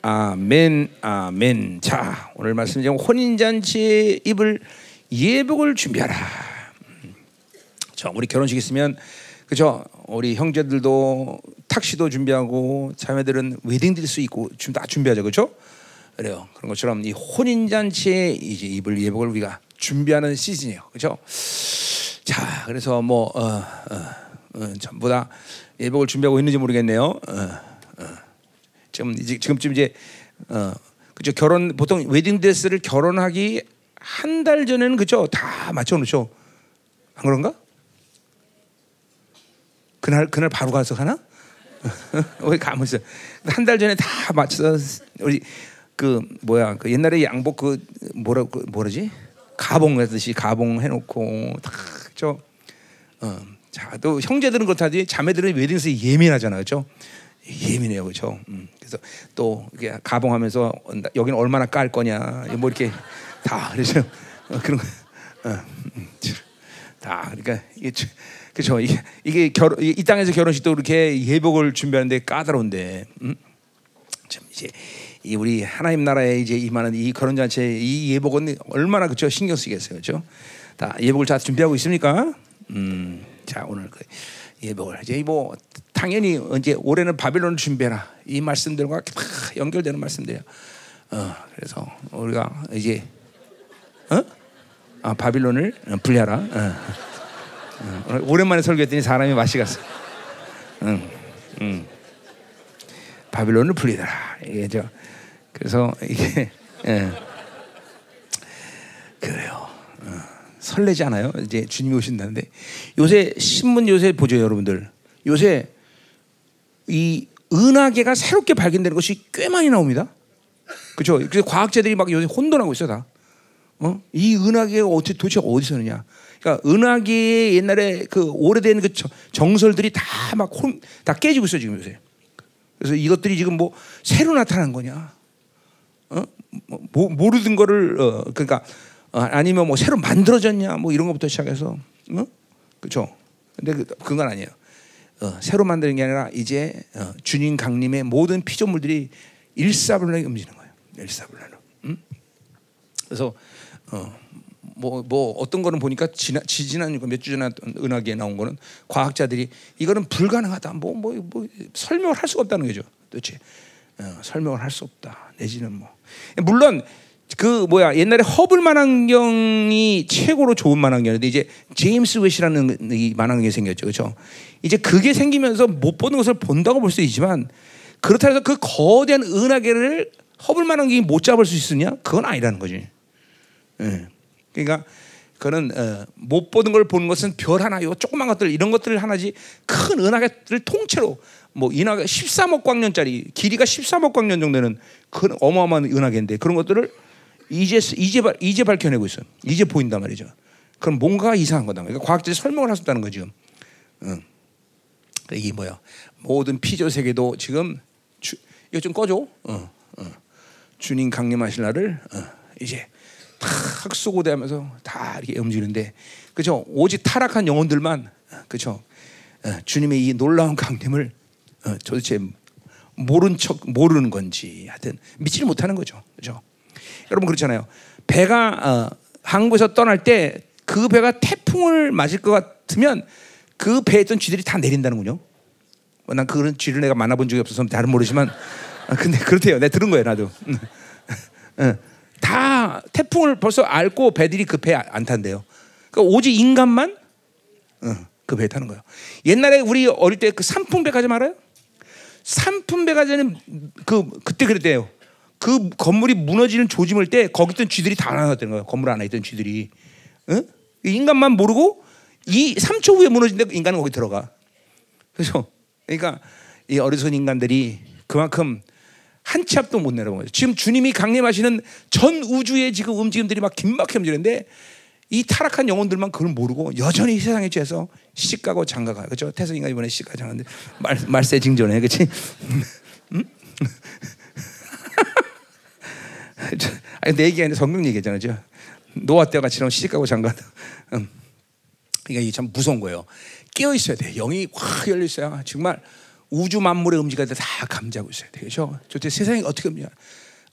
아멘, 아멘. 자, 오늘 말씀 중 혼인잔치에 입을 예복을 준비하라. 음. 자, 우리 결혼식 있으면 그죠? 우리 형제들도 탁시도 준비하고 자매들은 웨딩 드레스 입고 지금 다 준비하죠, 그렇죠? 그래요. 그런 것처럼 이 혼인잔치에 이제 입을 예복을 우리가 준비하는 시즌이에요, 그렇죠? 자, 그래서 뭐 어, 어, 어, 전부 다 예복을 준비하고 있는지 모르겠네요. 지금 이제 지금쯤 이제 어, 그죠? 결혼 보통 웨딩 드레스를 결혼하기 한 달 전에는 그죠? 다 맞춰 놓죠. 안 그런가? 그날 그날 바로 가서 하나? 왜 가면 있어? 한 달 전에 다 맞춰 우리 그 뭐야 그 옛날에 양복 그 뭐라 그 뭐라지 가봉 하듯이 가봉 해놓고 다저 어. 자 또 형제들은 그렇다지 자매들은 웨딩스 예민하잖아 그렇죠? 예민해요 그렇죠? 음. 그래서 또 이게 가봉하면서 여기는 얼마나 깔 거냐 뭐 이렇게 다 그렇죠? 어, 그런 거. 어, 음, 다 그러니까 이게 그렇죠. 이게, 이게 결혼 이 땅에서 결혼식도 그렇게 예복을 준비하는데 까다로운데 음? 참 이제 이 우리 하나님 나라에 이제 임하는 이 결혼 잔치 이 예복은 얼마나 그죠 신경 쓰겠어요, 그렇죠? 다 예복을 잘 준비하고 있습니까? 음, 자 오늘 그 예복을 이제 뭐 당연히 이제 올해는 바빌론을 준비해라 이 말씀들과 다 연결되는 말씀들이에요. 어, 그래서 우리가 이제 어? 아 바빌론을 분리하라. 어. 어. 오랜만에 설교했더니 사람이 맛이 갔어. 응, 응. 바빌론을 분리하라. 이게 저 그래서 이게 예. 그래요. 어. 설레지 않아요? 이제 주님이 오신다는데 요새 신문 요새 보죠, 여러분들. 요새 이 은하계가 새롭게 발견되는 것이 꽤 많이 나옵니다. 그렇죠? 그래서 과학자들이 막 요새 혼돈하고 있어 다. 어? 이 은하계가 어떻게 도대체 어디서 오느냐? 그러니까 은하계 옛날에 그 오래된 그 정설들이 다 막 다 깨지고 있어 지금 요새. 그래서 이것들이 지금 뭐 새로 나타난 거냐? 어? 뭐, 모르던 거를 어, 그러니까 어, 아니면 뭐 새로 만들어졌냐? 뭐 이런 것부터 시작해서 어? 그렇죠? 근데 그, 그건 아니에요. 어, 새로 만드는 게 아니라 이제 어, 주님 강림의 모든 피조물들이 일사불란하게 움직이는 거예요. 일사불란으로. 음? 그래서 어, 뭐, 뭐 어떤 거는 보니까 지난 지지난 몇주 전에 은하계에 나온 거는 과학자들이 이거는 불가능하다. 뭐 뭐 뭐, 뭐, 설명을 할 수가 없다는 거죠. 도대체 어, 설명을 할 수 없다. 내지는 뭐 물론 그 뭐야 옛날에 허블 만환경이 최고로 좋은 만환경인데 이제 제임스 웨시라는 이 만환경이 생겼죠, 그렇죠? 이제 그게 생기면서 못 보는 것을 본다고 볼 수 있지만 그렇다 해서 그 거대한 은하계를 허블 만환경이 못 잡을 수 있으냐? 그건 아니라는 거지. 예. 그러니까 그는 어, 못 보는 걸 보는 것은 별 하나, 요 조그만 것들 이런 것들 하나지 큰 은하계를 통째로 뭐 인하가 13억 광년짜리 길이가 13억 광년 정도는 큰 어마어마한 은하계인데 그런 것들을 이제 이제 이제 밝혀내고 있어. 이제 보인단 말이죠. 그럼 뭔가 이상한 거다. 그러니까 과학자들이 설명을 없다는 거죠. 응. 이게 뭐야? 모든 피조 세계도 지금 주, 이거 좀 꺼줘. 어, 어. 주님 강림하실 날을 어, 이제 다 학수고대하면서 다 이렇게 움직이는데 그죠? 오직 타락한 영혼들만 그죠? 어, 주님의 이 놀라운 강림을 어, 도대체 모른 척 모르는 건지 하여튼 믿지를 못하는 거죠. 그죠? 여러분 그렇잖아요. 배가 어, 한국에서 떠날 때 그 배가 태풍을 맞을 것 같으면 그 배에 있던 쥐들이 다 내린다는군요. 뭐난 그런 쥐를 내가 만나본 적이 없어서 잘은 모르지만 아, 근데 그렇대요. 내가 들은 거예요, 나도. 다 태풍을 벌써 앓고 배들이 그 배 안 탄대요. 그러니까 오직 인간만 그배 타는 거예요. 옛날에 우리 어릴 때그 산풍배 가지 말아요? 산풍배 가지는 그 그때 그랬대요. 그 건물이 무너지는 조짐을 때 거기 있던 쥐들이 다 나왔다는 거예요. 건물 안에 있던 쥐들이. 응? 인간만 모르고 이 3초 후에 무너진데 인간은 거기 들어가. 그래서 그러니까 이 어리석은 인간들이 그만큼 한 치 앞도 못 내려본 거죠. 지금 주님이 강림하시는 전 우주의 지금 움직임들이 막 긴막히 움직이는데 이 타락한 영혼들만 그걸 모르고 여전히 세상에 취해서 시집가고 장가가. 그렇죠? 태성이가 이번에 시집가 장가는데 말 말세 징조네. 그렇지? 음? 아니 내 얘기 아니라 성경 얘기잖아요. 노아 때와 같이 시집가고 장가다. 음. 그러니까 이게 참 무서운 거예요. 깨어 있어야 돼. 영이 확 열려 있어야 정말 우주 만물의 음지가 다 감지하고 있어야 되죠. 저때 세상이 어떻게 움직여?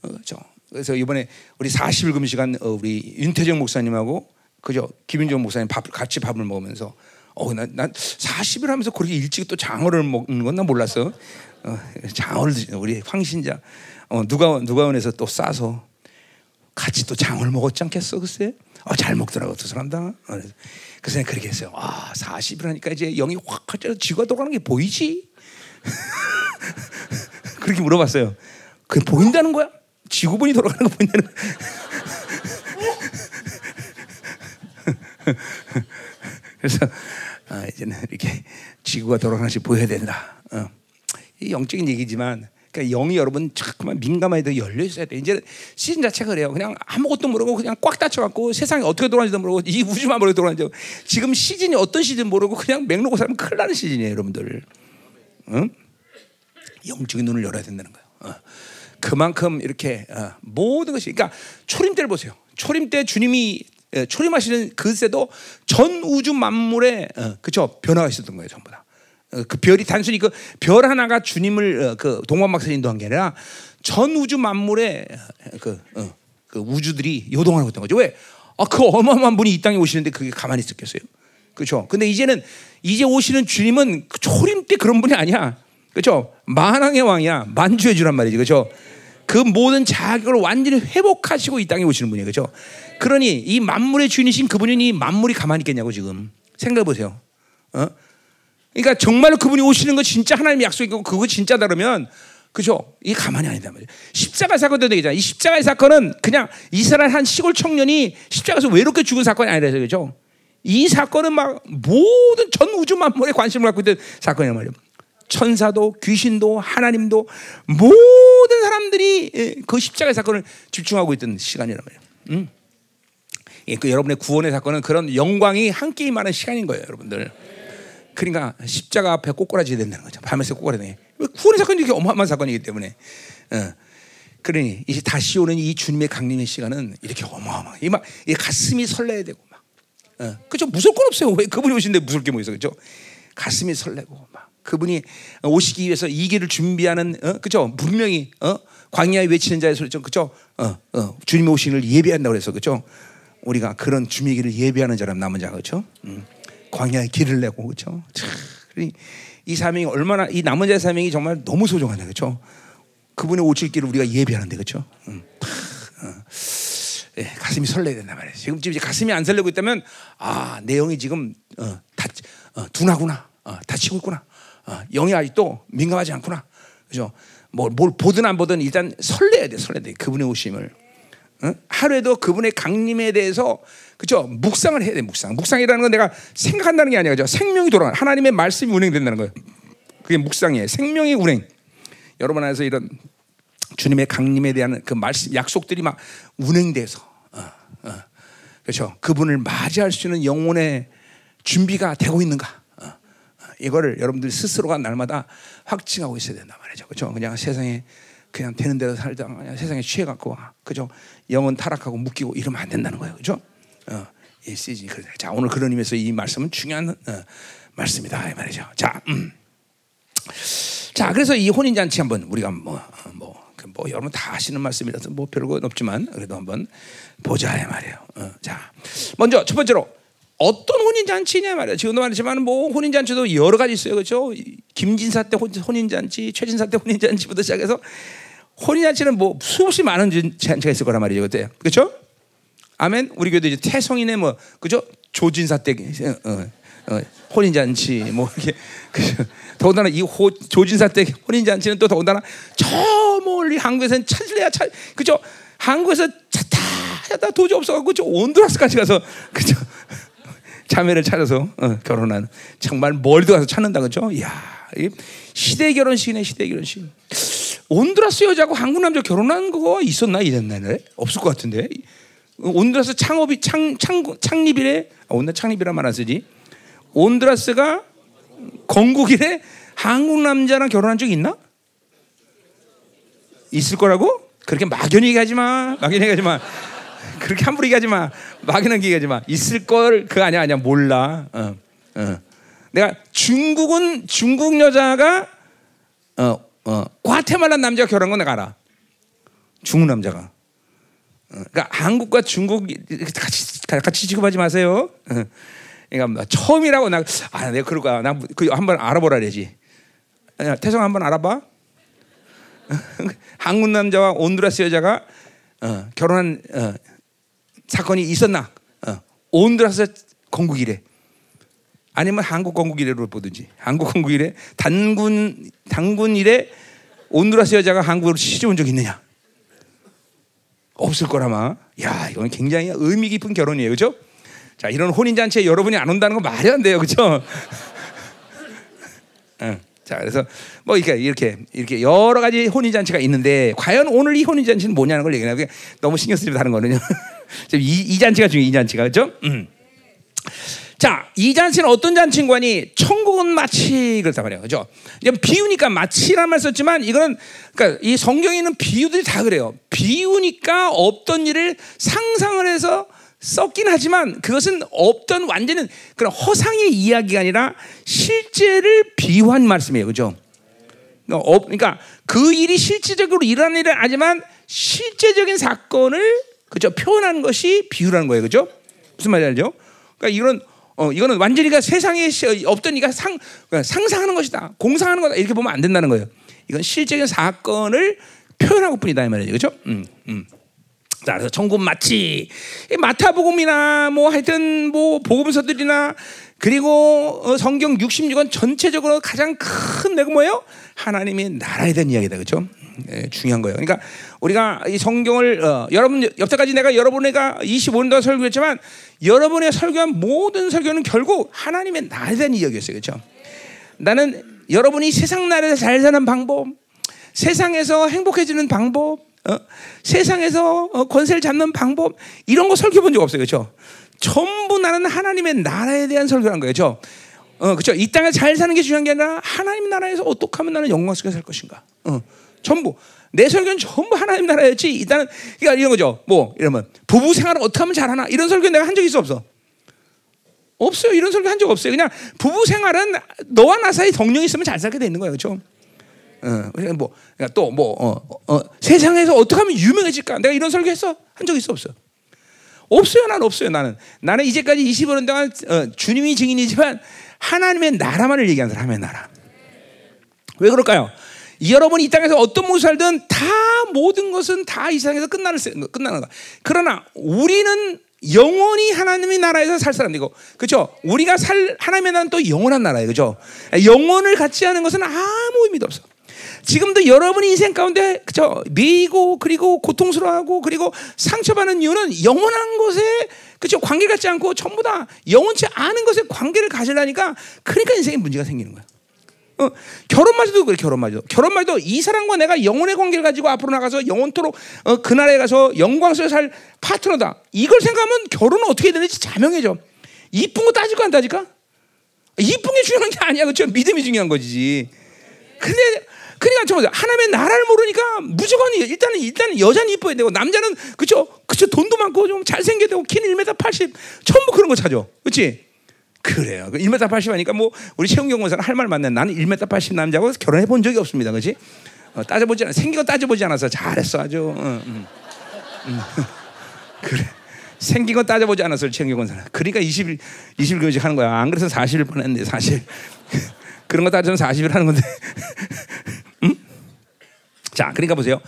어, 저 그래서 이번에 우리 40일 금시간 어, 우리 윤태정 목사님하고 그죠 김윤정 목사님 밥 같이 밥을 먹으면서 어 난 난 40일 하면서 그렇게 일찍 또 장어를 먹는 건 난 몰랐어. 어, 장어를 드시 우리 황신자 어, 누가 누가원에서 또 싸서 같이 또 장어를 먹었지 않겠어 글쎄. 어, 잘 먹더라고 두 사람 다. 어, 그래서 그렇게 했어요. 아 40일 하니까 이제 영이 확 지가 돌아가는 게 보이지? 그렇게 물어봤어요. 그 보인다는 거야? 지구본이 돌아가는 거 보인다는 거야? 그래서 아, 이제는 이렇게 지구가 돌아가는지 보여야 된다. 어. 이 영적인 얘기지만 그러니까 영이 여러분 자꾸만 민감하게 열려 있어야 돼. 이제 시즌 자체가 그래요. 그냥 아무것도 모르고 그냥 꽉 닫혀갖고 세상이 어떻게 돌아가는지도 모르고 이 우주만 모르고 돌아가는지 지금 시즌이 어떤 시즌 모르고 그냥 맹로고 살면 큰일 나는 시즌이에요, 여러분들. 응? 영적인 눈을 열어야 된다는 거예요. 어. 그만큼 이렇게 어, 모든 것이 그러니까 초림 때를 보세요. 초림 때 주님이 예, 초림하시는 그새도 전 우주 만물에 어, 그죠 변화가 있었던 거예요, 전부 다. 어, 그 별이 단순히 그 별 하나가 주님을 어, 그 동방박사 인도한 게 아니라 전 우주 만물의 어, 그, 어, 그 우주들이 요동하고 있던 거죠. 왜? 아, 그 어마어마한 분이 이 땅에 오시는데 그게 가만히 있었겠어요? 그렇죠. 근데 이제는 이제 오시는 주님은 그 초림 때 그런 분이 아니야. 그렇죠? 만왕의 왕이야. 만주의 주란 말이지. 그렇죠? 그 모든 자격을 완전히 회복하시고 이 땅에 오시는 분이에요. 그렇죠? 그러니 이 만물의 주인이신 그분이 이 만물이 가만히 있겠냐고 지금 생각해 보세요. 어? 그러니까 정말로 그분이 오시는 거 진짜 하나님의 약속이고 그거 진짜다 그러면 그죠? 이 가만히 아니다 말이죠. 십자가 사건도 되잖아. 이 십자가의 사건은 그냥 이스라엘 한 시골 청년이 십자가에서 외롭게 죽은 사건이 아니라 그죠? 이 사건은 막 모든 전 우주 만물에 관심을 갖고 있던 사건이란 말이에요. 천사도 귀신도 하나님도 모든 사람들이 그 십자가의 사건을 집중하고 있던 시간이란 말이에요. 음. 예, 그 여러분의 구원의 사건은 그런 영광이 함께 임하는 시간인 거예요, 여러분들. 그러니까 십자가 앞에 꼬꾸라지게 된다는 거죠. 밤에서 꼬꾸라지네. 구원의 사건이 이렇게 어마어마한 사건이기 때문에. 어. 그러니 이제 다시 오는 이 주님의 강림의 시간은 이렇게 어마어마. 이막 이 가슴이 설레야 되고 막. 어. 그죠? 무서울 건 없어요. 왜 그분이 오신데 무서울 게뭐 있어, 그죠? 가슴이 설레고 막. 그분이 오시기 위해서 이 길을 준비하는, 어? 그죠? 분명히 어? 광야에 외치는 자의 소리죠, 그죠? 어, 어. 주님의 오신을 예비한다고 그래서, 그죠? 우리가 그런 길을 예비하는 자람 남은 자, 그죠? 음. 광야에 길을 내고 그렇죠. 이 사명이 얼마나 이 남은 자의 사명이 정말 너무 소중하다 그렇죠. 그분의 오실 길을 우리가 예비하는데 그렇죠. 음. 어. 예, 가슴이 설레야 된단 말이에요. 지금 이제 가슴이 안 설레고 있다면 아 내용이 지금 어, 다 어, 둔하구나, 어, 다치고 있구나. 어, 영이 아직도 민감하지 않구나. 그죠? 뭘, 뭘 보든 안 보든 일단 설레야 돼, 설레야 돼. 그분의 오심을. 어? 하루에도 그분의 강림에 대해서 그죠? 묵상을 해야 돼, 묵상. 묵상이라는 건 내가 생각한다는 게 아니라 그죠? 생명이 돌아 하나님의 말씀이 운행된다는 거예요. 그게 묵상이에요. 생명의 운행. 여러분 안에서 이런 주님의 강림에 대한 그 말씀, 약속들이 막 운행돼서, 어, 어. 그렇죠? 그분을 맞이할 수 있는 영혼의 준비가 되고 있는가? 어, 어. 이거를 여러분들 스스로가 날마다 확증하고 있어야 된단 말이죠. 그렇죠? 그냥 세상에 그냥 되는 대로 살다 세상에 취해갖고 그죠? 영혼 타락하고 묶이고 이러면 안 된다는 거예요. 그죠? 어, 이 시즌이 그래. 자, 오늘 그런 의미에서 이 말씀은 중요한 어, 말씀이다 이 말이죠. 자, 음. 자, 그래서 이 혼인 잔치 한번 우리가 뭐 뭐, 그뭐 여러분 다 아시는 말씀이라서 뭐 별거 없지만 그래도 한번 보자 이 말이에요. 어, 자, 먼저 첫 번째로 어떤 혼인 잔치냐 말이야. 지금도 말했지만 뭐 혼인 잔치도 여러 가지 있어요, 그렇죠? 김진사 때 혼인 잔치, 최진사 때 혼인 잔치부터 시작해서 혼인 잔치는 뭐 수없이 많은 잔치가 있을 거란 말이죠, 그때, 그렇죠? 아멘. 우리 교도 이제 태성인의 뭐 그죠? 조진사 때 어, 어, 어, 혼인 잔치 뭐 이렇게 그, 더군다나 이 호, 조진사 때 혼인 잔치는 또 더군다나 저 멀리 한국에서는 찾을래야 찾 그죠? 한국에서 찾다 찾다 도저히 없어갖고 저 온두라스까지 가서 그죠? 자매를 찾아서 어, 결혼한 정말 멀리도 가서 찾는다 그죠? 이야 시대 결혼식이네 시대 결혼식. 온두라스 여자하고 한국 남자 결혼한 거 있었나 이랬나에 없을 것 같은데. 온드라스 창업이 창, 창 창립이래. 아, 온드 창립이란 말 안 쓰지. 온드라스가 건국이래. 한국 남자랑 결혼한 적 있나? 있을 거라고? 그렇게 막연히 얘기하지 마. 막연히 얘기하지 마. 그렇게 함부로 얘기하지 마. 막연한 얘기하지 마. 있을 걸 그 아니야 아니야 몰라. 어, 어. 내가 중국은 중국 여자가 어, 어, 과테말라 남자가 결혼한 건 내가 알아. 중국 남자가. 어, 그러니까 한국과 중국 같이 같이 취급하지 마세요. 어. 그러니까 뭐 처음이라고 나 아, 내가 그럴 거야. 나그 한번 알아보라 그러지. 태성 한번 알아봐. 한국 남자와 온두라스 여자가 어, 결혼한 어, 사건이 있었나? 어, 온두라스 건국이래. 아니면 한국 건국 이래로 보든지 한국 건국 이래 단군 단군 이래 온두라스 여자가 한국으로 시집 온 적 있느냐? 없을 거라마. 야, 이건 굉장히 의미 깊은 결혼이에요, 그렇죠? 자, 이런 혼인 잔치에 여러분이 안 온다는 거 말이 안 돼요? 응. 자, 그래서 뭐 이렇게 이렇게 이렇게 여러 가지 혼인 잔치가 있는데 과연 오늘 이 혼인 잔치는 뭐냐는 걸 얘기하는 너무 신경 쓰지 다는 거는요. 지금 이, 이 잔치가 중요해, 이 잔치가 그렇죠? 음. 자, 이 잔치는 어떤 잔치인가니 천국은 마치 그렇다 말이에요. 그죠? 비유니까 마치란 말 썼지만 이거는 그러니까 이 성경에 있는 비유들이 다 그래요. 비유니까 없던 일을 상상을 해서 썼긴 하지만 그것은 없던 완전히 그런 허상의 이야기가 아니라 실제를 비유한 말씀이에요. 그죠? 그러니까, 그러니까 그 일이 실질적으로 일어난 일은 아니지만 실제적인 사건을 그죠? 표현하는 것이 비유라는 거예요. 그죠? 무슨 말인지 알죠? 그러니까 이런 어, 이거는 완전히 가 세상에 없던 이가 상, 그러니까 상상하는 것이다. 공상하는 거다. 이렇게 보면 안 된다는 거예요. 이건 실제적인 사건을 표현하고 뿐이다. 이 말이죠. 그죠? 음, 음. 자, 그래서 천국 마치 마타복음이나 뭐 하여튼 뭐 복음서들이나 그리고 어, 성경 66권 전체적으로 가장 큰 내가 뭐예요? 하나님의 나라에 대한 이야기다. 그죠? 네, 중요한 거예요. 그러니까 우리가 이 성경을 어, 여러분 여태까지 내가 여러분에가 25년 동안 설교했지만 여러분의 설교한 모든 설교는 결국 하나님의 나라에 대한 이야기였어요. 그렇죠? 나는 여러분이 세상 나라에서 잘 사는 방법, 세상에서 행복해지는 방법, 어? 세상에서 어, 권세를 잡는 방법 이런 거 설교 본 적 없어요. 그렇죠? 전부 나는 하나님의 나라에 대한 설교한 거예요. 그렇죠? 어, 그렇죠? 이 땅에 잘 사는 게 중요한 게 아니라 하나님 나라에서 어떻게 하면 나는 영광스럽게 살 것인가. 어. 전부 내 설교는 전부 하나님 나라였지. 일단은 그러니까 이런 거죠. 뭐 이러면 부부 생활을 어떻게 하면 잘하나 이런 설교 내가 한 적 있어 없어? 없어요. 이런 설교 한 적 없어요. 그냥 부부 생활은 너와 나 사이 동령이 있으면 잘 살게 되는 거예요, 그렇죠? 어, 뭐, 그러니까 또 뭐 어, 어, 세상에서 어떻게 하면 유명해질까? 내가 이런 설교 했어? 한 적 있어 없어? 없어요. 나는 없어요. 나는 나는 이제까지 25년 동안 어, 주님이 증인이지만 하나님의 나라만을 얘기하는 사람, 하나님의 나라. 왜 그럴까요? 여러분이 이 땅에서 어떤 모습 살든 다 모든 것은 다 이 세상에서 끝나는 끝나는 거. 그러나 우리는 영원히 하나님의 나라에서 살 사람이고, 그렇죠? 우리가 살 하나님의 나라는 또 영원한 나라예요, 그렇죠? 영원을 갖지 않은 것은 아무 의미도 없어. 지금도 여러분의 인생 가운데 그죠 미고 그리고 고통스러워하고 그리고 상처받는 이유는 영원한 것에 그죠 관계 갖지 않고 전부 다 영원치 않은 것에 관계를 가지려니까 그러니까 인생에 문제가 생기는 거야. 어, 결혼마저도 그래 결혼마저. 결혼마저도 이 사람과 내가 영혼의 관계를 가지고 앞으로 나가서 영원토록 어, 그 나라에 가서 영광스러워 살 파트너다. 이걸 생각하면 결혼은 어떻게 되는지 자명해져. 이쁜 거 따질까 안 따질까? 이쁜 게 중요한 게 아니야. 그렇죠 믿음이 중요한 거지. 근데 그러니까 저 하나님의 나라를 모르니까 무조건 일단은 일단은 여자는 이뻐야 되고 남자는 그쵸? 그쵸? 돈도 많고 좀 잘생겨야 되고 키는 1m 80 전부 그런 거 찾아. 그렇지 그래요. 1m 80 하니까 뭐 우리 최은경 원사는 할 말 맞네. 나는 1m 80 남자고 결혼해 본 적이 없습니다. 그렇지? 어, 따져보지 않아. 생긴 거 따져보지 않아서 잘했어 아주. 어, 음. 음. 그래. 생긴 거 따져보지 않았어 최은경 원사는. 그러니까 20일 20일 교직 하는 거야. 안 그래서 40일 뻔했는데 사실 그런 거 따지면 40일 하는 건데. 음? 자, 그러니까 보세요.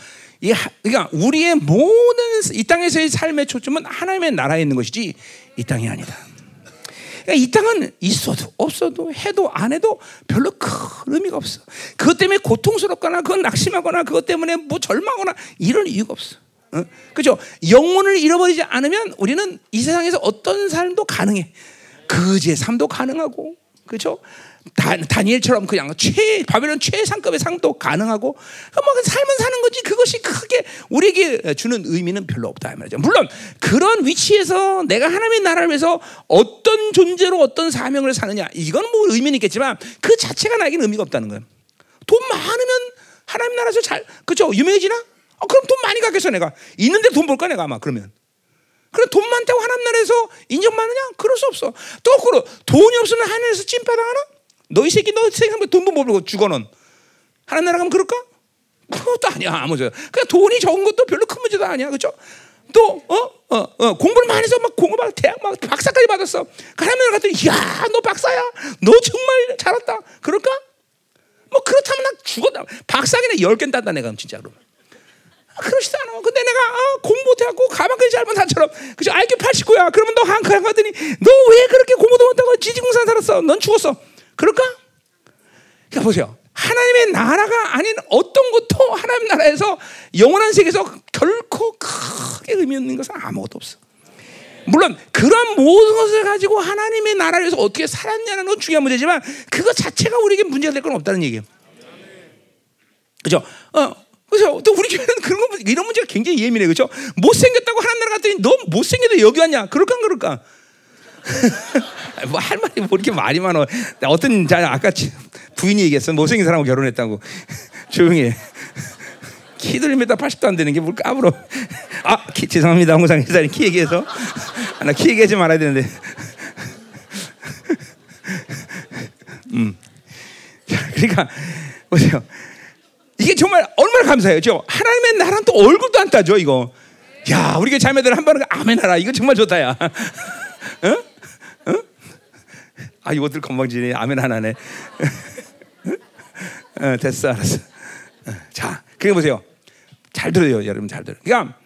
이 그러니까 우리의 모든 이 땅에서의 삶의 초점은 하나님의 나라에 있는 것이지 이 땅이 아니다. 그러니까 이 땅은 있어도 없어도 해도 안 해도 별로 큰 의미가 없어. 그것 때문에 고통스럽거나 그건 낙심하거나 그것 때문에 뭐 절망하거나 이런 이유가 없어. 어? 그죠? 영혼을 잃어버리지 않으면 우리는 이 세상에서 어떤 삶도 가능해. 그지의 삶도 가능하고, 그죠? 다, 다니엘처럼 그냥 최 바벨론 최상급의 상도 가능하고 뭐그 삶은 사는 거지 그것이 크게 우리에게 주는 의미는 별로 없다 말이죠. 물론 그런 위치에서 내가 하나님의 나라를 위해서 어떤 존재로 어떤 사명을 사느냐 이건 뭐 의미는 있겠지만 그 자체가 나에게는 의미가 없다는 거예요. 돈 많으면 하나님 나라에서 잘 그죠 유명해지나? 어, 그럼 돈 많이 갖겠어 내가 있는데 돈 벌까 내가 아마 그러면. 그래 돈 많다고 하나님 나라에서 인정 많으냐? 그럴 수 없어. 또 그러 돈이 없으면 하늘에서 찐파당하나? 너희 새끼 너 세상 돈도 못 벌고 죽어는 하나님 나라 가면 그럴까? 그것도 아니야 아무 저. 그냥 돈이 적은 것도 별로 큰 문제도 아니야, 그렇죠? 또 어? 어, 어, 공부를 많이 해서 막 공부 막 대학 막 박사까지 받았어. 나라 갔더니 야, 너 박사야. 너 정말 잘했다. 그럴까? 뭐 그렇다면 나 죽었다. 박사기는 열 개는 딴다 내가 진짜로. 아, 그러지도 않아. 근데 내가 아, 공부 못해갖고 가만히 잘못 나처럼 그죠? IQ 89야. 그러면 너 한카야 가더니 너 왜 그렇게 공부도 못하고 지지공산 살았어? 넌 죽었어. 그럴까? 그러니까 보세요. 하나님의 나라가 아닌 어떤 것도 하나님 나라에서 영원한 세계에서 결코 크게 의미 없는 것은 아무것도 없어. 물론 그런 모든 것을 가지고 하나님의 나라에서 어떻게 살았냐는 건 중요한 문제지만 그것 자체가 우리에게 문제가 될 건 없다는 얘기예요. 그죠? 어, 그래서 또 우리 교회는 그런 거 이런 문제가 굉장히 예민해, 그죠? 못생겼다고 하나님 나라 갔더니 너 못생겨도 여기 왔냐? 그럴까 안 그럴까? 뭐 할 말이 뭐 이렇게 말이 많어. 어떤 자 아까 부인이 얘기했어. 못생긴 사람하고 결혼했다고. 조용히 해. 키도 1m 80도 안 되는 게 뭘 까불어. 아, 키, 죄송합니다. 홍상 기자님 키 얘기해서. 아, 나키 얘기하지 말아야 되는데. 음. 자, 그러니까, 보세요. 이게 정말 얼마나 감사해요. 저 하나님의 나라는 또 얼굴도 안 따져, 이거. 야, 우리가 자매들 한 번은 아멘 하라. 이거 정말 좋다, 야. 어? 어? 아, 이것들 건방지네. 아멘 하나네. 어, 됐어, 알았어. 어, 자, 그게 보세요. 잘 들어요, 여러분 잘 들어요. 그러니까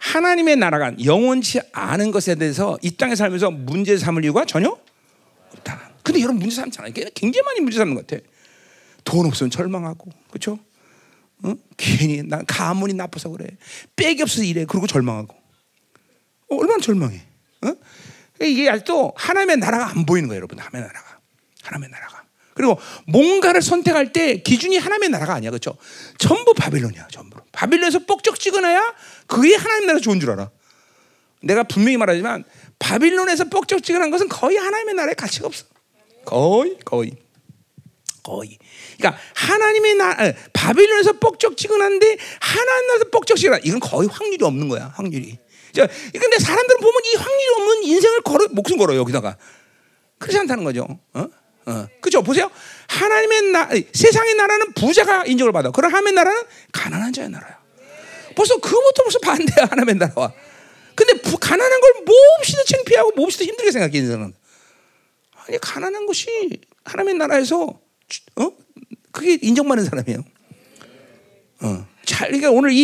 하나님의 나라가 영원치 않은 것에 대해서 이 땅에 살면서 문제 삼을 이유가 전혀 없다. 근데 여러분 문제 삼잖아요. 굉장히 많이 문제 삼는 것 같아. 돈 없으면 절망하고, 그렇죠? 어? 괜히 난 가문이 나빠서 그래. 빽이 없어서 이래. 그리고 절망하고. 어, 얼마나 절망해. 어? 이게 아직도 하나님의 나라가 안 보이는 거예요, 여러분. 하나님의 나라가. 하나님의 나라가. 그리고 뭔가를 선택할 때 기준이 하나님의 나라가 아니야, 그렇죠? 전부 바빌론이야, 전부. 바빌론에서 뻑적 찍어놔야 그게 하나님 나라 좋은 줄 알아. 내가 분명히 말하지만 바빌론에서 뻑적 찍어놓은 것은 거의 하나님의 나라에 가치가 없어. 거의, 거의, 거의. 그러니까 하나님의 나라, 바빌론에서 뻑적 찍어놨는데 하나님 나라에서 뻑적 찍어놔. 이건 거의 확률이 없는 거야, 확률이. 근데 사람들은 보면 이 확률이 없는 인생을 걸어 목숨 걸어 여기다가 그렇지 않다는 거죠. 어? 어. 그죠? 보세요. 하나님의 나 세상의 나라는 부자가 인정을 받아. 그럼 하나님의 나라는 가난한 자의 나라야. 벌써 그것부터 벌써 반대야 하나님의 나라와. 근데 부, 가난한 걸 몹시도 창피하고 몹시도 힘들게 생각해 인생은. 아니 가난한 것이 하나님의 나라에서 어? 그게 인정받는 사람이에요. 어. 잘, 그러니까 오늘 이,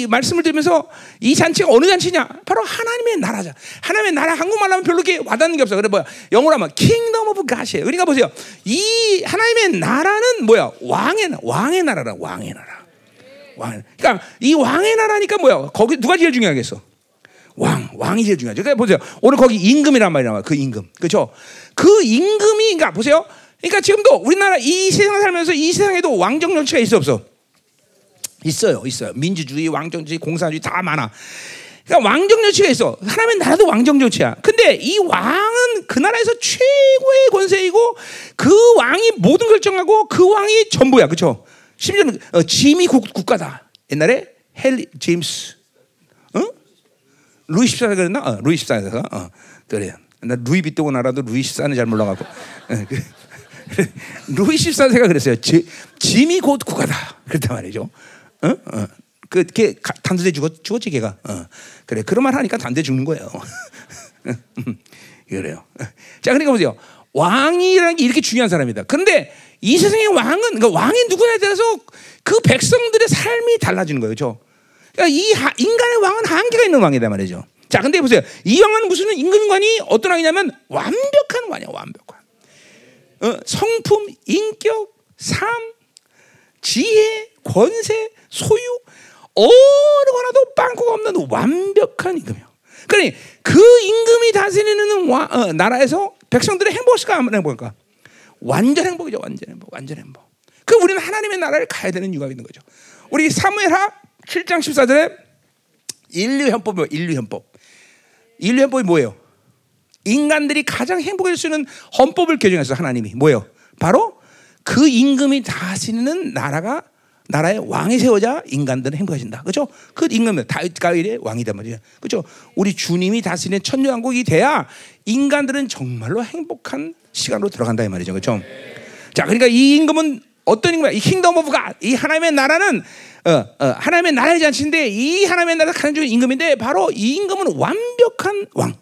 이 말씀을 들으면서 이 잔치가 어느 잔치냐? 바로 하나님의 나라자. 하나님의 나라 한국말 하면 별로 와닿는 게 없어. 그래 뭐야? 영어로 하면 kingdom of God이에요. 그러니까 보세요. 이 하나님의 나라는 뭐야? 왕의 왕의 나라라. 왕의 나라. 왕. 그러니까 이 왕의 나라니까 뭐야? 거기 누가 제일 중요하겠어? 왕, 왕이 제일 중요하죠. 그러니까 보세요. 오늘 거기 임금이란 말이 나와요. 그 임금. 그렇죠? 그 임금이 그러니까 보세요. 그러니까 지금도 우리나라 이 세상 살면서 이 세상에도 왕정 정치가 있어 없어? 있어요, 있어요. 민주주의, 왕정주의, 공산주의 다 많아. 그러니까 왕정 정치가 있어. 하나님의 나라도 왕정 정치야. 근데 이 왕은 그 나라에서 최고의 권세이고 그 왕이 모든 결정하고 그 왕이 전부야, 그렇죠? 심지어 어, 짐이 국, 국가다. 옛날에 헨리 제임스, 어? 루이 14세 그랬나? 어, 루이 14세가 어, 그래. 나 루이 비토고 나라도 루이 14는 잘 몰라갖고. 어, 그, 루이 14세가 그랬어요. 지, 짐이 곧 국가다. 그랬단 말이죠. 어? 어. 그, 걔 단대 죽었, 죽었지, 걔가. 어. 그래. 그런 말 하니까 단대 죽는 거예요. 그래요. 자, 그러니까 보세요. 왕이라는 게 이렇게 중요한 사람이다. 근데 이 세상의 왕은, 그러니까 왕이 누구냐에 따라서 그 백성들의 삶이 달라지는 거예요. 저. 그러니까 이 하, 인간의 왕은 한계가 있는 왕이다 말이죠. 자, 근데 보세요. 이 왕은 무슨 임금관이 어떤 왕이냐면 완벽한 왕이야, 완벽한. 어, 성품, 인격, 삶, 지혜, 권세, 소유 어느 하나도 빵꾸가 없는 완벽한 임금이요. 그러니 그 임금이 다스리는 와, 어, 나라에서 백성들의 행복일까 안 행복일까? 완전 행복이죠. 완전 행복. 완전 행복. 그 우리는 하나님의 나라를 가야 되는 이유가 있는 거죠. 우리 사무엘하 7장 14절에 인류 헌법이 인류 헌법. 인류 헌법이 뭐예요? 인간들이 가장 행복해질 수 있는 헌법을 개정했어 하나님이 뭐예요? 바로 그 임금이 다스리는 나라가 나라의 왕이 세워자 인간들은 행복해진다. 그렇죠? 그 임금은 다윗 가일의 왕이단 말이야. 그렇죠? 우리 주님이 다스리는 천년 왕국이 돼야 인간들은 정말로 행복한 시간으로 들어간다 이 말이죠. 그렇죠? 자, 그러니까 이 임금은 어떤 임금이 이 kingdom of God, 이 하나님의 나라는 어, 어, 하나님의 나라의 잔치인데 이 하나님의 나라 가장 중요한 임금인데 바로 이 임금은 완벽한 왕,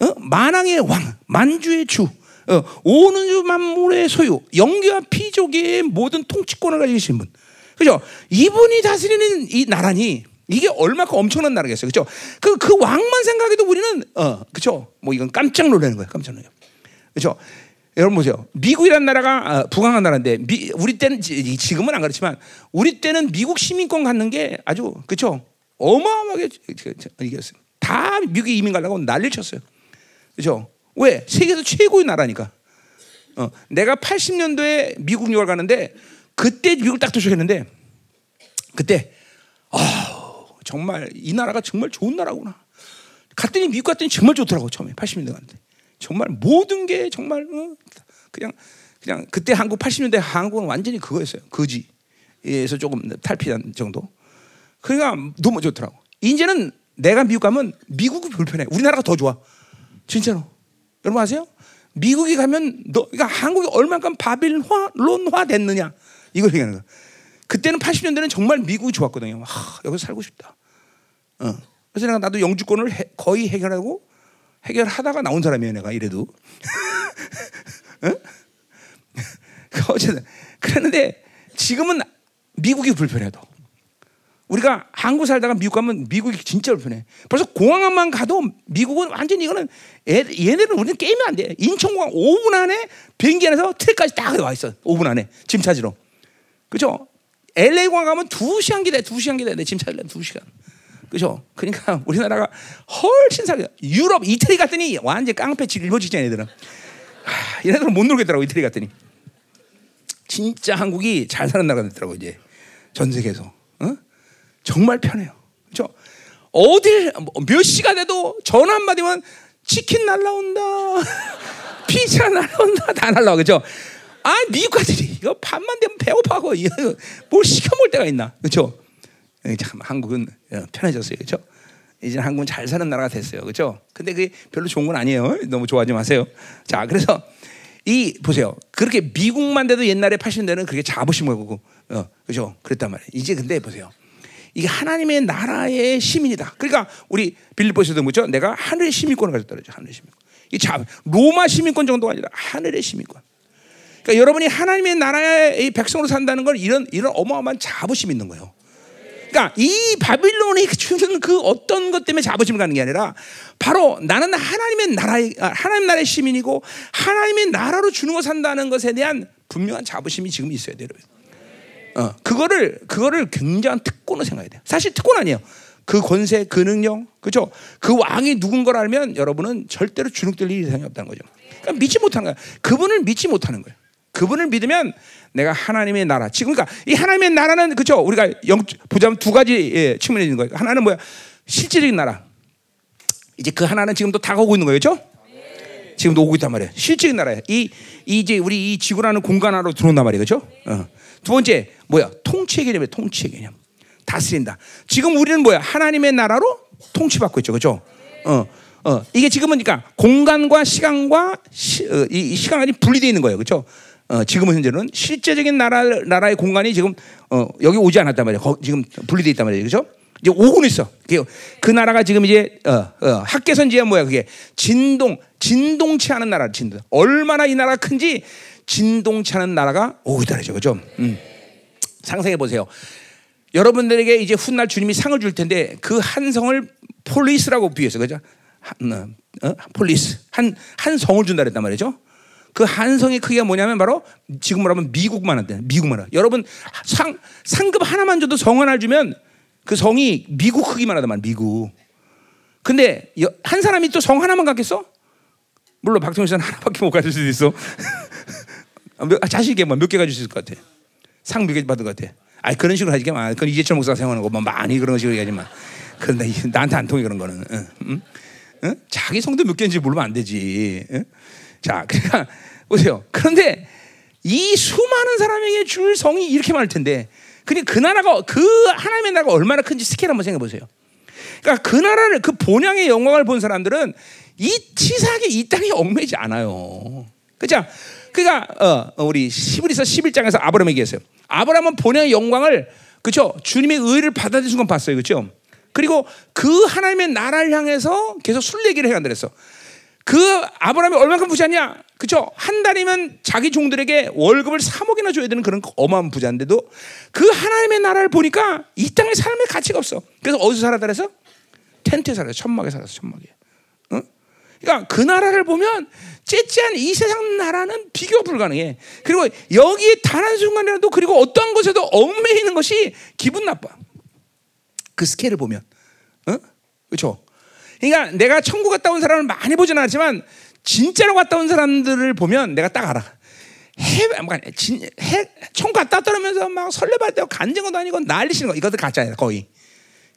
어? 만왕의 왕, 만주의 주, 어, 온 우주 만물의 소유, 영계와 피조계의 모든 통치권을 가지신 분. 그죠? 이분이 다스리는 이 나라니 이게 얼마큼 엄청난 나라겠어요. 그죠? 그, 그 왕만 생각해도 우리는, 어, 그죠? 뭐 이건 깜짝 놀라는 거예요. 깜짝 놀라요. 그죠? 여러분 보세요. 미국이란 나라가 어, 부강한 나라인데 미, 우리 때는 지- 지금은 안 그렇지만 우리 때는 미국 시민권 갖는 게 아주 그죠? 어마어마하게 이겼어요. 다 미국에 이민 가려고 난리를 쳤어요. 그죠? 왜? 세계에서 최고의 나라니까. 어, 내가 80년도에 미국 유학 가는데 그때 미국 딱 도착했는데 그때 아 정말 이 나라가 정말 좋은 나라구나. 갔더니 미국 갔더니 정말 좋더라고 처음에 80년대 갔는데 정말 모든 게 정말 어, 그냥 그냥 그때 한국 80년대 한국은 완전히 그거였어요 거지에서 조금 탈피한 정도. 그러니까 너무 좋더라고. 이제는 내가 미국 가면 미국이 불편해. 우리나라가 더 좋아. 진짜로. 여러분 아세요? 미국에 가면 너 그러니까 한국이 얼마큼 바빌론화 됐느냐 이걸 얘기하는 거야. 그때는 80년대는 정말 미국이 좋았거든요. 하, 여기서 살고 싶다. 어. 그래서 내가 나도 영주권을 해- 거의 해결하고 해결하다가 나온 사람이에요. 내가 이래도. 어? 어쨌든 그랬는데 지금은 미국이 불편해도 우리가 한국 살다가 미국 가면 미국이 진짜 불편해. 벌써 공항만 가도 미국은 완전히 이거는 얘, 얘네들은 우리는 게임이 안 돼. 인천공항 5분 안에 비행기 안에서 트랙까지 딱 와 있어. 5분 안에 짐 찾으러. 그죠? LA 가면 2시간 기다려. 2시간 기다려. 내 짐 찾으려면 2시간. 그죠? 그러니까 우리나라가 훨씬 살게. 유럽 이태리 갔더니 완전 깡패 일본 직장 애들은. 하, 얘네들은 못 놀겠더라고 이태리 갔더니. 진짜 한국이 잘 사는 나라가 됐더라고 이제 전 세계에서. 어? 정말 편해요. 그렇죠? 어딜 몇 시가 돼도 전화 한 마디면 치킨 날라온다. 피자 날라온다. 다 날라와. 그죠? 아, 미국 가들이 이거 밤만 되면 배고파고 이거 뭘 시켜 먹을 때가 있나. 그렇죠? 참 한국은 어, 편해졌어요. 그렇죠? 이제 한국은 잘 사는 나라가 됐어요. 그렇죠? 근데 그게 별로 좋은 건 아니에요. 너무 좋아하지 마세요. 자, 그래서 이 보세요. 그렇게 미국만 돼도 옛날에 80년대는 그렇게 자부심을 갖고 어, 그죠? 그랬단 말이에요. 이제 근데 보세요. 이게 하나님의 나라의 시민이다. 그러니까 우리 빌립보서도 뭐죠? 내가 하늘의 시민권을 가졌다 그러죠. 하늘의 시민권. 이 자, 로마 시민권 정도가 아니라 하늘의 시민권. 그러니까 여러분이 하나님의 나라의 이 백성으로 산다는 건 이런 이런 어마어마한 자부심이 있는 거예요. 그러니까 이 바빌론이 주는 그 어떤 것 때문에 자부심을 갖는 게 아니라 바로 나는 하나님의 나라의 아, 하나님 나라의 시민이고 하나님의 나라로 주는 거 산다는 것에 대한 분명한 자부심이 지금 있어야 돼요. 어, 그거를 그거를 굉장한 특권으로 생각해야 돼요. 사실 특권 아니에요. 그 권세, 그 능력, 그죠? 그 왕이 누군 걸 알면 여러분은 절대로 주눅들 일이 세상에 없다는 거죠. 그러니까 믿지 못하는 거야. 그분을 믿지 못하는 거예요. 그분을 믿으면 내가 하나님의 나라. 지금 그러니까 이 하나님의 나라는 그죠? 우리가 영 보자면 두 가지 예, 측면이 있는 거예요. 하나는 뭐야? 실제적인 나라. 이제 그 하나는 지금도 다가오고 있는 거예요, 그렇죠? 지금도 오고 있단 말이에요. 실질적인 나라예요. 이, 이 이제 우리 이 지구라는 공간 안으로 들어온단 말이에요, 그렇죠? 어. 두 번째 뭐야? 통치의 개념이에요. 통치의 개념. 다스린다. 지금 우리는 뭐야? 하나님의 나라로 통치받고 있죠, 그렇죠? 어, 어. 이게 지금은 그러니까 공간과 시간과 시, 어, 이, 이 시간이 분리되어 있는 거예요, 그렇죠? 어, 지금은 현재는 실제적인 나라 나라의 공간이 지금 어, 여기 오지 않았단 말이에요. 거, 지금 분리되어 있단 말이에요, 그렇죠? 이제 오고는 있어. 그, 그 나라가 지금 이제 어, 어, 학계선지야 뭐야 그게 진동 진동치 않은 나라 진동. 얼마나 이 나라가 큰지 진동치 않은 나라가 오고 있다죠, 그렇죠? 음. 상상해 보세요. 여러분들에게 이제 훗날 주님이 상을 줄 텐데 그 한 성을 polis라고 비유했어, 그죠? 한, 어, 어? polis 한 한 성을 준다 그랬단 말이죠. 그 한 성의 크기가 뭐냐면 바로 지금 말하면 미국만 한대. 미국만 하. 여러분 상 상급 하나만 줘도 성 하나 주면 그 성이 미국 크기만 말 미국. 근데 여- 한 사람이 또 성 하나만 갖겠어? 물론 박정희 씨는 하나밖에 못 가질 수도 있어. 몇- 아, 자식에게 뭐몇개 가질 수 있을 것 같아. 상 몇 개 받을 것 같아. 아 그런 식으로 하지 마. 그건 이재철 목사가 생각하는 거 뭐 많이 그런 식으로 얘기하지 마. 그런데 이- 나한테 안 통해 그런 거는. 응? 응? 응? 자기 성도 몇 개인지 모르면 안 되지. 응? 자, 그러니까 보세요. 그런데 이 수많은 사람에게 줄 성이 이렇게 많을 텐데, 근데 그 나라가 그 하나님의 나라가 얼마나 큰지 스케일 한번 생각해 보세요. 그러니까 그 나라를 그 본향의 영광을 본 사람들은 이 치사하게 이 땅에 얽매이지 않아요. 그죠? 그러니까 어, 어, 우리 시브리서 11장에서 아브라함에게 얘기했어요. 아브라함은 본연의 영광을 그죠? 주님의 의를 받아들인 순간 봤어요. 그죠? 그리고 그 하나님의 나라를 향해서 계속 순례기를 해간다 그랬어. 그 아브라함이 얼마큼 부자냐? 그죠? 한 달이면 자기 종들에게 월급을 3억이나 줘야 되는 그런 어마어마한 부자인데도 그 하나님의 나라를 보니까 이 땅의 삶의 가치가 없어. 그래서 어디서 살았다 그래서? 텐트에 살았어. 천막에 살았어. 천막에. 어? 그러니까 그 나라를 보면 째째한 이 세상 나라는 비교 불가능해. 그리고 여기에 단 한 순간이라도 그리고 어떠한 것에도 얽매이는 것이 기분 나빠. 그 스케일을 보면. 어? 그렇죠? 그러니까 내가 천국 갔다 온 사람을 많이 보지는 않지만 진짜로 갔다 온 사람들을 보면 내가 딱 알아. 해, 뭐, 진, 해, 천국 갔다 왔다면서 막 설레발대고 간증도 아니고 난리치는 거 이것도 가짜야 거의.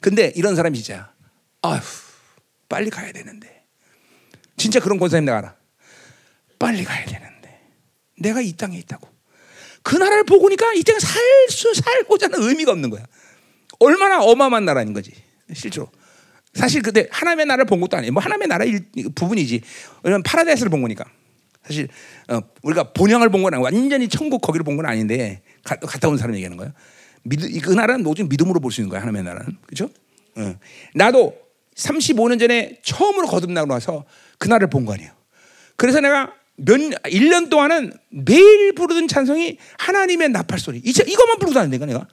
근데 이런 사람이 진짜 아휴 빨리 가야 되는데 진짜 그런 권사님 내가 알아. 빨리 가야 되는데 내가 이 땅에 있다고. 그 나라를 보고니까 이 땅에 살 수 살고자 하는 의미가 없는 거야. 얼마나 어마어마한 나라인 거지 실제로. 사실 그때 하나님의 나라를 본 것도 아니에요. 뭐 하나님의 나라 일, 부분이지. 왜냐면 파라다이스를 본 거니까. 사실 어, 우리가 본향을 본 건 아니고 완전히 천국 거기를 본 건 아닌데 가, 갔다 온 사람 얘기하는 거예요. 믿, 그 나라는 오직 믿음으로 볼 수 있는 거야 하나님의 나라는 그렇죠? 어. 나도 35년 전에 처음으로 거듭나고 나서 그 나라를 본거 아니에요. 그래서 내가 몇 1년 동안은 매일 부르던 찬송이 하나님의 나팔 소리. 이제 이것만 부르고 다니는 거야 내가.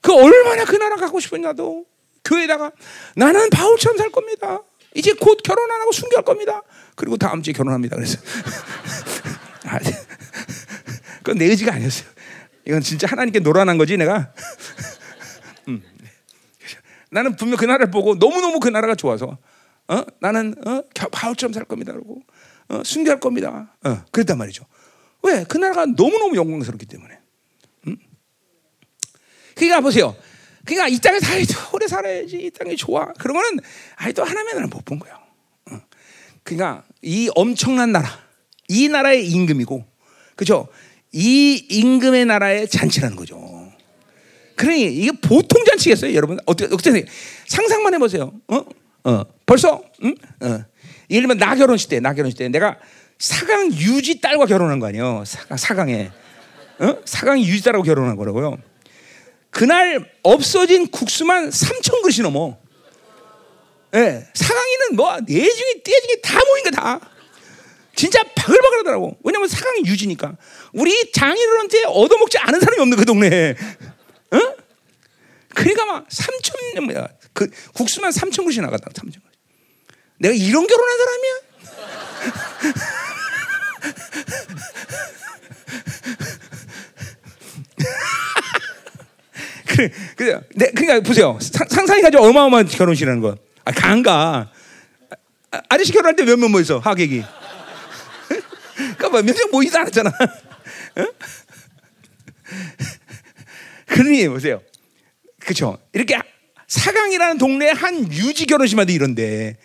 그 얼마나 그 나라 가고 싶었냐도 교회에다가 나는 바울처럼 살 겁니다. 이제 곧 결혼 안 하고 순교할 겁니다. 그리고 다음 주에 결혼합니다. 그래서 아, 그건 내 의지가 아니었어요. 이건 진짜 하나님께 노란한 거지 내가. 음. 나는 분명 그 나라를 보고 너무 너무 그 나라가 좋아서 어? 나는 어? 바울처럼 살 겁니다. 그러고 어? 순교할 겁니다. 어, 그랬단 말이죠. 왜? 그 나라가 너무 너무 영광스럽기 때문에. 음? 그러니까 보세요. 그러니까 이 땅에 살도 오래 살아야지 이 땅이 좋아. 거는 아직도 하나님의 못본 거예요. 어. 그러니까 이 엄청난 나라, 이 나라의 임금이고, 그죠? 이 임금의 나라의 잔치라는 거죠. 그러니 이게 보통 잔치겠어요, 여러분? 어떻게 어떻게 상상만 해보세요. 어, 어, 벌써, 응? 어. 예를 들면 나 결혼식 때, 나 결혼식 때 내가 사강 유지 딸과 결혼한 거 아니에요? 사강, 사강에, 어? 사강 유지 딸하고 결혼한 거라고요. 그날 없어진 국수만 3천 그릇이 넘어. 예, 네, 사강이는 뭐 내중이 떼중이 다 모인 거 다. 진짜 바글바글하더라고. 왜냐면 사강이 유지니까. 우리 장인어른한테 얻어먹지 않은 사람이 없는 그 동네에. 어? 그러니까 막 3천 뭐야 그 국수만 3천 그릇이 나갔다. 3천 그릇. 내가 이런 결혼한 사람이야? 그, 그, 네, 그러니까 보세요. 상상이 가지고 어마어마한 결혼식이라는 거. 아, 강가. 아, 아저씨 결혼할 때 몇명 모였어, 하객이. 그러니까 뭐 몇명 모이지 않았잖아. 어? 그러니 보세요. 그렇죠. 이렇게 사강이라는 동네 한 유지 결혼식마다 이런데,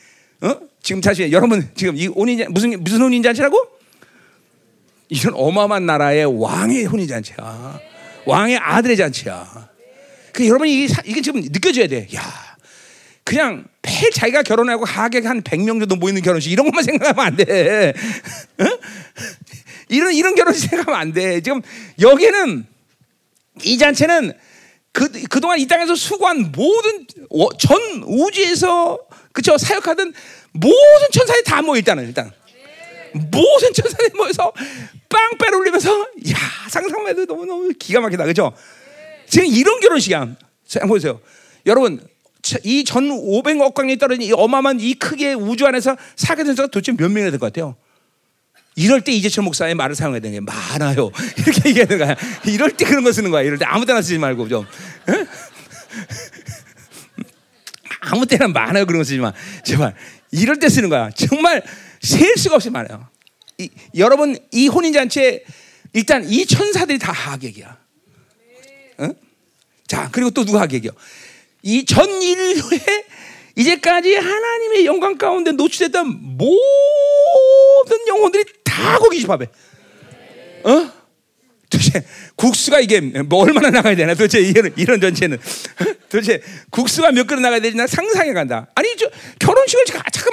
어? 지금 사실 여러분 지금 이 혼인 무슨 무슨 혼인 잔치라고? 이런 어마어마한 나라의 왕의 혼인 잔치야. 왕의 아들의 잔치야. 그 여러분 이게 이게 지금 느껴져야 돼. 야, 그냥 매일 자기가 결혼하고 하객 한 100명 정도 모이는 결혼식 이런 것만 생각하면 안 돼. 어? 이런 이런 결혼식 생각하면 안 돼. 지금 여기는 이 잔치는 그 그동안 이 땅에서 수고한 모든 전 우주에서 그쵸 사역하던 모든 천사들이 다 모여 일단은 일단 모든 천사들이 모여서 빵빼 울리면서 야 상상만 해도 너무 너무 기가 막히다 그죠? 지금 이런 결혼식이야. 보세요. 여러분, 이 전 500억 광년이 떨어진 이 어마어마한 이 크게 우주 안에서 사게 된 사가 도대체 몇 명이나 될것 같아요? 이럴 때 이재철 목사의 말을 사용해야 되는 게 많아요. 이렇게 얘기하는 거야. 이럴 때 그런 거 쓰는 거야. 이럴 때 아무 때나 쓰지 말고 좀. 아무 때나 많아요. 그런 거 쓰지 마. 제발. 이럴 때 쓰는 거야. 정말 셀 수가 없이 많아요. 이, 여러분 이 혼인잔치에 일단 이 천사들이 다 하객이야. 어? 자, 그리고 또 누가 하객이요? 이 전 인류의 이제까지 하나님의 영광 가운데 노출됐던 모든 영혼들이 다 거기 집합해. 어? 도대체 국수가 이게 뭐 얼마나 나가야 되나? 도대체 이런 이런 전체는 도대체 국수가 몇 그릇 나가야 되나 상상해 간다. 아니 저 결혼식을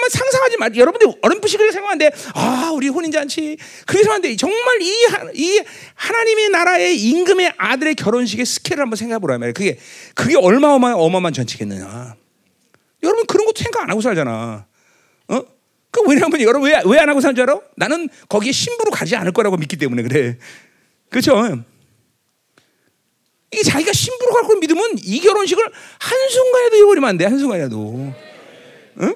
한번 상상하지 말. 여러분들 어렴풋이 그렇게 생각하는데 아 우리 혼인 잔치 그렇게 생각하는데 정말 이, 하, 이 하나님의 나라의 임금의 아들의 결혼식의 스케일을 한번 생각해 보라 말이야. 그게 그게 얼마 어마 어마어마한 전치겠느냐. 여러분 그런 것도 생각 안 하고 살잖아. 어? 그 왜냐하면 여러분 왜 왜 안 하고 사는 줄 알아? 나는 거기에 신부로 가지 않을 거라고 믿기 때문에 그래. 그렇죠? 이 자기가 신부로 갈 걸 믿으면 이 결혼식을 한 순간에도 잃어버리면 안 돼. 한 순간에도. 응?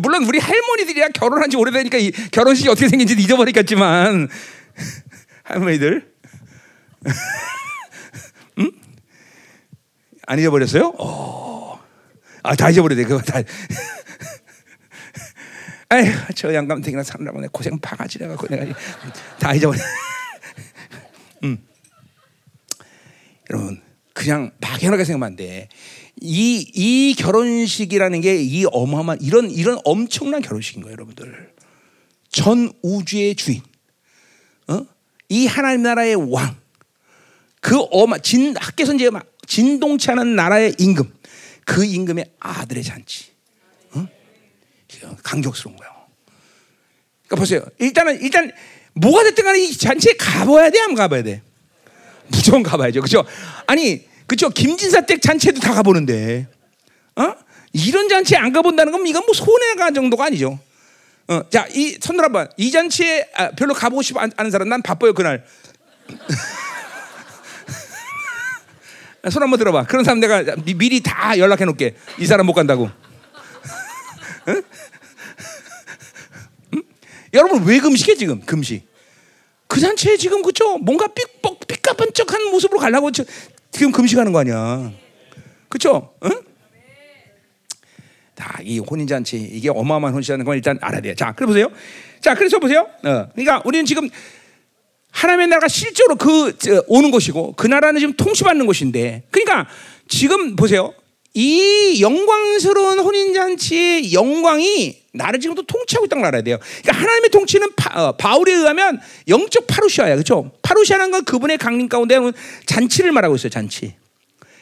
물론 우리 할머니들이야 결혼한 지 오래되니까 이 결혼식이 어떻게 생긴지 잊어버리겠지만 할머니들 응? 안 잊어버렸어요? 어. 아, 다 잊어버렸네. 그거 다. 아휴, 저 양감택이나 사느라고 내 고생 바가지라 갖고 내가 다 잊어버려. 음. 여러분, 그냥 막연하게 생각하면 안 돼. 이, 이 결혼식이라는 게 이 어마어마한 이런 이런 엄청난 결혼식인 거예요, 여러분들. 전 우주의 주인, 어? 이 하나님 나라의 왕, 그 어마 진 학계선 이제 막 진동치 않은 나라의 임금, 그 임금의 아들의 잔치, 어? 강격스러운 거예요. 그러니까 보세요. 일단은 일단 뭐가 됐든 간에 이 잔치에 가봐야 돼, 안 가봐야 돼? 무조건 가봐야죠. 그죠? 아니, 그죠? 김진사 댁 잔치에도 다 가보는데, 어? 이런 잔치에 안 가본다는 건 이건 뭐 손해가 정도가 아니죠. 어, 자, 이 손들 한번 이 잔치에 아, 별로 가보고 싶어 않은 사람 난 바빠요 그날. 손 한번 들어봐. 그런 사람 내가 미, 리다 연락해 놓게. 이 사람 못 간다고. 여러분 왜 금식해 지금 금식? 그 잔치에 지금 그죠? 뭔가 삑뻑 삐까번쩍한 모습으로 가려고 지금 금식하는 거 아니야? 그렇죠? 응? 다 이 혼인 잔치 이게 어마어마한 혼인이라는 건 일단 알아야 돼요. 자, 그래 보세요. 자, 그래서 보세요. 어, 그러니까 우리는 지금 하나님의 나라가 실제로 그 저, 오는 것이고 그 나라는 지금 통치받는 것인데, 그러니까 지금 보세요. 이 영광스러운 혼인잔치의 영광이 나를 지금도 통치하고 있다는 걸 알아야 돼요. 그러니까 하나님의 통치는 파, 어, 바울에 의하면 영적 파루시아야. 그렇죠? 파루시아는 건 그분의 강림 가운데 잔치를 말하고 있어요. 잔치.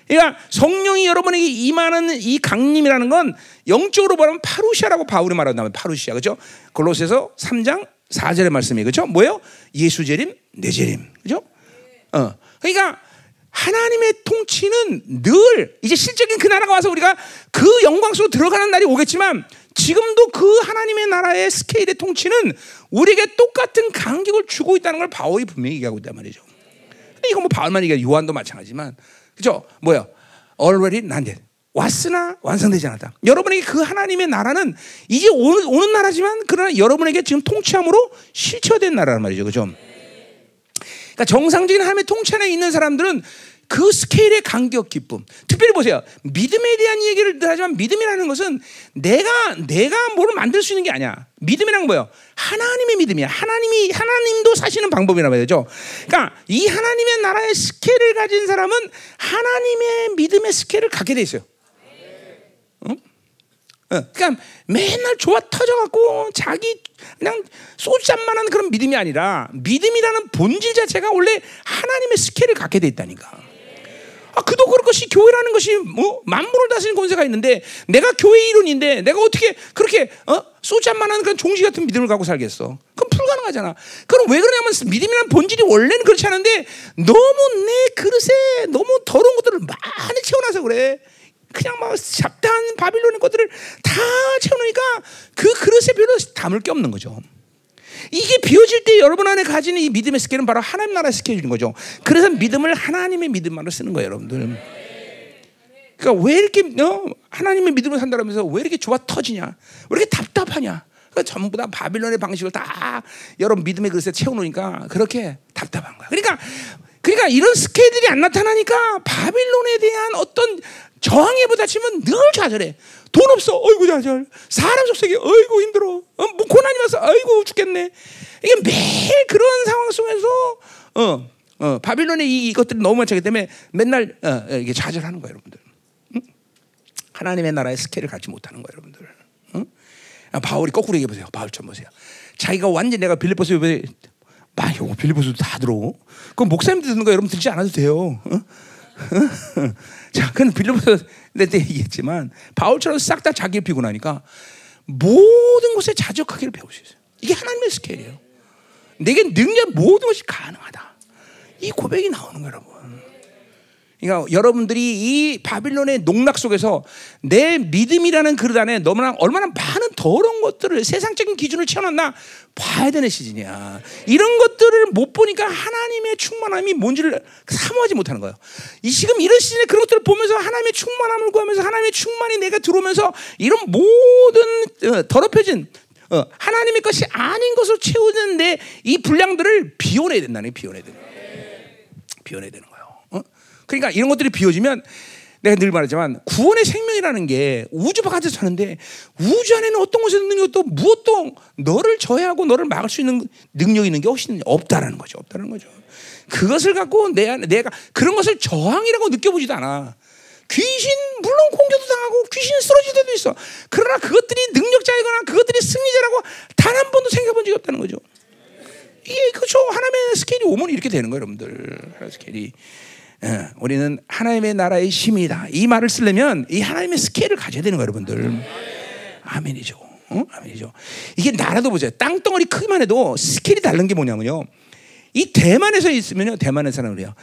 그러니까 성령이 여러분에게 임하는 이 강림이라는 건 영적으로 말하면 파루시아라고 바울이 말한다면 파루시아. 그렇죠? 골로새서 3장 4절의 말씀이 그렇죠? 뭐예요? 예수 재림, 내 재림. 그렇죠? 어. 그러니까 하나님의 통치는 늘 이제 실적인 그 나라가 와서 우리가 그 영광 속으로 들어가는 날이 오겠지만 지금도 그 하나님의 나라의 스케일의 통치는 우리에게 똑같은 간격을 주고 있다는 걸 바울이 분명히 얘기하고 있단 말이죠. 이거 뭐 바울만 얘기해 요한도 마찬가지지만 그죠? 뭐야? already 난데 왔으나 완성되지 않았다. 여러분에게 그 하나님의 나라는 이제 오는, 오는 나라지만 그러나 여러분에게 지금 통치함으로 실체화된 나라란 말이죠. 그죠? 그러니까 정상적인 하나님의 통치 안에 있는 사람들은 그 스케일의 간격 기쁨. 특별히 보세요. 믿음에 대한 얘기를 하지만 믿음이라는 것은 내가 내가 뭐를 만들 수 있는 게 아니야. 믿음이란 뭐예요? 하나님의 믿음이야. 하나님이 하나님도 사시는 방법이란 말이죠. 그러니까 이 하나님의 나라의 스케일을 가진 사람은 하나님의 믿음의 스케일을 갖게 돼 있어요. 어, 그러니까 맨날 좋아 터져갖고 자기 그냥 소주잔만한 그런 믿음이 아니라 믿음이라는 본질 자체가 원래 하나님의 스케일을 갖게 돼 있다니까. 아, 그도 그럴 것이 교회라는 것이 뭐 만물을 다스리는 권세가 있는데 내가 교회 이론인데 내가 어떻게 그렇게 어? 소잔만한 그런 종지 같은 믿음을 갖고 살겠어? 그럼 불가능하잖아. 그럼 왜 그러냐면 믿음이란 본질이 원래는 그렇지 않은데 너무 내 그릇에 너무 더러운 것들을 많이 채워놔서 그래. 그냥 막 잡다한 바빌론의 것들을 다 채워놓으니까 그 그릇에 별로 담을 게 없는 거죠. 이게 비워질 때 여러분 안에 가지는 이 믿음의 스케일은 바로 하나님 나라의 스케일인 거죠. 그래서 믿음을 하나님의 믿음만으로 쓰는 거예요, 여러분들. 그러니까 왜 이렇게 어? 하나님의 믿음을 산다면서 왜 이렇게 좋아 터지냐? 왜 이렇게 답답하냐? 그러니까 전부 다 바빌론의 방식을 다 여러분 믿음의 그릇에 채워놓으니까 그렇게 답답한 거야. 그러니까 그러니까 이런 스케일들이 안 나타나니까 바빌론에 대한 어떤 저항에 부딪히면 늘 좌절해. 돈 없어. 어이구 좌절. 사람 속색이 어이구 힘들어. 어, 뭐 고난이 와서 어이구 죽겠네. 이게 매일 그런 상황 속에서 어, 어, 바빌론의 이, 이것들이 너무 많기 때문에 맨날 어, 이게 좌절하는 거예요, 여러분들. 응? 하나님의 나라의 스케일을 갖지 못하는 거예요, 여러분들. 응? 아, 바울이 거꾸로 얘기해 보세요. 바울처럼 보세요. 자기가 완전 내가 빌립보서 막 요거 빌립보서도 다 들어. 그럼 목사님 듣는 거 여러분 듣지 않아도 돼요. 어? 자, 그는 빌립보서 때 얘기했지만 바울처럼 싹 다 자기를 피고 나니까 모든 것에 자족하기를 있어요. 이게 하나님의 스케일이에요. 내게 능력 모든 것이 가능하다. 이 고백이 나오는 여러분. 그러니까 여러분들이 이 바빌론의 농락 속에서 내 믿음이라는 그릇 안에 너무나 얼마나 많은 더러운 것들을 세상적인 기준을 채워놨나 봐야 되는 시즌이야. 이런 것들을 못 보니까 하나님의 충만함이 뭔지를 사모하지 못하는 거예요. 이 지금 이런 시즌에 그런 것들을 보면서 하나님의 충만함을 구하면서 하나님의 충만이 내가 들어오면서 이런 모든 어, 더럽혀진 어, 하나님의 것이 아닌 것을 채우는데 이 분량들을 비워내야 된다는 비워내야 되는 거예요. 비워내야 되는 거예요. 어? 그러니까 이런 것들이 비워지면 내가 늘 말하지만 구원의 생명이라는 게 우주 바깥에 사는데 우주 안에는 어떤 것이 있는 것도 무엇도 너를 저해하고 너를 막을 수 있는 능력이 있는 게 훨씬 없다라는 거죠. 없다는 거죠. 그것을 갖고 내 안에 내가 그런 것을 저항이라고 느껴보지도 않아. 귀신 물론 공격도 당하고 귀신 쓰러질 때도 있어. 그러나 그것들이 능력자이거나 그것들이 승리자라고 단 한 번도 생각해 본 적이 없다는 거죠. 이게 그죠 하나님의 스케일이 오면 이렇게 되는 거예요, 여러분들. 스케일이. 예, 우리는 하나님의 나라의 힘이다. 이 말을 쓰려면 이 하나님의 스케일을 가져야 되는 거예요, 여러분들. 아멘이죠. 어? 아멘이죠. 이게 나라도 보세요. 땅덩어리 크기만 해도 스케일이 다른 게 뭐냐면요. 이 대만에서 있으면요, 대만의 사람은 그래요.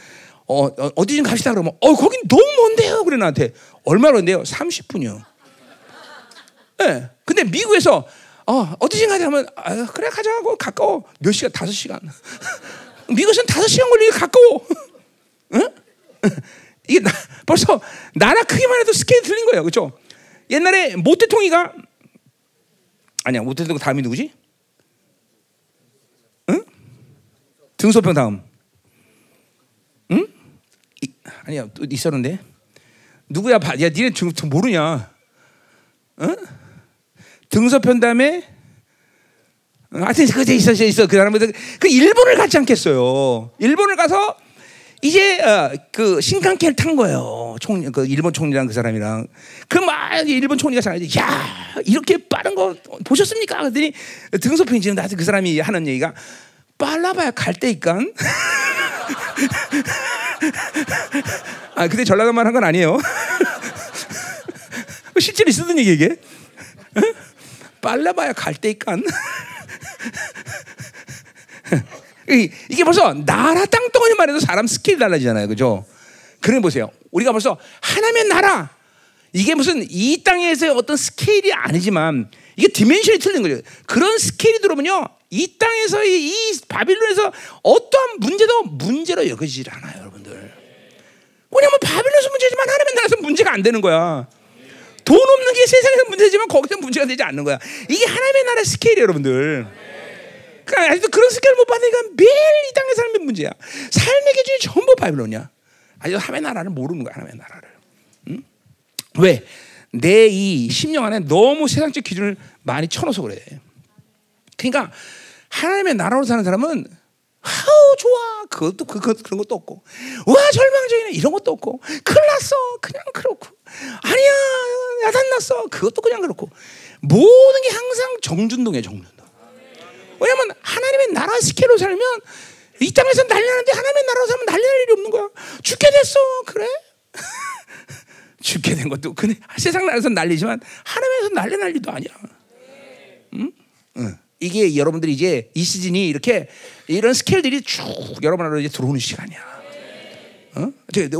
어, 어, 디좀 갑시다 그러면, 어, 거긴 너무 먼데요. 그래, 나한테. 얼마나 먼데요? 30분이요. 예. 네. 근데 미국에서, 어, 어디 좀 가자 하면, 아, 그래, 가자 하고 가까워. 몇 시간? 다섯 시간. 미국에서는 다섯 시간 걸리기 가까워. 응? 이게 나, 벌써 나라 크기만 해도 스케일 틀린 거예요. 그렇죠? 옛날에 모태통이가 아니야. 모태통 다음이 누구지? 응? 등소평 다음. 응? 이, 아니야. 또 있었는데. 누구야? 야, 니네 등 모르냐? 응? 등소편 다음에 하여튼 그제 있어 있어 그 사람들 그 일본을 가지 않겠어요. 일본을 가서 이제 어, 그 신칸케를 탄 거예요. 총, 그 일본 총리랑 그 사람이랑 그막 일본 총리가 생각하지, 야 이렇게 빠른 거 보셨습니까? 그랬더니 등소평이 지금 나한테 그 사람이 하는 얘기가 빨라봐야 갈 때이깐. 아 근데 전라도만 한 건 아니에요. 실제로 있었던 얘기 이게. 빨라봐야 갈 때이깐. 이게 벌써 나라 땅덩어리만 해도 사람 스케일이 달라지잖아요. 그죠? 그래 보세요. 우리가 벌써 하나님의 나라. 이게 무슨 이 땅에서의 어떤 스케일이 아니지만 이게 dimension이 틀린 거죠. 그런 스케일이 들어오면요. 이 땅에서의 이 바빌론에서 어떠한 문제도 문제로 여겨지질 않아요, 여러분들. 왜냐면 바빌론에서 문제지만 하나님의 나라에서 문제가 안 되는 거야. 돈 없는 게 세상에서 문제지만 거기서 문제가 되지 않는 거야. 이게 하나님의 나라의 스케일이에요, 여러분들. 그러니까 아직도 그런 스케일 못 받으니까 매일 이 땅의 삶의 문제야. 삶의 기준이 전부 바빌론이야. 아직도 하나님의 나라를 모르는 거야, 하나님의 나라를. 응? 왜? 내 이 심령 안에 너무 세상적 기준을 많이 쳐넣어서 그래. 그러니까 하나님의 나라로 사는 사람은 아우 좋아 그것도 그, 그 그런 것도 없고 와 절망적이네 이런 것도 없고 큰일 났어 그냥 그렇고 아니야 야단 났어 그것도 그냥 그렇고 모든 게 항상 정준동이야 정준동 왜냐면 하나님의 나라 스케일로 살면 이 땅에서 난리 나는데 하나님의 나라로 살면 난리 날 일이 없는 거야. 죽게 됐어. 그래? 죽게 된 것도 그래. 세상 나라에서 난리지만 하나님에서 난리 날 일도 아니야. 응? 응. 이게 여러분들이 이제 이 시즌이 이렇게 이런 스케일들이 쭉 여러분으로 이제 들어오는 시간이야. 어?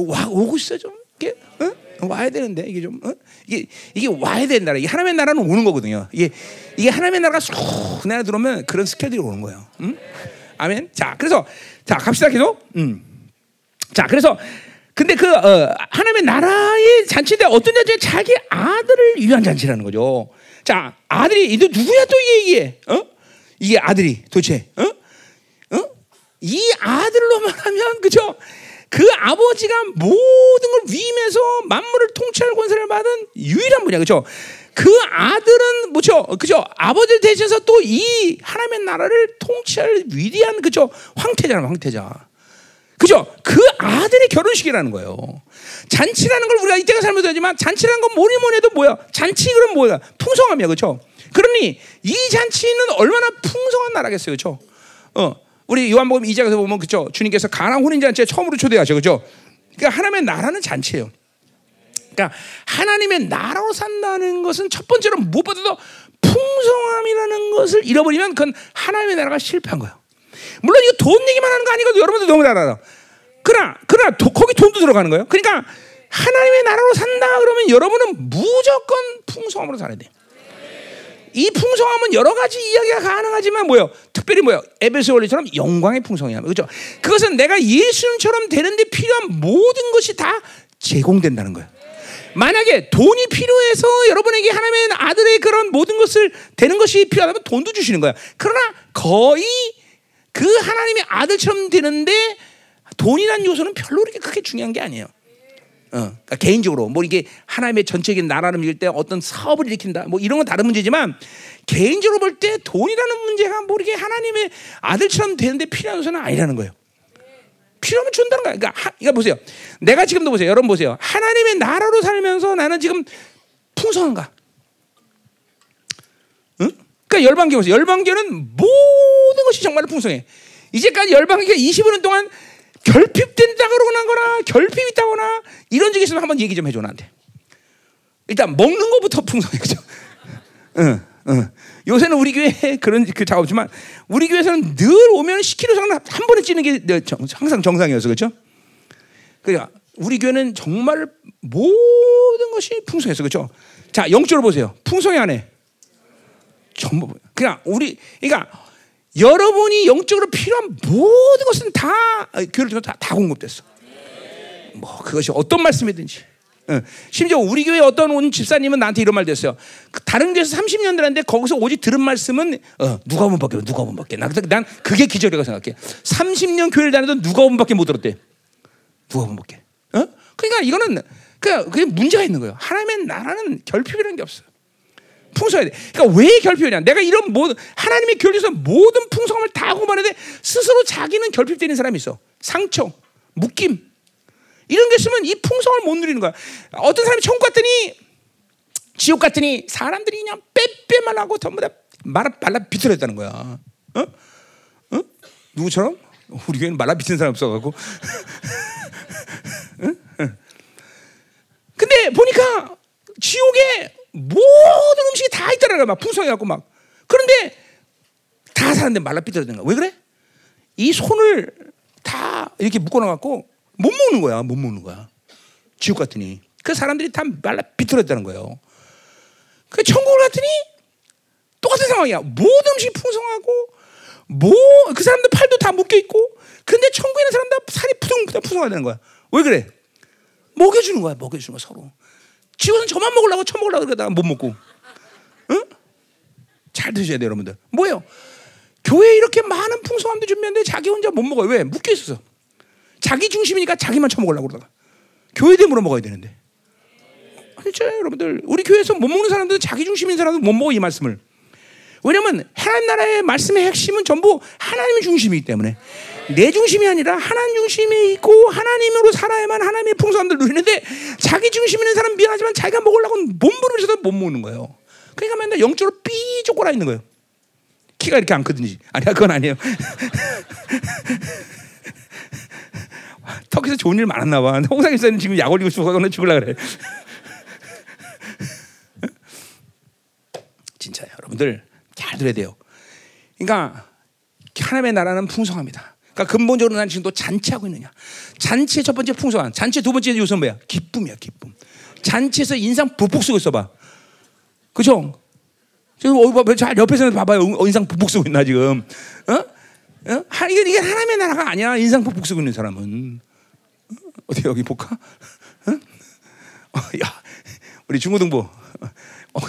와 오고 있어 좀. 이게 어? 와야 되는데 이게 좀 어? 이게 이게 와야 된다. 이게 하나님의 나라는 오는 거거든요. 이게 이게 하나님의 나라가 쏙 내가 들어오면 그런 스케일이 오는 거예요. 음? 아멘. 자, 그래서 자 갑시다 계속. 음. 자, 그래서 근데 그 어, 하나님의 나라의 잔치인데 어떤 잔치 자기 아들을 위한 잔치라는 거죠. 자, 아들이 이거 누구야 또 이게 어? 이게 아들이 도대체 어? 어? 이 아들로만 하면 그죠? 그 아버지가 모든 걸 위임해서 만물을 통치할 권세를 받은 유일한 분이야. 그죠? 그 아들은 뭐죠? 그죠? 아버지를 대신해서 또 이 하나님의 나라를 통치할 위대한 그죠? 황태자는 황태자. 그죠? 그 아들의 결혼식이라는 거예요. 잔치라는 걸 우리가 이때가 살면서 하지만 잔치라는 건 뭐니 뭐니 해도 뭐야? 잔치 그럼 뭐야? 풍성함이야. 그죠? 그러니 이 잔치는 얼마나 풍성한 나라겠어요. 그죠? 어. 우리 요한복음 2장에서 보면 그죠? 주님께서 가나 혼인 잔치에 처음으로 초대하죠. 그죠? 그러니까 하나님의 나라는 잔치예요. 그러니까 하나님의 나라로 산다는 것은 첫 번째로 무엇보다도 풍성함이라는 것을 잃어버리면 그건 하나님의 나라가 실패한 거예요. 물론 이거 돈 얘기만 하는 거 아니거든. 여러분들 너무 잘 알아. 그러나 그러나 도, 거기 돈도 들어가는 거예요. 그러니까 하나님의 나라로 산다 그러면 여러분은 무조건 풍성함으로 살아야 돼. 이 풍성함은 여러 가지 이야기가 가능하지만 뭐요? 특별히 뭐요? 에베소 원리처럼 영광의 풍성함. 그렇죠? 그것은 내가 예수님처럼 되는데 필요한 모든 것이 다 제공된다는 거예요. 만약에 돈이 필요해서 여러분에게 하나님의 아들의 그런 모든 것을 되는 것이 필요하다면 돈도 주시는 거야. 그러나 거의 그 하나님의 아들처럼 되는데 돈이라는 요소는 별로 그렇게 크게 중요한 게 아니에요. 어, 그러니까 개인적으로 뭐 이게 하나님의 전체적인 나라를 밀때 어떤 사업을 일으킨다 뭐 이런 건 다른 문제지만 개인적으로 볼 때 돈이라는 문제가 뭐 이게 하나님의 아들처럼 되는데 필요한 요소는 아니라는 거예요. 필요하면 준다는 거야. 그러니까, 하, 그러니까 보세요. 내가 지금도 보세요. 여러분 보세요. 하나님의 나라로 살면서 나는 지금 풍성한가? 응? 그러니까 열방교 보세요. 열방교는 모든 것이 정말 풍성해. 이제까지 열방교가 25년 동안 결핍된다 그러거나 결핍 있다거나 이런 적이 있으면 한번 얘기 좀 해줘 나한테. 일단 먹는 것부터 풍성해 그죠? 응, 응. 요새는 우리 교회 그런 그 작업지만 우리 교회에서는 늘 오면 10kg 상당 한 번에 찌는 게 항상 정상이어서 그렇죠? 그러니까 우리 교회는 정말 모든 것이 풍성해서 그렇죠? 자 영적으로 보세요. 풍성해 안에 전부 그냥 우리 그러니까 여러분이 영적으로 필요한 모든 것은 다 교회를 통해 다, 다 공급됐어. 뭐 그것이 어떤 말씀이든지. 어. 심지어 우리 교회 어떤 온 집사님은 나한테 이런 말도 했어요. 그 다른 교회에서 30년 들었는데 거기서 오직 들은 말씀은 어, 누가 본밖에 누가 본밖에. 난, 난 그게 기절이라고 생각해. 30년 교회를 다녀도 누가 본밖에 못 들었대. 누가 본밖에. 어? 그러니까 이거는 그 그게 문제가 있는 거예요. 하나님의 나라는 결핍이라는 게 없어요. 풍성해야 돼. 그러니까 왜 결핍이냐? 내가 이런 모든 하나님의 결핍에서 모든 풍성함을 다 고만하는데 스스로 자기는 결핍되는 사람이 있어. 상처, 묶임 이런 게 있으면 이 풍성을 못 누리는 거야. 어떤 사람이 천국 갔더니 지옥 갔더니 사람들이 그냥 빼빼만 하고 전부 다 말라 말라 비틀었다는 거야. 어? 어? 누구처럼? 우리 교회는 말라 비튼 사람 없어가고. 근데 보니까 지옥에 모든 음식이 다 있더라고요. 막 풍성해갖고 막. 그런데 다 사는데 말라 삐뚤어진 거야. 왜 그래? 이 손을 다 이렇게 묶어놔갖고 못 먹는 거야. 못 먹는 거야. 지옥 같더니. 그 사람들이 다 말라 비틀었다는 거예요. 그 천국을 갔더니 똑같은 상황이야. 모든 음식이 풍성하고 뭐 그 사람들 팔도 다 묶여 있고 근데 천국에 있는 사람들 살이 푸둥푸둥 풍성하다는 거야. 왜 그래? 먹여주는 거야. 먹여주는 거야 서로. 지금은 저만 먹으려고 처먹으려고 그러다가 못 먹고. 응? 잘 드셔야 돼요, 여러분들. 뭐예요? 교회에 이렇게 많은 풍성함도 준비했는데 자기 혼자 못 먹어요. 왜? 묶여 있어서. 자기 중심이니까 자기만 처먹으려고 그러다가. 교회 대물어 먹어야 되는데. 아니죠, 여러분들. 우리 교회에서 못 먹는 사람들은 자기 중심인 사람들은 못 먹어, 이 말씀을. 왜냐면 하나님 나라의 말씀의 핵심은 전부 하나님의 중심이기 때문에 내 중심이 아니라 하나님 중심이 있고 하나님으로 살아야만 하나님의 풍성함을 누리는데 자기 중심 있는 사람 미안하지만 자기가 먹으려고 몸부림쳐도 못 먹는 거예요. 그러니까 맨날 영적으로 삐죽거라 있는 거예요. 키가 이렇게 안 크든지 아니야 그건 아니에요. 터키에서 좋은 일 많았나 봐. 홍상 에서는 지금 약 올리고 싶어 서 죽을라 그래. 진짜 여러분들 잘 들어야 돼요. 그러니까 하나님의 나라는 풍성합니다. 그러니까 근본적으로 난 지금도 잔치하고 있느냐. 잔치의 첫 번째 풍성한. 잔치 두 번째 요소는 뭐야? 기쁨이야, 기쁨. 잔치에서 인상 북북 쓰고 있어봐. 그죠? 지금 옆에서 봐봐요. 어, 인상 북북 쓰고 있나 지금? 어? 어? 하, 이게, 이게 하나님의 나라가 아니야. 인상 북북 쓰고 있는 사람은. 어? 어디 여기 볼까? 어? 어, 야, 우리 중고등부. 어,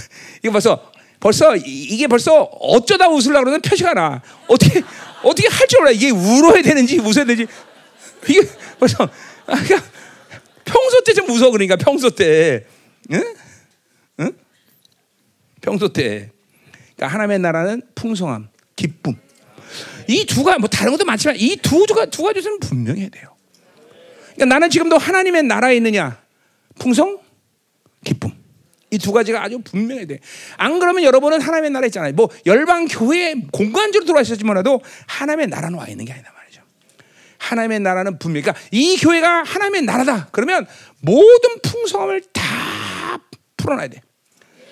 이거 벌써 벌써 이게 벌써 어쩌다 웃으려고 그러는 표시가 나. 어떻게 어떻게 할 줄 몰라. 이게 울어야 되는지 웃어야 되는지 이게 벌써 아, 그러니까 평소 때 좀 웃어 그러니까 평소 때, 응? 응? 평소 때. 그러니까 하나님의 나라는 풍성함, 기쁨. 이 두가 뭐 다른 것도 많지만 이 두 두가 두 가지는 분명해야 돼요. 그러니까 나는 지금도 하나님의 나라에 있느냐, 풍성, 기쁨. 이 두 가지가 아주 분명해야 돼. 안 그러면 여러분은 하나님의 나라에 있잖아요. 뭐 열방 교회에 공간적으로 몰라도 하나님의 나라는 와 있는 게 아니다 말이죠. 하나님의 나라는 분명히 그러니까 이 교회가 하나님의 나라다. 그러면 모든 풍성함을 다 풀어놔야 돼.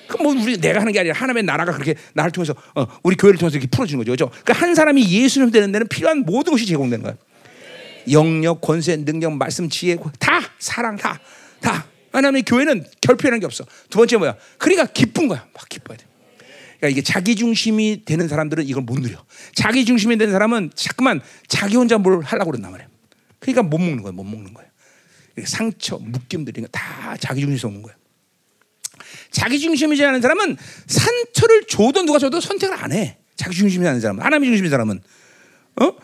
그뭐 우리 내가 하는 게 아니라 하나님의 나라가 그렇게 나를 통해서 어, 우리 교회를 통해서 이렇게 풀어주는 거죠. 그렇죠? 그러니까 한 사람이 예수님 되는 데는 필요한 모든 것이 제공되는 거야. 영역, 권세, 능력, 말씀, 지혜 다 사랑 다 다. 하나님의 교회는 결핍이라는 게 없어. 두 번째 뭐야? 그러니까 기쁜 거야. 막 기뻐야 돼. 그러니까 이게 자기 중심이 되는 사람들은 이걸 못 누려. 자기 중심이 되는 사람은 자꾸만 자기 혼자 뭘 하려고 그런단 말이야. 그러니까 못 먹는 거야. 못 먹는 거야. 상처, 묶임들 이거 다 자기 중심에서 오는 거야. 자기 중심이지 않은 사람은 상처를 줘도 누가 줘도 선택을 안 해. 자기 중심이 아닌 사람은 하나님의 중심인 사람은 어?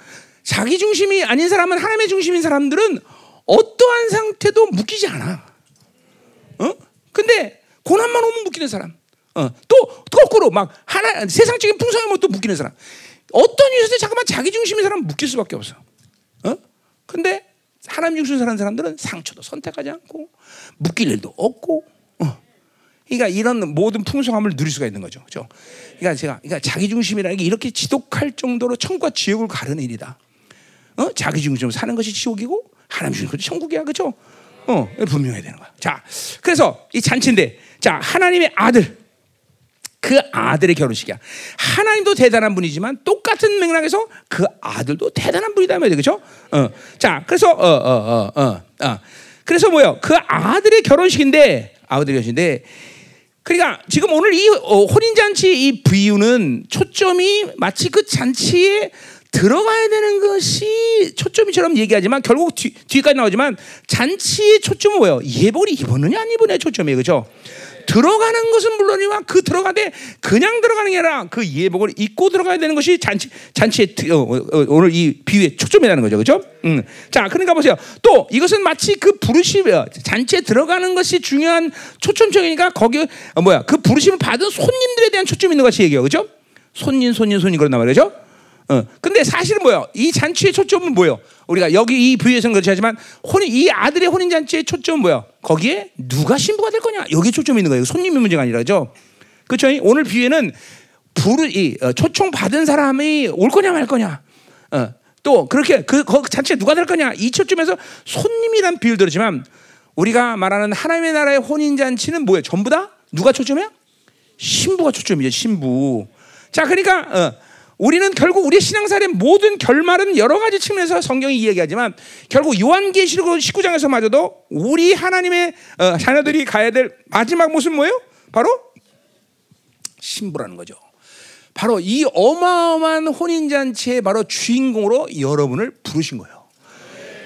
자기 중심이 아닌 사람은 하나님의 중심인 사람들은 어떠한 상태도 묶이지 않아. 어? 근데 고난만 오면 묶이는 사람. 어. 또 거꾸로 막 하나 세상적인 풍성함은 또 묶이는 사람. 어떤 이유에서 잠깐만 자기 중심인 사람은 묶일 수밖에 없어. 어? 근데 하나님 중심 사는 사람들은 상처도 선택하지 않고 묶일 일도 없고. 어. 그러니까 이런 모든 풍성함을 누릴 수가 있는 거죠. 그렇죠? 그러니까 제가 그러니까 자기 중심이라는 게 이렇게 지독할 정도로 천과 지옥을 가르는 일이다. 어? 자기 중심으로 사는 것이 지옥이고 하나님 중심으로 천국이야. 그렇죠? 어, 분명해야 되는 거야. 자, 그래서 이 잔치인데 자, 하나님의 아들 그 아들의 결혼식이야. 하나님도 대단한 분이지만 똑같은 맥락에서 그 아들도 대단한 분이다 말이야. 그렇죠? 어. 자, 그래서 어 어 어 어. 어. 그래서 뭐요? 그 아들의 결혼식인데 아들의 결혼식인데 그러니까 지금 오늘 이 어, 혼인 잔치 이 비유는 초점이 마치 그 잔치에 들어가야 되는 것이 초점이처럼 얘기하지만 결국 뒤, 뒤까지 나오지만 잔치의 초점은 뭐예요? 예복을 입었느냐 안 입었느냐 초점이에요. 그죠? 들어가는 것은 물론이와 그 들어가되 그냥 들어가는 게 아니라 그 예복을 입고 들어가야 되는 것이 잔치 잔치의 어, 어, 어, 오늘 이 비유의 초점이라는 거죠, 그렇죠? 음. 자, 그러니까 보세요. 또 이것은 마치 그 부르심 잔치에 들어가는 것이 중요한 초점적이니까 거기 어, 뭐야 그 부르심을 받은 손님들에 대한 초점이 있는 것이 얘기예요, 그렇죠? 손님, 손님, 손님 그런단 말이죠. 어. 근데 사실은 뭐요? 이 잔치의 초점은 뭐요? 우리가 여기 이 부위에서는 그렇지 않지만 혼인 이 아들의 혼인 잔치의 초점은 뭐야? 거기에 누가 신부가 될 거냐? 여기에 초점이 있는 거예요. 손님의 문제가 아니라죠. 그렇죠? 오늘 비유에는 부르 이 어, 초청 받은 사람이 올 거냐 말 거냐. 어. 또 그렇게 그, 그 잔치에 누가 될 거냐? 이 초점에서 손님이란 비유를 들었지만 우리가 말하는 하나님의 나라의 혼인 잔치는 뭐예요? 전부 다 누가 초점이야? 신부가 초점이죠. 신부. 자, 그러니까 어. 우리는 결국 우리 신앙사의 모든 결말은 여러 가지 측면에서 성경이 이야기하지만 결국 요한계시록 19장에서마저도 우리 하나님의 어, 자녀들이 가야 될 마지막 모습 뭐예요? 바로 신부라는 거죠. 바로 이 어마어마한 혼인잔치의 바로 주인공으로 여러분을 부르신 거예요.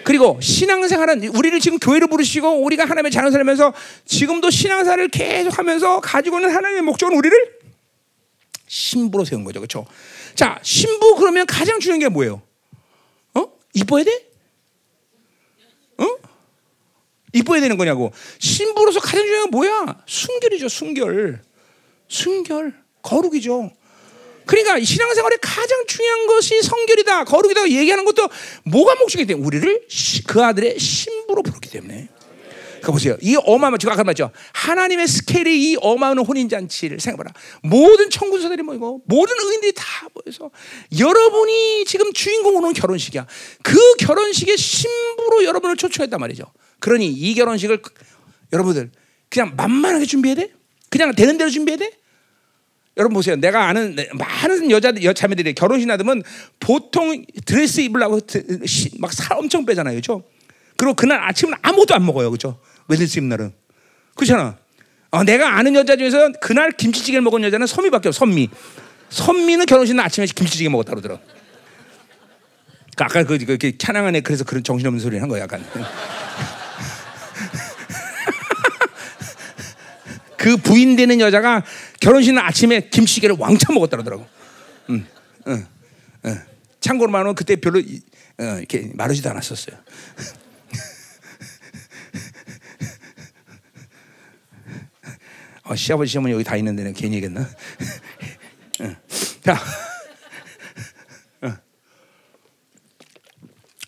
그리고 신앙생활은 우리를 지금 교회로 부르시고 우리가 하나님의 자녀 살면서 지금도 신앙사를 계속하면서 가지고 있는 하나님의 목적은 우리를 신부로 세운 거죠, 그렇죠? 자, 신부 그러면 가장 중요한 게 뭐예요? 어? 이뻐야 돼? 어? 이뻐야 되는 거냐고. 신부로서 가장 중요한 게 뭐야? 순결이죠, 순결. 순결. 거룩이죠. 그러니까 신앙생활에 가장 중요한 것이 성결이다, 거룩이다 얘기하는 것도 뭐가 목적이 돼? 우리를 그 아들의 신부로 부르기 때문에. 그 보세요. 이 어마어마 제가 아까 말했죠. 하나님의 스케일이 이 어마어마한 혼인 잔치를 생각해봐라. 모든 청군서들이 모이고 모든 의인들이 다 모여서 여러분이 지금 주인공 오는 결혼식이야. 그 결혼식의 신부로 여러분을 초청했단 말이죠. 그러니 이 결혼식을 여러분들 그냥 만만하게 준비해야 돼? 그냥 되는 대로 준비해야 돼? 여러분 보세요. 내가 아는 많은 여자 여자매들이 결혼식 나으면 보통 드레스 입으려고 막 살 엄청 빼잖아요, 그렇죠? 그리고 그날 아침은 아무것도 안 먹어요, 그렇죠? 웨들스 입날은 그렇잖아. 어, 내가 아는 여자 중에서 그날 김치찌개를 먹은 여자는 선미밖에 없어. 선미. 선미는 결혼식 날 아침에 김치찌개 먹었다 그러더라. 그 아까 그, 그, 그 찬양안에 그래서 그런 정신없는 소리를 한 거야, 약간. 그 부인 되는 여자가 결혼식 날 아침에 김치찌개를 왕창 먹었다 그러더라고. 응, 응, 응. 참고로 말하면 그때 별로 어, 이렇게 마르지도 않았었어요. 어, 시아버지 시어머니 여기 다 있는데 는 괜히 얘기했나? 자, 어.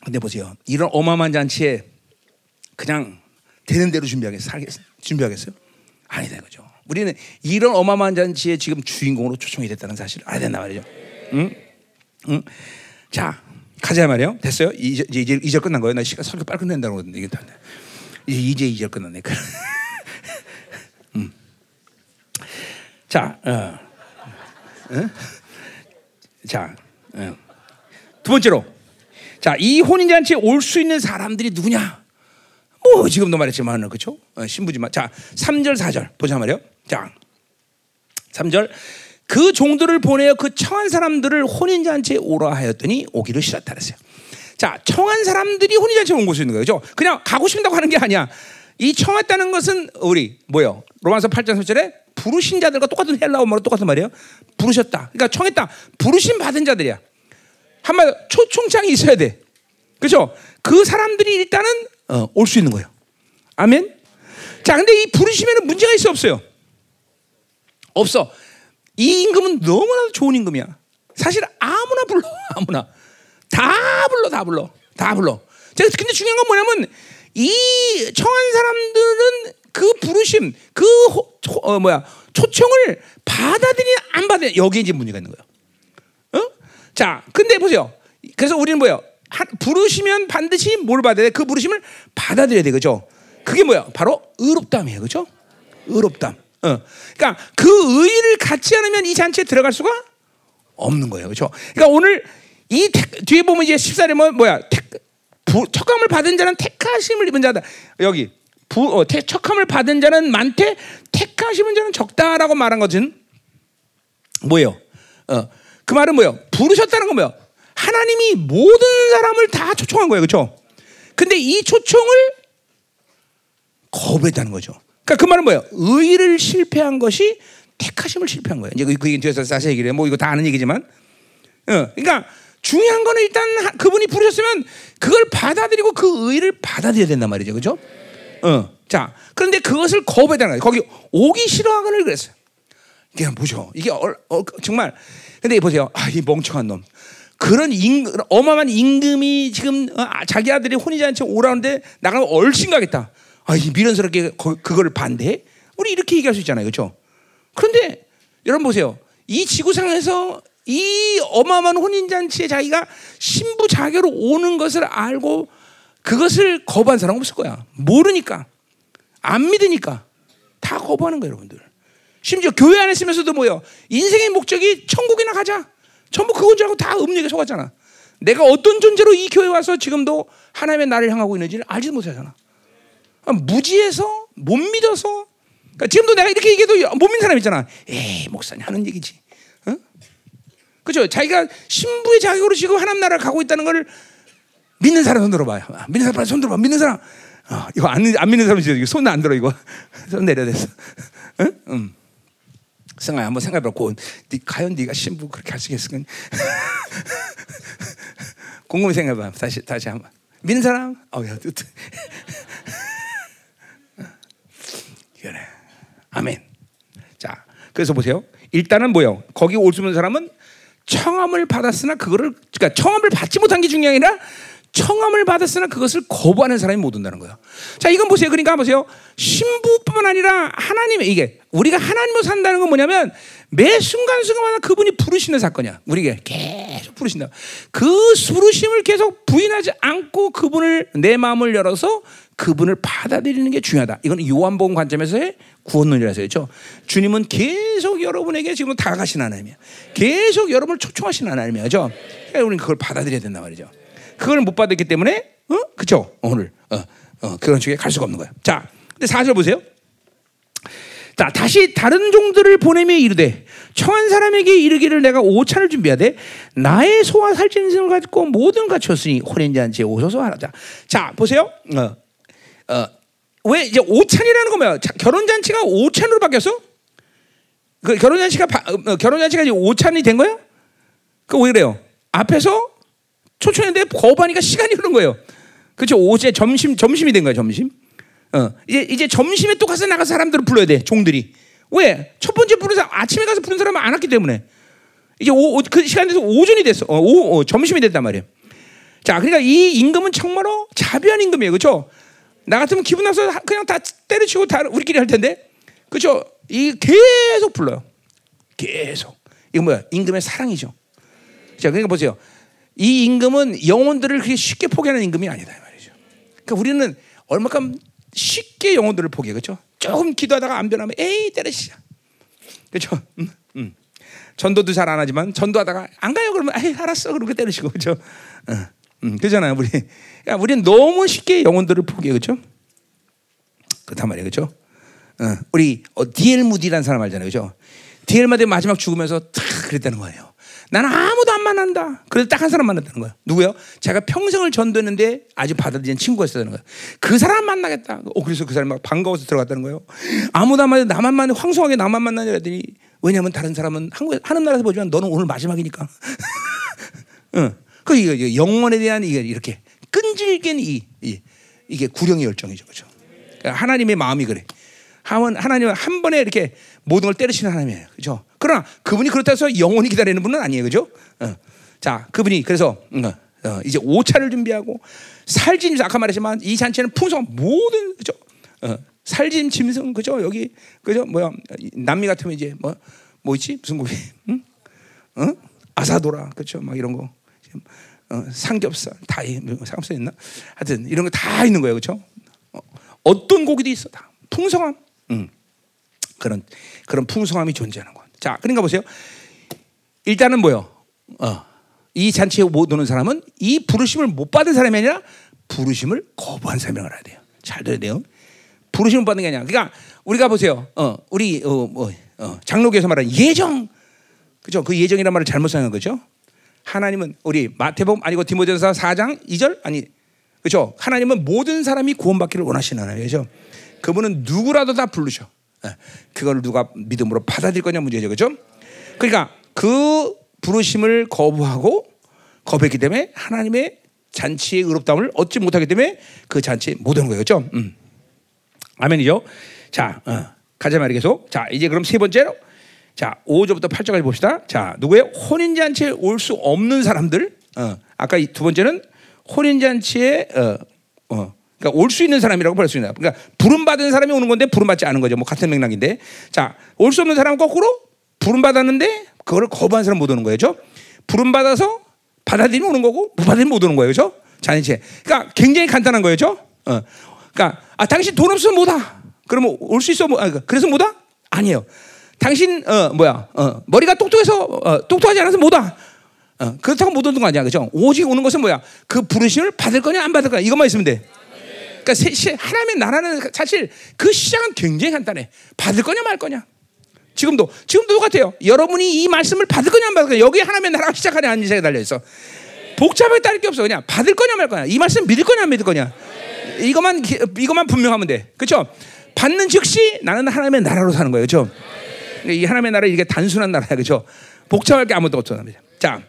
근데 보세요. 이런 어마어마한 잔치에 그냥 되는 대로 준비하겠, 준비하겠어요? 아니다 이거죠. 우리는 이런 어마어마한 잔치에 지금 주인공으로 초청이 됐다는 사실을 알아야 된단 말이죠. 응? 응? 자, 가자 말이에요. 됐어요? 이제 이제 이제 끝난 거예요. 나 시간 설교 빨리 끝낸다고 그러는데 이게 이제 이제 이제 끝났네. 자, 어. 어? 자, 어. 두 번째로, 자, 이 혼인잔치에 올 수 있는 사람들이 누구냐? 뭐 지금도 말했지만 그렇죠? 어, 신부지만 자, 3절 4절 보자 말이요. 자. 3절 그 종들을 보내어 그 청한 사람들을 혼인잔치에 오라 하였더니 오기를 싫었다 그랬어요. 자, 청한 사람들이 혼인잔치에 온 곳이 있는 거죠. 그냥 가고 싶다고 하는 게 아니야. 이 청했다는 것은 우리 뭐요? 로마서 8장 3절에 부르신 자들과 똑같은 헬라어말로 똑같은 말이에요. 부르셨다. 그러니까 청했다. 부르심 받은 자들이야. 한마디로 초청장이 있어야 돼. 그렇죠? 그 사람들이 일단은 어, 올 수 있는 거예요. 아멘. 자, 근데 이 부르심에는 문제가 있어 없어요? 없어. 이 임금은 너무나도 좋은 임금이야. 사실 아무나 불러, 아무나 다 불러, 다 불러, 다 불러. 자, 근데 중요한 건 뭐냐면 이 청한 사람들은 그 부르심, 그 호, 초, 어, 뭐야 초청을 받아들이냐 안 받아들이냐 여기에 이제 문제가 있는 거예요. 어? 자, 근데 보세요. 그래서 우리는 뭐예요? 한, 부르시면 반드시 뭘 받아야 돼? 그 부르심을 받아들여야 돼, 그죠? 그게 뭐야? 바로 의롭담이에요, 그죠? 의롭담. 어. 그러니까 그 의의를 갖지 않으면 이 잔치에 들어갈 수가 없는 거예요, 그렇죠? 그러니까 오늘 이 택, 뒤에 보면 이제 14절 뭐, 뭐야? 택, 부, 척함을 받은 자는 택하심을 입은 자다. 여기 부, 어, 택, 척함을 받은 자는 많대, 택하심은 자는 적다라고 말한 것은 뭐예요? 어, 그 말은 뭐예요? 부르셨다는 건 뭐예요? 하나님이 모든 사람을 다 초청한 거예요, 그렇죠? 근데 이 초청을 거부했다는 거죠. 그러니까 그 말은 뭐예요? 의를 실패한 것이 택하심을 실패한 거예요. 이제 그, 그 뒤에서 자세히 얘기를 해. 뭐 이거 다 아는 얘기지만, 어, 그러니까 중요한 거는 일단 그분이 부르셨으면 그걸 받아들이고 그 의를 받아들여야 된단 말이죠, 그렇죠? 어, 자, 그런데 그것을 거부했다는 거예요. 거기 오기 싫어하거늘 그랬어요. 이게 보죠. 이게 어, 어, 정말. 근데 보세요. 아, 이 멍청한 놈. 그런 임, 어마어마한 임금이 지금 어, 자기 아들이 혼인잔치 오라는데 나가면 얼씬 가겠다. 아, 이 미련스럽게 그걸 반대해? 우리 이렇게 얘기할 수 있잖아요. 그렇죠? 그런데 여러분 보세요. 이 지구상에서 이 어마어마한 혼인잔치에 자기가 신부 자격으로 오는 것을 알고 그것을 거부한 사람은 없을 거야. 모르니까. 안 믿으니까. 다 거부하는 거예요, 여러분들. 심지어 교회 안에 있으면서도 뭐요? 인생의 목적이 천국이나 가자. 전부 그건 줄 알고 다 음력에 속았잖아. 내가 어떤 존재로 이 교회 와서 지금도 하나님의 나를 향하고 있는지를 알지 못하잖아. 무지해서 못 믿어서 그러니까 지금도 내가 이렇게 얘기해도 못 믿는 사람 있잖아. 에이 목사님 하는 얘기지. 어? 그죠? 자기가 신부의 자격으로 지금 하나님 나라 가고 있다는 걸 믿는 사람 손 들어봐요. 아, 믿는 사람 손 들어봐. 믿는 사람. 어, 이거 안, 안 믿는 사람 지금 손안 들어 이거 손 내려댔어. 응? 음. 승아야 한번 생각해보고 네, 과연 네가 신부 그렇게 할 수 있겠어? 곰곰이 생각해봐. 다시 다시 한번 믿는 사람. 어 야 그래. 아멘. 자, 그래서 보세요. 일단은 뭐요? 거기 올 수 있는 사람은 청함을 받았으나 그거를 그러니까 청함을 받지 못한 게 중요한 게 아니라 청함을 받았으나 그것을 거부하는 사람이 못 온다는 거예요. 자, 이건 보세요. 그러니까 보세요. 신부뿐만 아니라 하나님의 이게 우리가 하나님으로 산다는 건 뭐냐면 매 순간순간마다 그분이 부르시는 사건이야. 우리에게 계속 부르신다. 그 부르심을 계속 부인하지 않고 그분을 내 마음을 열어서 그분을 받아들이는 게 중요하다. 이건 요한복음 관점에서의 구원론이라서 그렇죠. 주님은 계속 여러분에게 지금 다가가신 하나님이야. 계속 여러분을 초청하신 하나님이야. 그렇죠? 그러니까 우리는 그걸 받아들여야 된단 말이죠. 그걸 못 받았기 때문에 어? 그렇죠? 오늘 어, 어, 그런 쪽에 갈 수가 없는 거야. 자, 근데 사절 보세요. 자, 다시 다른 종들을 보내며 이르되 청한 사람에게 이르기를 내가 오찬을 준비하되 나의 소와 살찐을 가지고 모든 갖췄으니 혼인잔치에 오소서 하라. 자, 보세요. 어, 어, 왜 이제 오찬이라는 거면 결혼 잔치가 오찬으로 바뀌었어? 그 결혼 잔치가 어, 결혼 잔치가 이제 오찬이 된 거야? 그 왜 그래요? 앞에서 초청했는데 거부하니까 시간이 흐른 거예요. 그렇죠? 오제 점심 점심이 된 거야 점심. 어 이제 이제 점심에 또 가서 나가 사람들을 불러야 돼 종들이. 왜? 첫 번째 부른 사람 아침에 가서 부른 사람은 안 왔기 때문에 이제 오, 그 시간 돼서 오전이 됐어. 어, 오, 어, 점심이 됐단 말이에요. 자, 그러니까 이 임금은 정말로 자비한 임금이에요, 그렇죠? 나 같으면 기분 나서 그냥 다 때려치고 다 우리끼리 할 텐데, 그렇죠? 이 계속 불러요. 계속. 이거 뭐야? 임금의 사랑이죠. 자, 그러니까 보세요. 이 임금은 영혼들을 그렇게 쉽게 포기하는 임금이 아니다 말이죠. 그러니까 우리는 얼마큼 쉽게 영혼들을 포기해 그렇죠? 조금 기도하다가 안 변하면 에이 때려치자. 그렇죠? 음, 음. 전도도 잘 안 하지만 전도하다가 안 가요 그러면 아이 알았어 그렇게 때리시고 그렇죠? 어, 음, 그잖아요 우리. 그러니까 우리는 너무 쉽게 영혼들을 포기해 그렇죠? 그렇단 말이에요 그렇죠? 어, 우리 어, 디엘 무디라는 사람 알잖아요 그렇죠? 디엘 무디 마지막 죽으면서 탁 그랬다는 거예요. 나는 아무도 안 만난다. 그래서 딱 한 사람 만났다는 거예요. 누구요? 제가 평생을 전도했는데 아직 받아들인 친구가 있었다는 거예요. 그 사람 만나겠다. 어, 그래서 그 사람이 막 반가워서 들어갔다는 거예요. 아무도 안 만나, 나만 만나, 황송하게 나만 만나냐 더니 왜냐하면 다른 사람은 한국 하는 나라에서 보지만 너는 오늘 마지막이니까. 응. 그 이거 영혼에 대한 이게 이렇게 끈질긴 이, 이 이게 구령의 열정이죠, 그렇죠? 하나님의 마음이 그래. 하나님은 한 번에 이렇게 모든 걸 때리시는 하나님이에요. 그죠? 그러나 그분이 그렇다 해서 영원히 기다리는 분은 아니에요. 그죠? 어. 자, 그분이 그래서 어, 어, 이제 오차를 준비하고 살짐 아까 말했지만 이 잔치는 풍성한 모든 그죠? 어, 살짐 짐승 그죠? 여기 그죠? 뭐야? 남미 같으면 이제 뭐 뭐 있지? 무슨 고기? 응? 어? 아사도라 그죠? 막 이런 거. 어, 삼겹살 다 삼겹살 있나? 하여튼 이런 거 다 있는 거예요. 그죠? 어, 어떤 고기도 있어 다 풍성함. 음. 그런 그런 풍성함이 존재하는 것. 자, 그러니까 보세요. 일단은 뭐요? 어, 이 잔치에 못 오는 사람은 이 부르심을 못 받은 사람이 아니라 부르심을 거부한 사람이라고 해야 돼요. 잘 들어야 돼요. 부르심을 받는 게 아니라. 그러니까 우리가 보세요. 어, 우리 어, 뭐, 어, 장로교에서 말하는 예정, 그죠? 그 예정이란 말을 잘못 사용한 거죠. 하나님은 우리 마태복음 아니고 디모데전서 4장 2절 아니 그죠? 하나님은 모든 사람이 구원받기를 원하시는 하나님이죠. 그분은 누구라도 다 부르셔. 예, 그걸 누가 믿음으로 받아들일 거냐 문제죠, 그죠? 그러니까 그 부르심을 거부하고 거부했기 때문에 하나님의 잔치의 의롭다움을 얻지 못하기 때문에 그 잔치에 못 오는 거예요, 그죠? 음. 아멘이죠. 자, 어, 가자 말이 계속. 자, 이제 그럼 세 번째로 자, 5절부터 8절까지 봅시다. 자, 누구의 혼인 잔치에 올 수 없는 사람들. 어, 아까 두 번째는 혼인 잔치에 어, 어, 그러니까 올 수 있는 사람이라고 볼 수 있나. 그러니까 부름 받은 사람이 오는 건데 부름 받지 않은 거죠. 뭐 같은 맥락인데. 자, 올 수 없는 사람은 거꾸로 부름 받았는데 그거를 거부한 사람 못 오는 거예요. 부름 받아서 받아들이면 오는 거고 못 받으면 못 오는 거예요. 그죠? 잔치. 그러니까 굉장히 간단한 거예요. 어. 그러니까 아, 당신 돈 없으면 못 와. 그러면 올 수 있어. 뭐, 아, 그래서 못 와? 아니에요. 당신 어 뭐야? 어, 머리가 똑똑해서 어, 똑똑하지 않아서 못 와. 어, 그렇다고 못 오는 거 아니야. 그죠? 오직 오는 것은 뭐야? 그 부르심을 받을 거냐 안 받을 거냐 이것만 있으면 돼. 그러니까 하나님의 나라는 사실 그 시작은 굉장히 간단해. 받을 거냐 말 거냐. 지금도 지금도 똑같아요. 여러분이 이 말씀을 받을 거냐 안 받을 거냐. 여기 하나님의 나라가 시작하냐 안 시작에 달려 있어. 복잡하게 따를 게 없어. 그냥 받을 거냐 말 거냐. 이 말씀 믿을 거냐 안 믿을 거냐. 이것만 이것만 분명하면 돼. 그렇죠? 받는 즉시 나는 하나님의 나라로 사는 거예요. 그렇죠? 이 하나님의 나라 이게 단순한 나라야. 그렇죠? 복잡할 게 아무것도 없어. 자.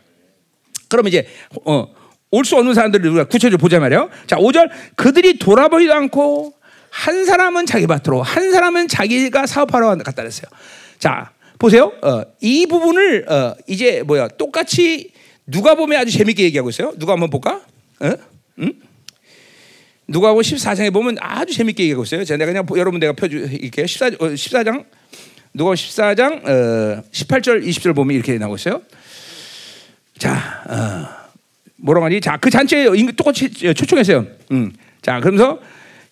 그럼 이제 어 올 수 없는 사람들을 우리가 구체적으로 보자 말이에요. 자, 5절 그들이 돌아보지도 않고 한 사람은 자기 밭으로 한 사람은 자기가 사업하러 갔다 그랬어요. 자, 보세요. 어, 이 부분을 어, 이제 뭐야 똑같이 누가 보면 아주 재밌게 얘기하고 있어요. 누가 한번 볼까? 어? 응? 누가 보면 14장에 보면 아주 재밌게 얘기하고 있어요. 제가 그냥 여러분 내가 펴줄게요. 14, 14장 누가 14장 18절 20절 보면 이렇게 나오고 있어요. 자, 어. 뭐라고 하니? 자, 그 잔치에 똑같이 초청했어요. 음. 자, 그러면서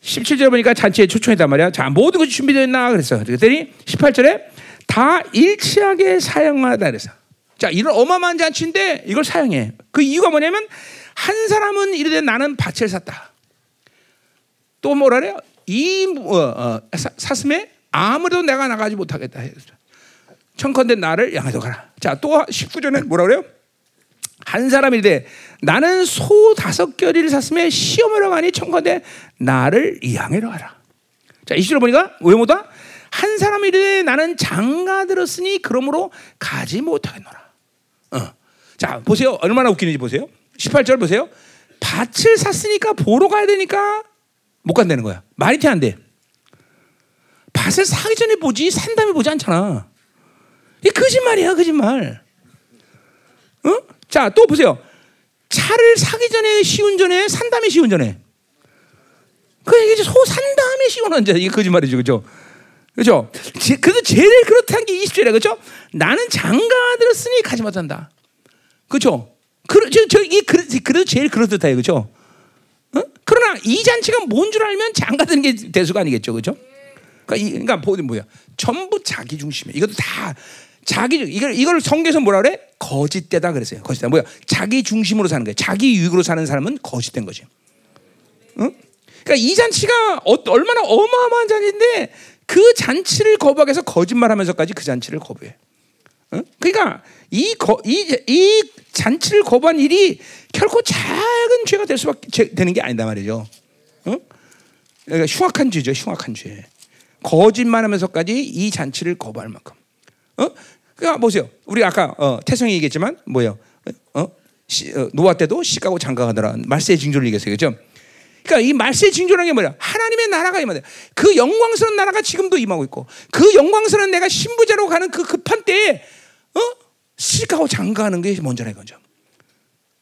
17절 보니까 잔치에 초청했단 말이야. 자, 모든 것이 준비됐나? 그랬어. 그랬더니 18절에 다 일치하게 사용하다 그랬어. 자, 이런 어마어마한 잔치인데 이걸 사용해. 그 이유가 뭐냐면 한 사람은 이르되 나는 밭을 샀다. 또 뭐라 그래요? 이 어, 어, 사슴에 아무래도 내가 나가지 못하겠다. 청컨대 나를 양해도 가라. 자, 또 19절에 뭐라 그래요? 한 사람이 돼 나는 소 다섯 결이를 샀으면 시험하러 가니 청컨대 나를 이양해로 하라. 자, 이시로 보니까 왜 못와? 한 사람이 돼 나는 장가 들었으니 그러므로 가지 못하겠노라. 어. 자, 보세요. 얼마나 웃기는지 보세요. 18절 보세요. 밭을 샀으니까 보러 가야 되니까 못 간다는 거야. 말이 안 돼. 밭을 사기 전에 보지 산 다음에 보지 않잖아. 이 거짓말이야, 거짓말. 어? 자, 또 보세요. 차를 사기 전에 시운 전에 산 다음에 시운전해. 그 이게 소산 다음에 시운전자 이게 거짓말이죠, 그죠? 그죠? 그래서 제일 그렇다는 게 20절에 그죠? 나는 장가 들었으니 가지 못한다. 그죠? 그, 저, 저, 이, 그, 그래도 제일 그렇듯해요, 그죠? 어? 그러나 이 잔치가 뭔 줄 알면 장가 드는 게 대수가 아니겠죠, 그죠? 그러니까, 이, 그러니까 뭐야? 전부 자기 중심이야. 이것도 다 자기 이걸 이걸 성경에서 뭐라 그래? 거짓되다 그랬어요. 거짓다. 뭐야? 자기 중심으로 사는 거야. 자기 유익으로 사는 사람은 거짓된 거지. 응? 그러니까 이 잔치가 어, 얼마나 어마어마한 잔치인데 그 잔치를 거부하기 위해서 거짓말하면서까지 그 잔치를 거부해. 응? 그러니까 이, 거, 이, 이 잔치를 거부한 일이 결코 작은 죄가 될 수밖에 죄, 되는 게 아니다 말이죠. 응? 그러니까 흉악한 죄죠, 흉악한 죄. 거짓말하면서까지 이 잔치를 거부할 만큼. 어? 그러니까 보세요. 우리 아까 어, 태성이 얘기했지만 뭐예요? 어? 시, 어, 노아 때도 시가고 장가가더라. 말세의 징조를 얘기했어요, 그렇죠? 그러니까 이 말세의 징조라는 게 뭐야? 하나님의 나라가 임하다. 그 영광스러운 나라가 지금도 임하고 있고, 그 영광스러운 내가 신부자로 가는 그 급한 때에 어? 시가고 장가하는 게 먼저라 이거죠.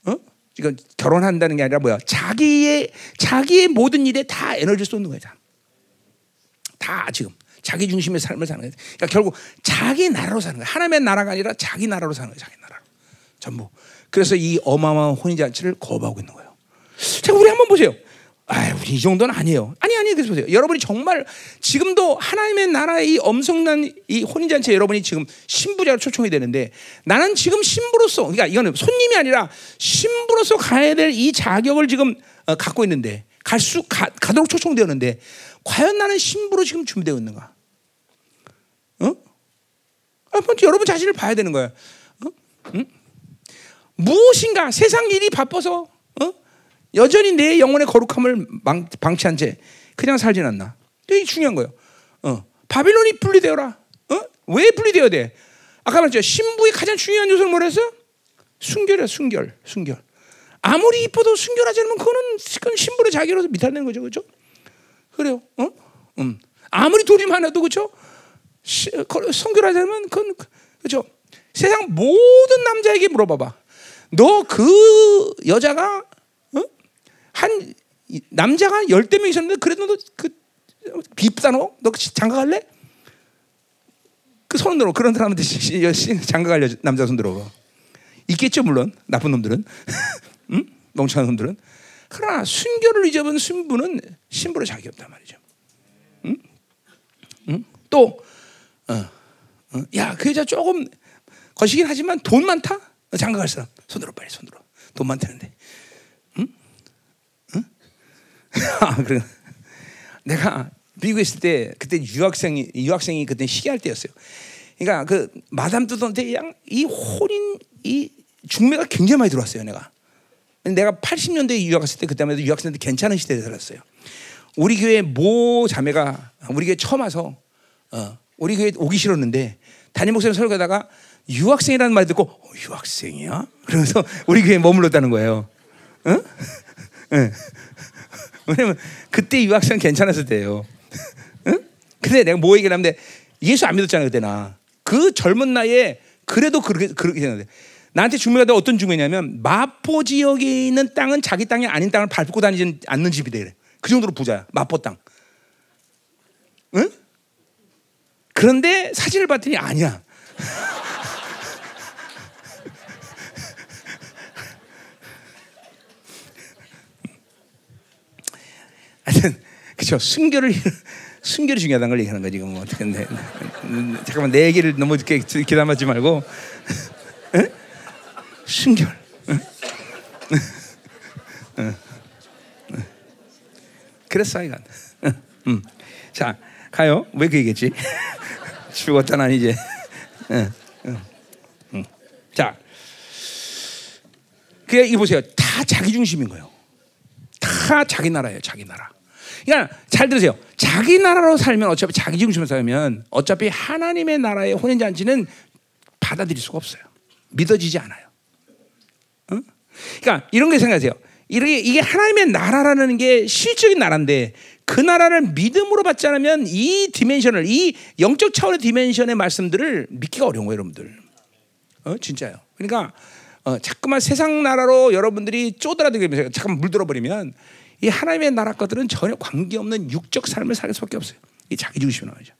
어? 이건 결혼한다는 게 아니라 뭐야? 자기의 자기의 모든 일에 다 에너지를 쏟는 거야. 다 지금 자기 중심의 삶을 사는 거야. 그러니까 결국 자기 나라로 사는 거야. 하나님의 나라가 아니라 자기 나라로 사는 거야. 자기 나라. 전부. 그래서 이 어마어마한 혼인 잔치를 거부하고 있는 거예요. 자, 우리 한번 보세요. 아, 우리 이 정도는 아니에요. 아니 아니 그래서 보세요. 여러분이 정말 지금도 하나님의 나라의 이 엄청난 이 혼인 잔치에 여러분이 지금 신부자로 초청이 되는데 나는 지금 신부로서 그러니까 이거는 손님이 아니라 신부로서 가야 될 이 자격을 지금 어, 갖고 있는데 갈수 가도록 초청되었는데 과연 나는 신부로 지금 준비되어 있는가? 어? 아, 먼저 여러분 자신을 봐야 되는 거야. 어? 응? 무엇인가 세상 일이 바빠서 어? 여전히 내 영혼의 거룩함을 망, 방치한 채 그냥 살진 않나. 이게 중요한 거예요. 어. 바빌론이 분리되어라. 어? 왜 분리되어야 돼? 아까 말했죠. 신부의 가장 중요한 요소는 뭐랬어? 순결이야, 순결, 순결. 아무리 이뻐도 순결하지 않으면 그거는, 신부의 자기로서 미탈되는 거죠, 그렇죠? 그래요. 어? 음. 아무리 돈이 많아도 그렇죠? 않으면 그건 그렇죠. 세상 모든 남자에게 물어봐봐. 너 그 여자가 한 남자가 열대 명 있었는데 그래도 너그 비싸 너? 너 장가 갈래? 그 손 들어 그런 사람한테 장가 갈려 남자 손 들어 있겠죠 물론 나쁜 놈들은 응? 멍청한 놈들은 그러나 순교를 잊어본 신부는 신부로 자기 없단 말이죠. 응? 응? 또 어, 어. 야 그 여자 조금 거시긴 하지만 돈 많다? 장가 갈 사람 손들어 빨리 손들어 돈 많다는데 아, 그래. 내가 미국에 있을 때 그때 유학생이 유학생이 그때 시기할 때였어요. 그러니까 그 마담 두던데 이 혼인 이 중매가 굉장히 많이 들어왔어요. 내가 내가 80년대에 유학 갔을 때 그때만 해도 유학생들 괜찮은 시대에 살았어요. 우리 교회 모 자매가 우리 교회 처음 와서 어, 우리 교회 오기 싫었는데 담임 목사님 설교하다가 유학생이라는 말 듣고 어, 유학생이야? 그러면서 우리 교회에 머물렀다는 거예요. 응? 응. 왜냐면 그때 유학생 괜찮았을 때예요. 응? 근데 내가 뭐 얘기를 하는데 예수 안 믿었잖아요 그때 나. 그 젊은 나이에 그래도 그렇게 그렇게 생각해. 나한테 중매가 어떤 중매냐면 마포 지역에 있는 땅은 자기 땅이 아닌 땅을 밟고 다니지 않는 집이 되래. 그 정도로 부자야. 마포 땅. 응? 그런데 사진을 봤더니 아니야. 하여튼 그죠 순결을 순결이 중요하다는 걸 얘기하는 거지 뭐 어떻게 내, 잠깐만 내 얘기를 너무 이렇게 기담하지 말고 순결. 그랬어 이건 음. 자 가요. 왜 그 얘기했지? 죽었다 난 이제. 자. 그게 이 보세요. 다 자기 중심인 거예요. 다 자기 나라예요 자기 나라. 그러니까 잘 들으세요. 자기 나라로 살면 어차피 자기 중심으로 살면 어차피 하나님의 나라의 혼인 잔치는 받아들일 수가 없어요. 믿어지지 않아요. 어? 그러니까 이런 게 생각하세요. 이게 이게 하나님의 나라라는 게 실적인 나라인데 그 나라를 믿음으로 받지 않으면 이 dimension을 이 영적 차원의 dimension의 말씀들을 믿기가 어려운 거예요, 여러분들. 어, 진짜요. 그러니까 어, 자꾸만 세상 나라로 여러분들이 쪼들어들면서 잠깐 물들어 버리면 이 하나님의 나라 것들은 전혀 관계없는 육적 삶을 살 수밖에 없어요. 이 자기 중심으로 하죠.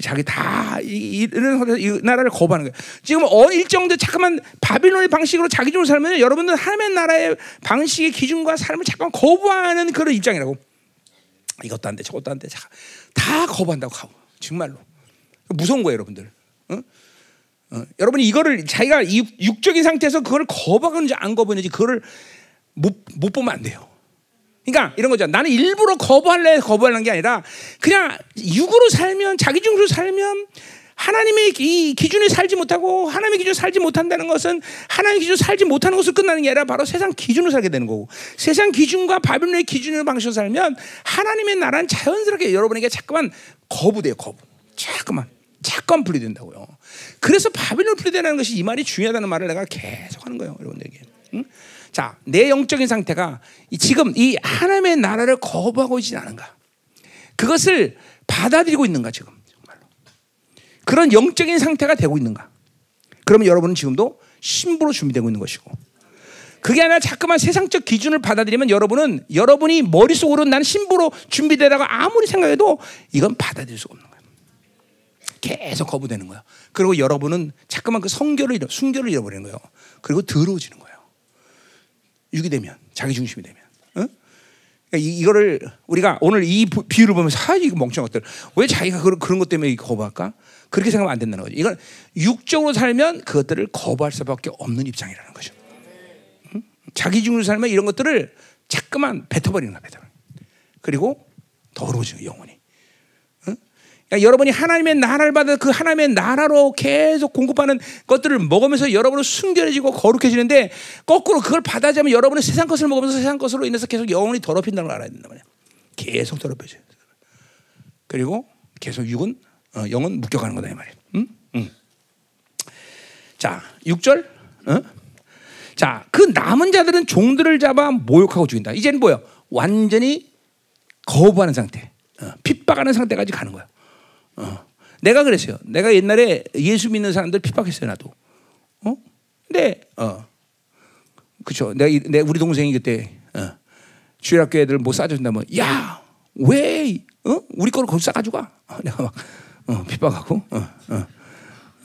자기 다 이런 이 나라를 거부하는 거예요. 지금 어 일정도 잠깐만 바빌론의 방식으로 자기 중으로 살면 여러분들 하나님의 나라의 방식의 기준과 삶을 잠깐 거부하는 그런 입장이라고. 이것도 안 돼, 저것도 안 돼. 자, 다 거부한다고 하고 정말로 무서운 거예요, 여러분들. 어? 어, 여러분이 이거를 자기가 이 육적인 상태에서 그걸 거부하는지 안 거부하는지 그거를 못, 못 보면 안 돼요. 그러니까 이런 거죠. 나는 일부러 거부할래 거부하는 게 아니라 그냥 육으로 살면 자기 중으로 살면 하나님의 이 기준에 살지 못하고 하나님의 기준에 살지 못한다는 것은 하나님의 기준에 살지 못하는 것으로 끝나는 게 아니라 바로 세상 기준으로 살게 되는 거고 세상 기준과 바빌론의 기준으로 방식으로 살면 하나님의 나라는 자연스럽게 여러분에게 자꾸만 거부돼요 거부 자꾸만 자꾸만 분리된다고요 그래서 바빌론 분리되는 것이 이 말이 중요하다는 말을 내가 계속 하는 거예요 여러분에게 응? 자, 내 영적인 상태가 지금 이 하나님의 나라를 거부하고 있지 않은가? 그것을 받아들이고 있는가 지금 정말로 그런 영적인 상태가 되고 있는가? 그러면 여러분은 지금도 신부로 준비되고 있는 것이고 그게 아니라 자꾸만 세상적 기준을 받아들이면 여러분은 여러분이 머릿속으로 난 신부로 준비되다가 아무리 생각해도 이건 받아들일 수가 없는 거예요. 계속 거부되는 거야. 그리고 여러분은 자꾸만 그 성결을 잃어, 순결을 잃어버리는 거예요. 그리고 더러워지는 거예요. 육이 되면 자기 중심이 되면. 어? 그러니까 이, 이거를 우리가 오늘 이 비유를 보면서 아 이거 멍청한 것들 왜 자기가 그런 그런 것 때문에 거부할까? 그렇게 생각하면 안 된다는 거죠. 이건 육적으로 살면 그것들을 거부할 수밖에 없는 입장이라는 거죠. 응? 자기 중으로 살면 이런 것들을 자꾸만 뱉어버리는 거야, 뱉어. 그리고 더러워지는 영혼이. 그러니까 여러분이 하나님의 나라를 받아 그 하나님의 나라로 계속 공급하는 것들을 먹으면서 여러분은 순결해지고 거룩해지는데 거꾸로 그걸 받아자면 여러분은 세상 것을 먹으면서 세상 것으로 인해서 계속 영혼이 더럽힌다는 걸 알아야 된단 말이야. 계속 더럽혀져요. 그리고 계속 육은 어, 영은 묶여가는 거다 이 말이야. 응? 응. 자, 6절. 어? 자, 그 남은 자들은 종들을 잡아 모욕하고 죽인다. 이제는 뭐요? 완전히 거부하는 상태, 어, 핍박하는 상태까지 가는 거야. 어. 내가 그랬어요. 내가 옛날에 예수 믿는 사람들 핍박했어요, 나도. 어? 근데 어. 그죠. 내가 내 우리 동생이 그때 어. 주일학교 애들 뭐 싸준다면 야, 왜 어? 우리 거를 거기 싸가지고 가. 어, 내가 막 어, 핍박하고 어, 어,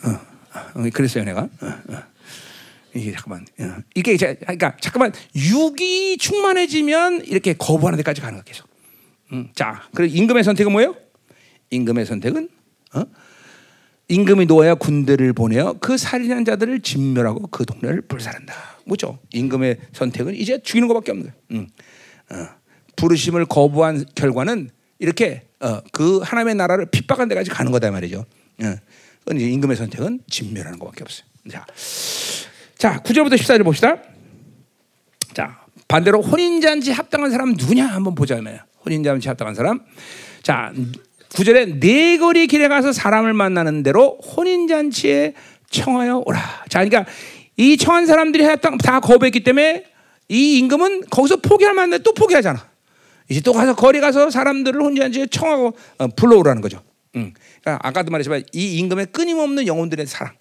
어, 어, 그랬어요, 내가. 어, 어. 이게 잠깐만 이게 그러니까 잠깐만 육이 충만해지면 이렇게 거부하는 데까지 가는 거 계속. 음, 자, 그리고 임금의 선택은 뭐예요? 임금의 선택은 어? 임금이 놓아야 군대를 보내어 그 살인한 자들을 진멸하고 그 동네를 불살한다. 뭐죠? 임금의 선택은 이제 죽이는 것밖에 없는 거예요. 음. 어. 부르심을 거부한 결과는 이렇게 어, 그 하나님의 나라를 핍박한 데까지 가는 거다 말이죠. 어. 이제 임금의 선택은 진멸하는 것밖에 없어요. 자, 자 9절부터 14절 봅시다. 자, 반대로 혼인잔치 합당한 사람 누구냐 한번 보자면 혼인잔치 합당한 사람. 자, 구절에 네 거리 길에 가서 사람을 만나는 대로 혼인 잔치에 청하여 오라. 자, 그러니까 이 청한 사람들이 다 거부했기 때문에 이 임금은 거기서 포기할 만한데 또 포기하잖아. 이제 또 가서 거리 가서 사람들을 혼인 잔치에 청하고 어, 불러오라는 거죠. 음. 그러니까 아까도 말했지만 이 임금의 끊임없는 영혼들의 사랑.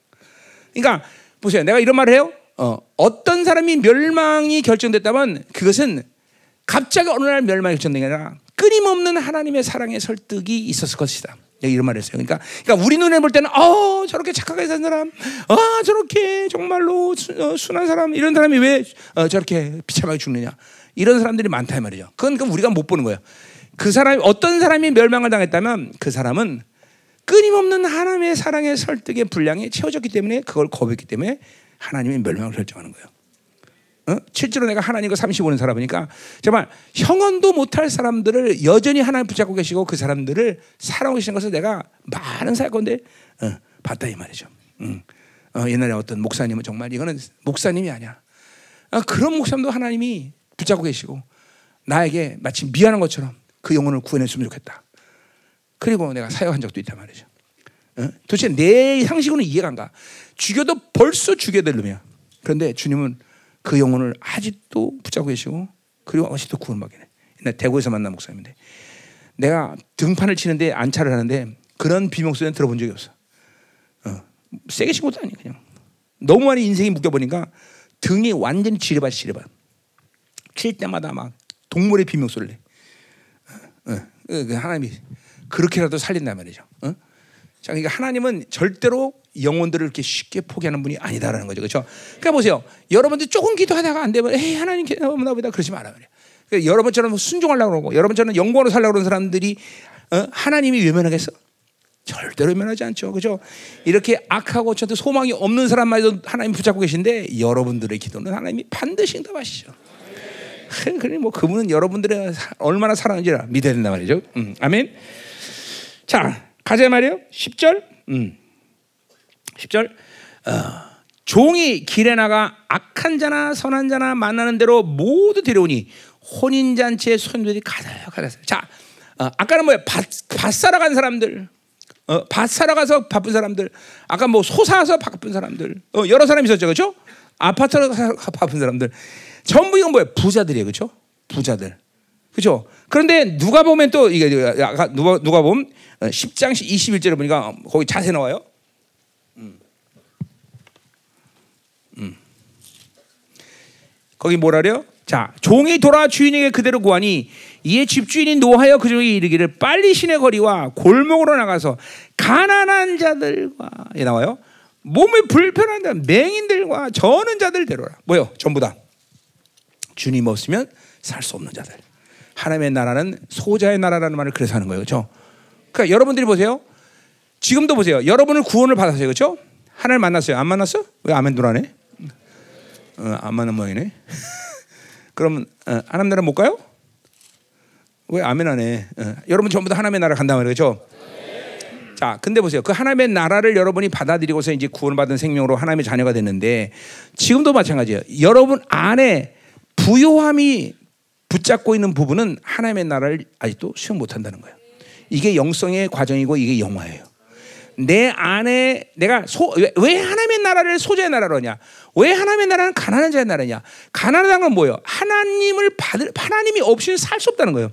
그러니까 보세요. 내가 이런 말을 해요. 어, 어떤 사람이 멸망이 결정됐다면 그것은 갑자기 어느 날 멸망이 결정된 게 아니라 끊임없는 하나님의 사랑의 설득이 있었을 것이다. 이런 말을 했어요. 그러니까, 그러니까 우리 눈에 볼 때는 어 저렇게 착하게 산 사람, 아 저렇게 정말로 수, 어, 순한 사람 이런 사람이 왜 어, 저렇게 비참하게 죽느냐 이런 사람들이 많다 이 말이죠. 그건 그 우리가 못 보는 거예요. 그 사람이 어떤 사람이 멸망을 당했다면 그 사람은 끊임없는 하나님의 사랑의 설득의 분량이 채워졌기 때문에 그걸 거부했기 때문에 하나님의 멸망을 결정하는 거예요. 어? 실제로 내가 하나님과 35년 살아보니까 정말 형언도 못할 사람들을 여전히 하나님 붙잡고 계시고 그 사람들을 사랑하고 계시는 것을 내가 많은 사건데 어, 봤다 이 말이죠. 음. 어, 옛날에 어떤 목사님은 정말 이거는 목사님이 아니야. 어, 그런 목사님도 하나님이 붙잡고 계시고 나에게 마치 미안한 것처럼 그 영혼을 구해냈으면 좋겠다. 그리고 내가 사역한 적도 있단 말이죠. 어? 도대체 내 상식으로는 이해가 안 가. 죽여도 벌써 죽여야 될 놈이야. 그런데 주님은 그 영혼을 아직도 붙잡고 계시고 그리고 아직도 구원받게 돼. 옛날 대구에서 만난 목사님인데 내가 등판을 치는데 안차를 하는데 그런 비명소리는 들어본 적이 없어. 어, 세게 친 것도 아니 그냥 너무 많이 인생이 묶여보니까 등이 완전히 지뢰밭 지뢰밭. 칠 때마다 막 동물의 비명소리를 내. 어, 어, 그 하나님이 그렇게라도 살린단 말이죠. 어? 자, 그러니까 하나님은 절대로 영혼들을 이렇게 쉽게 포기하는 분이 아니다라는 거죠. 그렇죠? 그러니까 보세요. 여러분들 조금 기도하다가 안 되면 에이 하나님 기도합니다 그러지 말아 그래. 그러니까 여러분처럼 순종하려고 그러고 여러분처럼 영광으로 살려고 그러는 사람들이 어? 하나님이 외면하겠어? 절대로 외면하지 않죠. 그죠? 이렇게 악하고 저한테 소망이 없는 사람마저 하나님 붙잡고 계신데 여러분들의 기도는 하나님이 반드시 응답하시죠. 그래 뭐 그분은 여러분들의 얼마나 사랑하는지 믿어야 된단 말이죠. 음, 아멘. 자 가자 말이요. 10절. 음. 10절. 어. 종이 길에 나가 악한 자나 선한 자나 만나는 대로 모두 데려오니 혼인 잔치에 손들이 가다요 가다요. 자, 어, 아까는 뭐야 밭, 밭 사러 간 사람들, 어, 밭 사러 가서 바쁜 사람들, 아까 뭐 소 사서 바쁜 사람들, 어, 여러 사람 있었죠, 그렇죠? 아파트로 가서 바쁜 사람들, 전부 이건 뭐야 부자들이에요, 그렇죠? 부자들, 그렇죠? 그런데 누가 보면 또 이게 누가 누가 보면 10장 21절에 보니까 거기 자세 나와요. 거기 뭐라래요? 자, 종이 돌아 주인에게 그대로 구하니 이에 집주인이 노하여 그중에 이르기를 빨리 시내 거리와 골목으로 나가서 가난한 자들과 예 나와요. 몸이 불편한 자, 맹인들과 저는 자들 데려라. 뭐요? 전부 다 주님 없으면 살 수 없는 자들. 하나님의 나라는 소자의 나라라는 말을 그래서 하는 거예요. 그렇죠? 그러니까 여러분들이 보세요. 지금도 보세요. 여러분을 구원을 받았어요. 그렇죠? 하나님 만났어요. 안 만났어? 왜 아멘 돌아네? 어, 안 맞는 모양이네. 그러면 어, 하나님 나라 못 가요? 왜 아멘 안 해? 어, 여러분 전부 다 하나님의 나라 간다 말이죠. 자, 근데 보세요. 그 하나님의 나라를 여러분이 받아들이고서 이제 구원받은 생명으로 하나님의 자녀가 됐는데 지금도 마찬가지예요. 여러분 안에 부요함이 붙잡고 있는 부분은 하나님의 나라를 아직도 수용 못 한다는 거예요. 이게 영성의 과정이고 이게 영화예요. 내 안에 내가 소, 왜, 왜, 하나님의 나라를 소자의 나라로 하냐? 왜 하나님의 나라는 가난한 자의 나라냐? 가난한 건 뭐예요? 하나님을 받을 하나님이 없이는 살 수 없다는 거예요.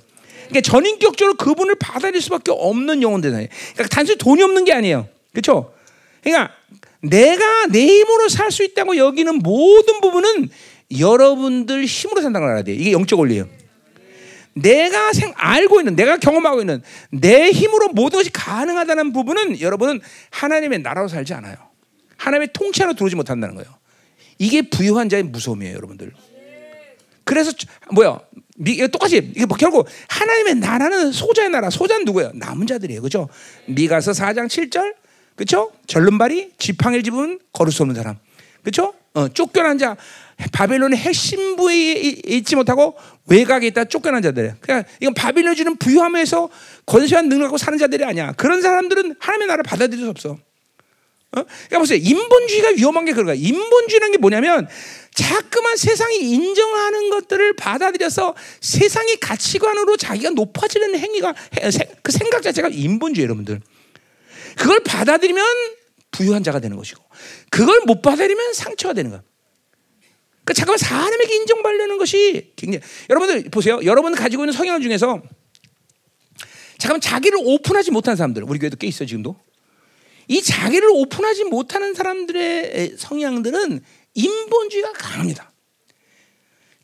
그러니까 전인격적으로 그분을 받아들일 수밖에 없는 영혼들이에요. 그러니까 단순히 돈이 없는 게 아니에요. 그렇죠? 그러니까 내가 내 힘으로 살 수 있다고 여기는 모든 부분은 여러분들 힘으로 산다는 걸 알아야 돼요. 이게 영적 원리예요. 내가 생, 알고 있는, 내가 경험하고 있는 내 힘으로 모든 것이 가능하다는 부분은 여러분은 하나님의 나라로 살지 않아요. 하나님의 통치 안으로 들어오지 못한다는 거예요. 이게 부유한 자의 무서움이에요, 여러분들. 그래서 뭐야? 미, 똑같이 이게 뭐 결국 하나님의 나라는 소자의 나라. 소자는 누구예요? 남은 자들이에요, 그렇죠? 미가서 4장 7절, 그렇죠? 절름발이 지팡이를 집은 걸을 수 없는 사람, 그렇죠? 어, 쫓겨난 자, 바벨론의 핵심부에 있지 못하고 외곽에 있다 쫓겨난 자들. 그냥 이건 바빌론 주는 부유함에서 건세한 능력하고 사는 자들이 아니야. 그런 사람들은 하나님의 나라를 받아들일 수 없어. 어? 그러니까 보세요. 인본주의가 위험한 게 그런 거야. 인본주의라는 게 뭐냐면 자꾸만 세상이 인정하는 것들을 받아들여서 세상의 가치관으로 자기가 높아지는 행위가 그 생각 자체가 인본주의 여러분들. 그걸 받아들이면 부유한 자가 되는 것이고 그걸 못 받아들이면 상처가 되는 거야. 그러니까 잠깐만 사람에게 인정받는 것이 굉장히 여러분들 보세요. 여러분 가지고 있는 성향 중에서 잠깐만 자기를 오픈하지 못한 사람들 우리 교회도 꽤 있어요 지금도 이 자기를 오픈하지 못하는 사람들의 성향들은 인본주의가 강합니다.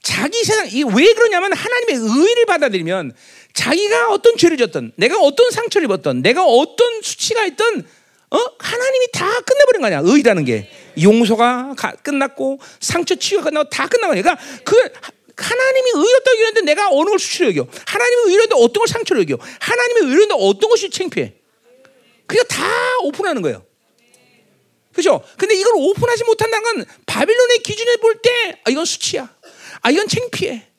자기 세상 이왜 그러냐면 하나님의 의를 받아들이면 자기가 어떤 죄를 졌던 내가 어떤 상처를 입었던 내가 어떤 수치가 있던 어 하나님이 다 끝내버린 거 아니야 의라는 게 용서가 가, 끝났고 상처 치유가 끝나고 다 끝난 거니까 그러니까 그 하나님이 의롭다고 여겼는데 내가 어느 걸 수치로 여겨 하나님이 의롭는데 어떤 걸 상처로 여겨 하나님이 의롭는데 어떤 것이 창피해 그냥 다 오픈하는 거예요 그죠? 근데 이걸 오픈하지 못한다는 건 바빌론의 기준에 볼때 아, 이건 수치야 아 이건 창피해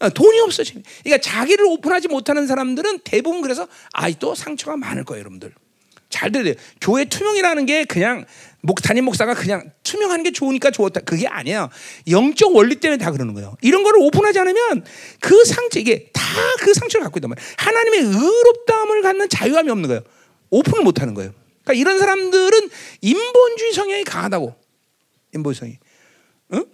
아, 돈이 없어 지금. 그러니까 자기를 오픈하지 못하는 사람들은 대부분 그래서 아또 상처가 많을 거예요, 여러분들. 잘 돼요. 교회 투명이라는 게 그냥 목 담임 목사가 그냥 투명하는 게 좋으니까 좋았다. 그게 아니에요. 영적 원리 때문에 다 그러는 거예요. 이런 거를 오픈하지 않으면 그 상처 이게 다 그 상처를 갖고 있단 말이에요. 하나님의 의롭다함을 갖는 자유함이 없는 거예요. 오픈을 못 하는 거예요. 그러니까 이런 사람들은 인본주의 성향이 강하다고. 인본성이. 응?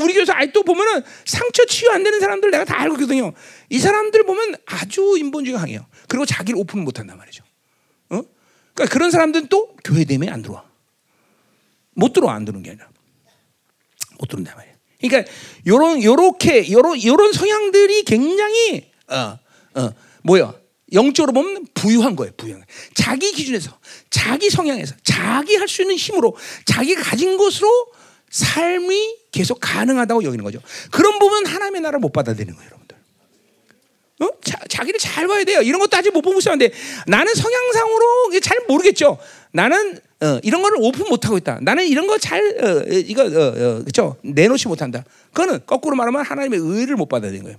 우리 교회에서 아직도 보면은 상처 치유 안 되는 사람들 내가 다 알고 있거든요. 이 사람들 보면 아주 인본주의가 강해요. 그리고 자기를 오픈을 못 한단 말이죠. 어? 그러니까 그런 사람들은 또 교회 내면 안 들어와. 못 들어와 안 들어오는 게 아니라 못 들어온단 말이에요. 그러니까 요런 요렇게 요런 요런 성향들이 굉장히 어, 어, 뭐야? 영적으로 보면 부유한 거예요. 부유한. 자기 기준에서, 자기 성향에서, 자기 할 수 있는 힘으로, 자기가 가진 것으로 삶이 계속 가능하다고 여기는 거죠. 그런 부분 하나님의 나라를 못 받아들이는 거예요. 어? 자, 기를 잘 봐야 돼요. 이런 것도 아직 못 보고 있었는데 나는 성향상으로 잘 모르겠죠. 나는 어, 이런 거를 오픈 못 하고 있다. 나는 이런 거잘 어, 이거 어, 어, 그렇죠 내놓지 못한다. 그거는 거꾸로 말하면 하나님의 의를 못 받아야 되는 거예요.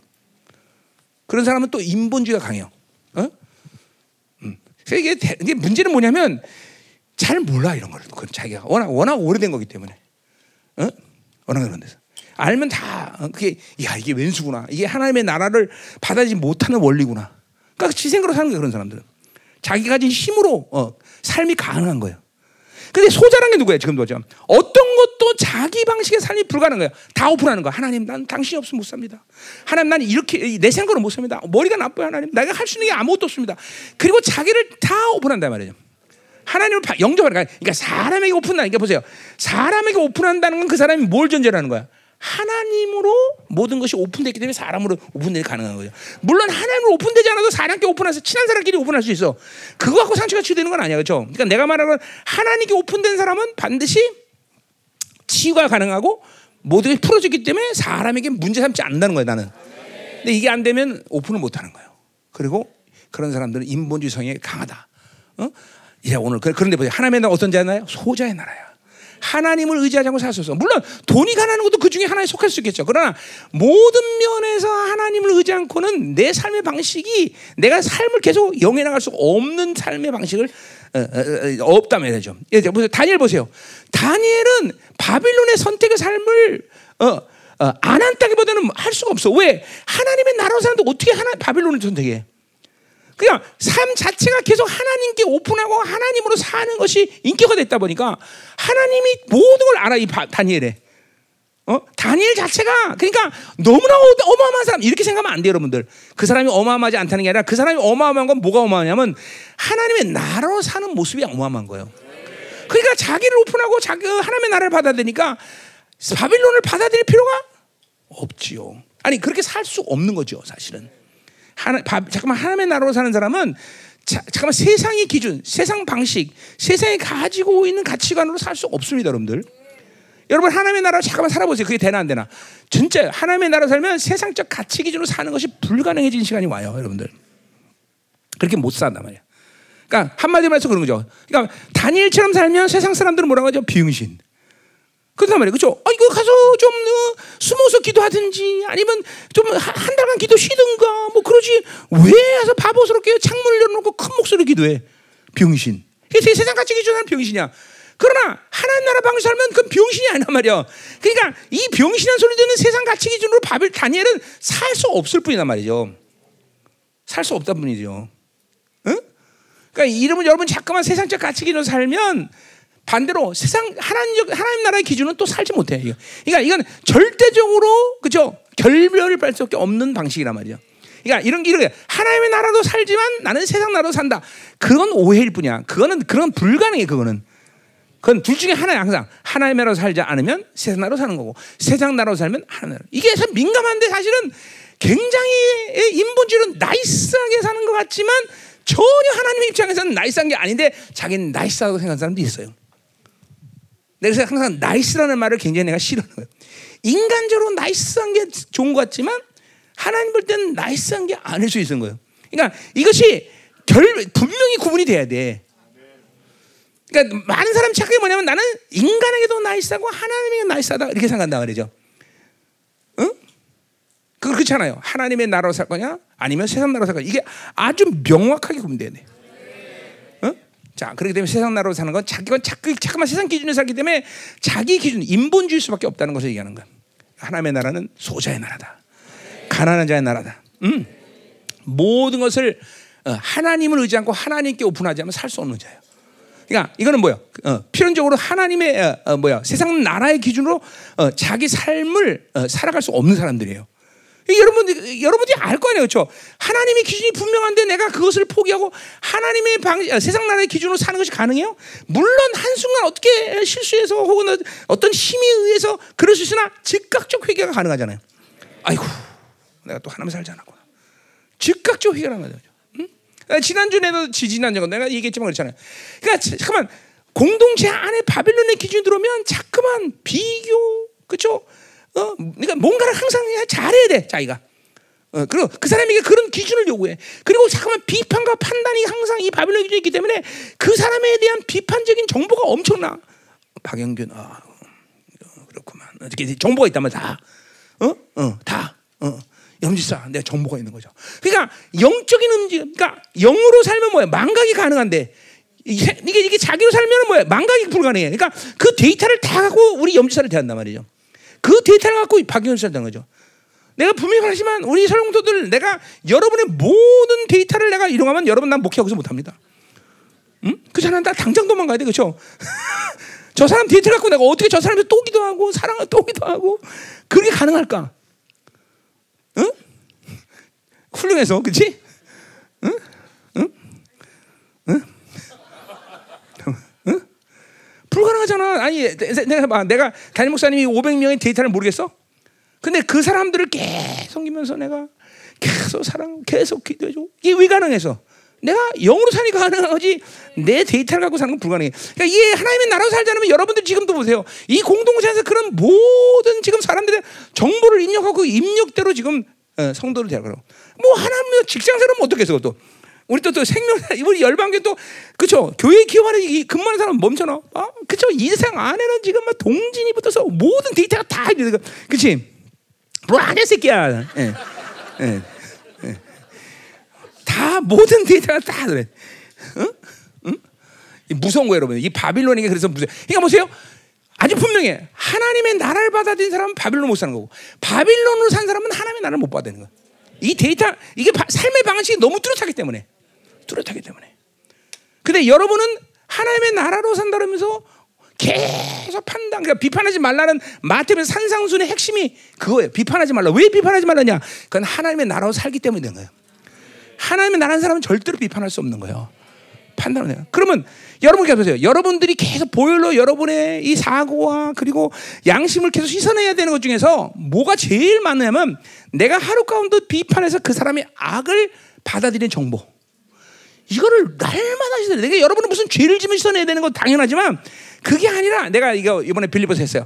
그런 사람은 또 인본주의가 강해요. 어? 음. 이게, 이게 문제는 뭐냐면 잘 몰라 이런 거를. 그 자기가 워낙 워낙 오래된 거기 때문에. 어? 워낙 그런 데서. 알면 다 어, 그게 야 이게 왼수구나. 이게 하나님의 나라를 받아들이지 못하는 원리구나. 그러니까 지생으로 사는 거예요 그런 사람들은. 자기 가진 힘으로 어, 삶이 가능한 거예요. 근데 소자란 게 누구예요? 지금 도 죠. 어떤 것도 자기 방식의 삶이 불가능한 거예요. 다 오픈하는 거야. 하나님, 난 당신이 없으면 못 삽니다. 하나님, 난 이렇게 내 생각으로 못 삽니다. 머리가 나빠요, 하나님. 내가 할 수 있는 게 아무것도 없습니다. 그리고 자기를 다 오픈한단 말이죠. 하나님을 영접하는 거야. 그러니까 사람에게 오픈하니까 보세요. 사람에게 오픈한다는 건 그 사람이 뭘 전제라는 거야? 하나님으로 모든 것이 오픈되기 때문에 사람으로 오픈되기 가능한 거죠. 물론 하나님으로 오픈되지 않아도 사람께 오픈해서 친한 사람끼리 오픈할 수 있어. 그거 갖고 상처가 치유되는 건 아니야, 그렇죠? 그러니까 내가 말하는 하나님께 오픈된 사람은 반드시 치유가 가능하고 모든 게 풀어졌기 때문에 사람에게 문제 삼지 않는다는 거예요, 나는. 근데 이게 안 되면 오픈을 못 하는 거예요. 그리고 그런 사람들은 인본주의 성이 강하다. 어? 예, 오늘 그런데 보세요. 하나님의 나라 어떤 자나요? 소자의 나라야. 하나님을 의지하지 않고 살수 없어. 물론 돈이 가난한 것도 그 중에 하나에 속할 수 있겠죠. 그러나 모든 면에서 하나님을 의지 않고는 내 삶의 방식이 내가 삶을 계속 영해 나갈 수 없는 삶의 방식을 어, 어, 어, 없다면 되죠. 예, 보세요. 다니엘 보세요. 다니엘은 바빌론의 선택의 삶을 어, 어, 안 한다기보다는 할 수가 없어. 왜? 하나님의 나라로 사는데 어떻게 하나 바빌론을 선택해? 그냥 삶 자체가 계속 하나님께 오픈하고 하나님으로 사는 것이 인격화 됐다 보니까 하나님이 모든 걸 알아 이 다니엘에. 어? 다니엘 자체가 그러니까 너무나 어마어마한 사람 이렇게 생각하면 안 돼요, 여러분들. 그 사람이 어마어마하지 않다는 게 아니라 그 사람이 어마어마한 건 뭐가 어마하냐면 하나님의 나라로 사는 모습이 어마어마한 거예요. 그러니까 자기를 오픈하고 자기 하나님의 나라를 받아들이니까 바빌론을 받아들일 필요가 없지요. 아니 그렇게 살 수 없는 거죠, 사실은. 하나, 바, 잠깐만 하나님의 나라로 사는 사람은 자, 잠깐만 세상의 기준, 세상 방식, 세상이 가지고 있는 가치관으로 살 수 없습니다, 여러분들. 여러분 하나님의 나라 잠깐만 살아보세요. 그게 되나 안 되나? 진짜 하나님의 나라 살면 세상적 가치 기준으로 사는 것이 불가능해진 시간이 와요, 여러분들. 그렇게 못 산단 말이야. 그러니까 한마디로 말해서 그런 거죠. 그러니까 다니엘처럼 살면 세상 사람들은 뭐라고 하죠? 비응신. 그렇단 말이에요. 그죠? 아, 이거 가서 좀 어, 숨어서 기도하든지 아니면 좀 한 달간 기도 쉬든가 뭐 그러지. 왜 와서 바보스럽게 창문을 열어놓고 큰 목소리로 기도해? 병신. 이게 세상 가치 기준하는 병신이야. 그러나 하나님 나라 방식 살면 그건 병신이 아니란 말이야. 그러니까 이 병신한 소리 듣는 세상 가치 기준으로 바벨 다니엘은 살 수 없을 뿐이란 말이죠. 살 수 없다 뿐이죠. 응? 그러니까 이러면 여러분 자꾸만 세상적 가치 기준으로 살면 반대로 세상 하나님 하나님 나라의 기준은 또 살지 못해. 요 그러니까 이건 절대적으로 그죠 결별을 뺄 수밖에 없는 방식이란 말이죠. 그러니까 이런 이렇게 하나님의 나라도 살지만 나는 세상 나라도 산다. 그건 오해일 뿐이야. 그거는 그런 불가능해. 그거는. 그건 둘 중에 하나야 항상 하나님의 나라로 살지 않으면 세상 나라로 사는 거고 세상 나라로 살면 하나님 나라. 이게 참 민감한데 사실은 굉장히 인본주의는 nice하게 사는 것 같지만 전혀 하나님 의 입장에서는 nice한 게 아닌데 자기는 nice하다고 생각하는 사람도 있어요. 그래서 항상 nice라는 말을 굉장히 내가 싫어하는 거예요. 인간적으로 nice한 게 좋은 것 같지만 하나님 볼 때는 nice한 게 아닐 수 있는 거예요. 그러니까 이것이 결 분명히 구분이 돼야 돼. 그러니까 많은 사람 착각이 뭐냐면 나는 인간에게도 nice하고 하나님에게 nice하다 이렇게 생각한다 그러죠. 응? 그렇잖아요. 하나님의 나라로 살 거냐 아니면 세상 나라로 살 거냐 이게 아주 명확하게 구분돼야 돼. 자, 그렇기 때문에 세상 나라로 사는 건 자기가 자꾸 잠깐만 세상 기준에 살기 때문에 자기 기준 인본주의 수밖에 없다는 것을 얘기하는 거야. 하나님의 나라는 소자의 나라다. 가난한 자의 나라다. 음. 모든 것을 어, 하나님을 의지 않고 하나님께 오픈하지 않으면 살 수 없는 자예요. 그러니까 이거는 뭐야? 어, 필연적으로 하나님의 어, 어, 뭐야? 세상 나라의 기준으로 어, 자기 삶을 어, 살아갈 수 없는 사람들이에요. 여러분, 여러분들이 알 거 아니에요. 그렇죠? 하나님의 기준이 분명한데 내가 그것을 포기하고 하나님의 방, 아, 세상 나라의 기준으로 사는 것이 가능해요? 물론 한 순간 어떻게 실수해서 혹은 어떤 힘에 의해서 그럴 수 있으나 즉각적 회개가 가능하잖아요. 아이고, 내가 또 하나님 살지 않았구나. 즉각적 회개가 가능하죠. 응? 아, 지난주에도 지지난주에 내가 얘기했지만 그렇잖아요. 그러니까 잠깐만 공동체 안에 바빌론의 기준이 들어오면 자꾸만 비교, 그렇죠? 어, 그러니까 뭔가를 항상 잘해야 돼, 자기가. 어, 그리고 그 사람에게 그런 기준을 요구해. 그리고 잠깐만 비판과 판단이 항상 이 바빌론 기준에 있기 때문에 그 사람에 대한 비판적인 정보가 엄청나. 박영균, 아, 어, 그렇구만. 이렇게 정보가 말이야. 다. 어? 어, 다. 어. 염지사, 내가 정보가 있는 거죠. 그러니까 영적인 움직임, 그러니까 영으로 살면 뭐야? 망각이 가능한데 이게 이게 자기로 살면 뭐야? 망각이 불가능해. 그러니까 그 데이터를 다 갖고 우리 염지사를 대한단 말이죠. 그 데이터를 갖고 박영준을 대는 거죠. 내가 분명히 말하지만 우리 설공도들 내가 여러분의 모든 데이터를 내가 이용하면 여러분 난 목회하고서 못합니다. 응? 그 사람 나 당장 도망가야 돼, 그렇죠? 저 사람 데이터 갖고 내가 어떻게 저 사람한테 또 기도하고 사랑을 또 기도하고 그게 가능할까? 응? 훌륭해서? 응? 응? 응? 응? 불가능하잖아. 아니, 내가 봐, 내가 담임 목사님이 500명의 데이터를 모르겠어? 근데 그 사람들을 계속 섬기면서 내가 계속 사랑, 계속 기도해줘. 이게 왜 가능해서? 내가 영으로 사니까 가능하지 내 데이터를 갖고 사는 건 불가능해. 그러니까 이게 하나님의 나라로 살자면 여러분들 지금도 보세요. 이 공동체에서 그런 모든 지금 사람들의 정보를 입력하고 그 입력대로 지금 어, 성도를 데려가고 뭐 하나님 직장생활은 어떻게 해서 또 우리 또, 또 생명 우리 열방교 또 그쵸 교회 기업하는 이 근무하는 사람 멈춰놔. 아 그쵸 이 세상 안에는 지금 막 동진이 붙어서 모든 데이터가 다 있는 그치 뭐안해 새끼야. 예. 예. 예. 다 모든 데이터가 다 그래. 응? 응? 무서운 거예요, 여러분. 이 바빌론에게 그래서 무서워. 그러니까 보세요. 아주 분명해. 하나님의 나라를 받아들인 사람은 바빌론 못 사는 거고, 바빌론으로 산 사람은 하나님의 나라를 못 받는 거야. 이 데이터, 이게 바, 삶의 방식이 너무 뚜렷하기 때문에. 뚜렷하기 때문에. 근데 여러분은 하나님의 나라로 산다면서 계속 판단, 그러니까 비판하지 말라는 마태복음 산상순의 핵심이 그거예요. 비판하지 말라. 왜 비판하지 말라냐? 그건 하나님의 나라로 살기 때문에 된 거예요. 하나님의 나라는 사람은 절대로 비판할 수 없는 거예요. 판단을 해요. 그러면 여러분 보세요. 여러분들이 계속 보혈로 여러분의 이 사고와 그리고 양심을 계속 씻어내야 되는 것 중에서 뭐가 제일 많냐면 내가 하루 가운데 비판해서 그 사람의 악을 받아들이는 정보. 이거를 날마다 씻어내. 내가 여러분은 무슨 죄를 지면 씻어내야 되는 건 당연하지만 그게 아니라 내가 이거 이번에 빌리버스 했어요.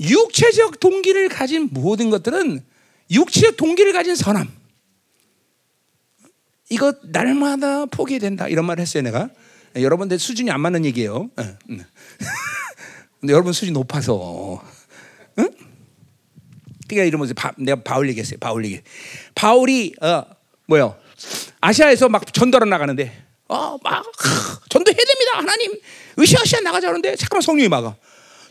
육체적 동기를 가진 모든 것들은 육체적 동기를 가진 선함. 이거 날마다 포기된다 이런 말을 했어요 내가. 여러분들 수준이 안 맞는 얘기예요. 예, 음. 근데 여러분 수준이 높아서. 응? 그러니까 이러면서 바, 내가 바울 얘기했어요. 바울 얘기. 바울이 어 뭐요? 아시아에서 막 전도를 나가는데 어막 전도해야 됩니다 하나님 으쌰으쌰 나가자 하는데 잠깐만 성령이 막아.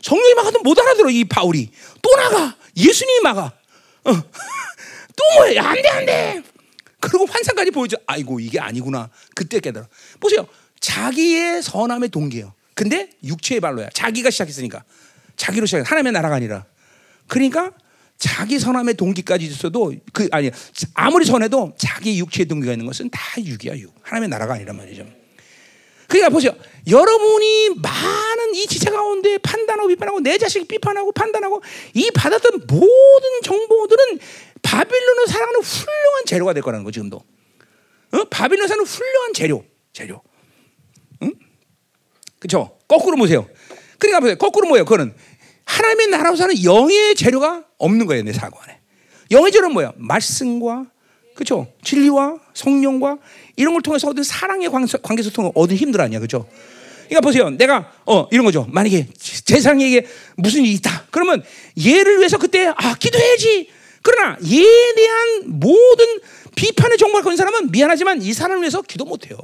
성령이 막아도 못 알아들어 이 바울이 또 나가 예수님이 막아. 어. 또 뭐야 안돼 안돼. 그리고 환상까지 보여줘. 아이고 이게 아니구나. 그때 깨달아. 보세요. 자기의 선함의 동기예요. 근데 육체의 발로야. 자기가 시작했으니까. 자기로 시작. 하나님의 나라가 아니라. 그러니까 자기 선함의 동기까지 있어도 그 아니 아무리 선해도 자기 육체의 동기가 있는 것은 다 육이야 육. 하나님의 나라가 아니란 말이죠. 그러니까 보세요. 여러분이 많은 이 지체 가운데 판단하고 비판하고 내 자식 비판하고 판단하고 이 받았던 모든 정보들은 바빌론을 사랑하는 훌륭한 재료가 될 거라는 거 지금도. 어? 바빌론 사는 훌륭한 재료, 재료. 응? 그렇죠? 거꾸로 보세요. 그러니까 보세요. 거꾸로 뭐예요? 그거는 하나님의 나라로 사는 영의 재료가 없는 거예요, 내 사고 안에. 영의 재료는 뭐야? 말씀과 그렇죠? 진리와 성령과 이런 걸 통해서 얻은 사랑의 관계 소통을 얻은 힘들 아니야, 그렇죠? 그러니까 보세요. 내가 어 이런 거죠. 만약에 세상에 무슨 일이 있다. 그러면 얘를 위해서 그때 아 기도해야지. 그러나 얘에 대한 모든 비판의 정보를 건 사람은 미안하지만 이 사람을 위해서 기도 못 해요.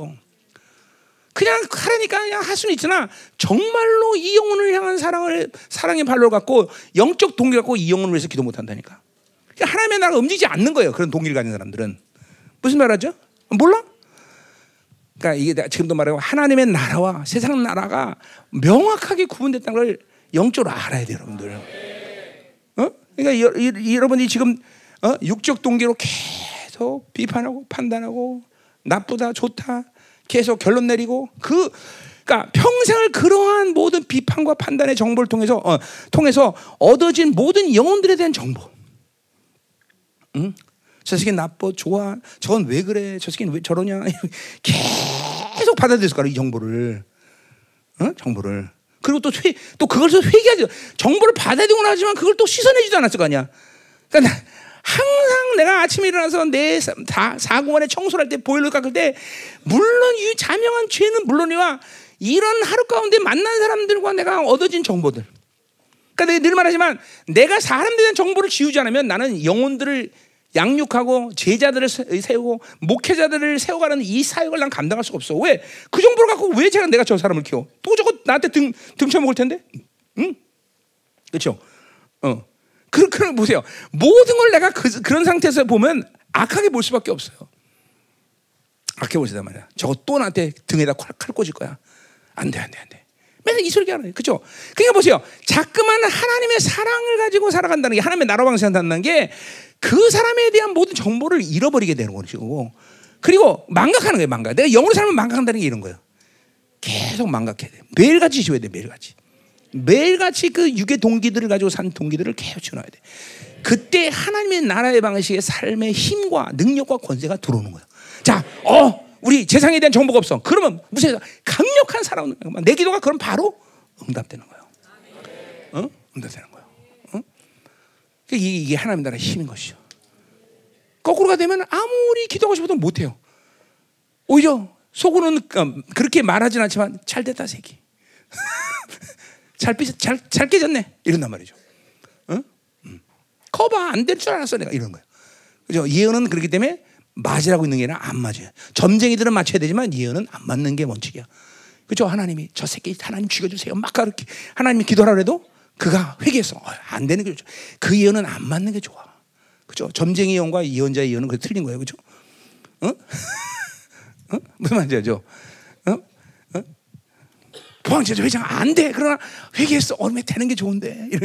그냥 하라니까 그냥 할 수는 있으나 정말로 이 영혼을 향한 사랑을 사랑의 발로 갖고 영적 동기 갖고 이 영혼을 위해서 기도 못 한다니까. 하나님의 나라가 움직이지 않는 거예요. 그런 동기를 가진 사람들은 무슨 말하죠? 몰라? 그러니까 이게 지금도 말하고 하나님의 나라와 세상 나라가 명확하게 구분됐다는 걸 영적으로 알아야 돼요, 여러분들. 어? 그러니까 여, 이, 여러분이 지금 어? 육적 동기로 계속 비판하고 판단하고 나쁘다, 좋다, 계속 결론 내리고 그 그러니까 평생을 그러한 모든 비판과 판단의 정보를 통해서 어, 통해서 얻어진 모든 영혼들에 대한 정보. 응? 저 새끼 나빠, 좋아, 저건 왜 그래, 저 새끼는 왜 저러냐. 계속 받아들였을 거야, 이 정보를. 어? 정보를. 그리고 또, 회, 또 그걸 또 회개하죠. 정보를 받아들이고 나지만 그걸 또 씻어내지도 않았을 거 아니야. 그러니까 항상 내가 아침에 일어나서 내 사- 사공원에 청소를 할때 보일러 깎을 때 물론 이 자명한 죄는 물론이와 이런 하루 가운데 만난 사람들과 내가 얻어진 정보들. 그러니까 내가 늘 말하지만 내가 사람들에 대한 정보를 지우지 않으면 나는 영혼들을 양육하고 제자들을 세- 세우고 목회자들을 세워가는 이 사역을 난 감당할 수가 없어. 왜? 그 정보를 갖고 왜 제가 내가 저 사람을 키워? 또 저거 나한테 등 등쳐먹을 텐데. 응? 그렇죠? 어. 그, 그런 보세요. 모든 걸 내가 그, 그런 상태에서 보면 악하게 볼 수밖에 없어요. 악하게 보시단 말이야. 저거 또 나한테 등에다 칼, 칼 꽂을 거야. 안 돼, 안 돼, 안 돼. 맨날 이 소리가 나요. 그죠? 그러니까 보세요. 자꾸만 하나님의 사랑을 가지고 살아간다는 게 하나님의 나라 방식한다는 게 그 사람에 대한 모든 정보를 잃어버리게 되는 것이고 그리고 망각하는 거예요. 망각. 내가 영으로 살면 망각한다는 게 이런 거예요. 계속 망각해야 돼. 매일같이 지워야 돼. 매일같이. 매일같이 그 육의 동기들을 가지고 산 동기들을 지워놔야 돼. 그때 하나님의 나라의 방식의 삶의 힘과 능력과 권세가 들어오는 거예요. 자, 어, 우리 세상에 대한 정보가 없어. 그러면 무슨 강력한 사람, 내 기도가 그럼 바로 응답되는 거예요. 어? 응답되는 거예요. 어? 이게, 이게 하나님 나라의 힘인 것이죠. 거꾸로가 되면 아무리 기도하고 싶어도 못해요. 오히려 속으로는 어, 그렇게 말하진 않지만 잘 됐다 새끼. 잘, 삐, 잘, 잘 깨졌네. 이런단 말이죠. 어? 음. 거봐, 안 될 줄 알았어. 내가 이런 거예요. 그죠? 예언은 그렇기 때문에 맞으라고 있는 게 아니라 안 맞아요. 점쟁이들은 맞춰야 되지만 예언은 안 맞는 게 원칙이야. 그죠? 하나님이 저 새끼 하나님 죽여주세요. 막 그렇게 하나님이 기도하라 그래도 그가 회개했어. 어, 안 되는 게 좋죠. 그 예언은 안 맞는 게 좋아. 그죠? 점쟁이 예언과 예언자의 예언은 그 틀린 거예요. 그죠? 어? 어? 무슨 말인지 알죠? 포항제조 회장 안 돼. 그러나 회개했어. 얼마 되는 게 좋은데.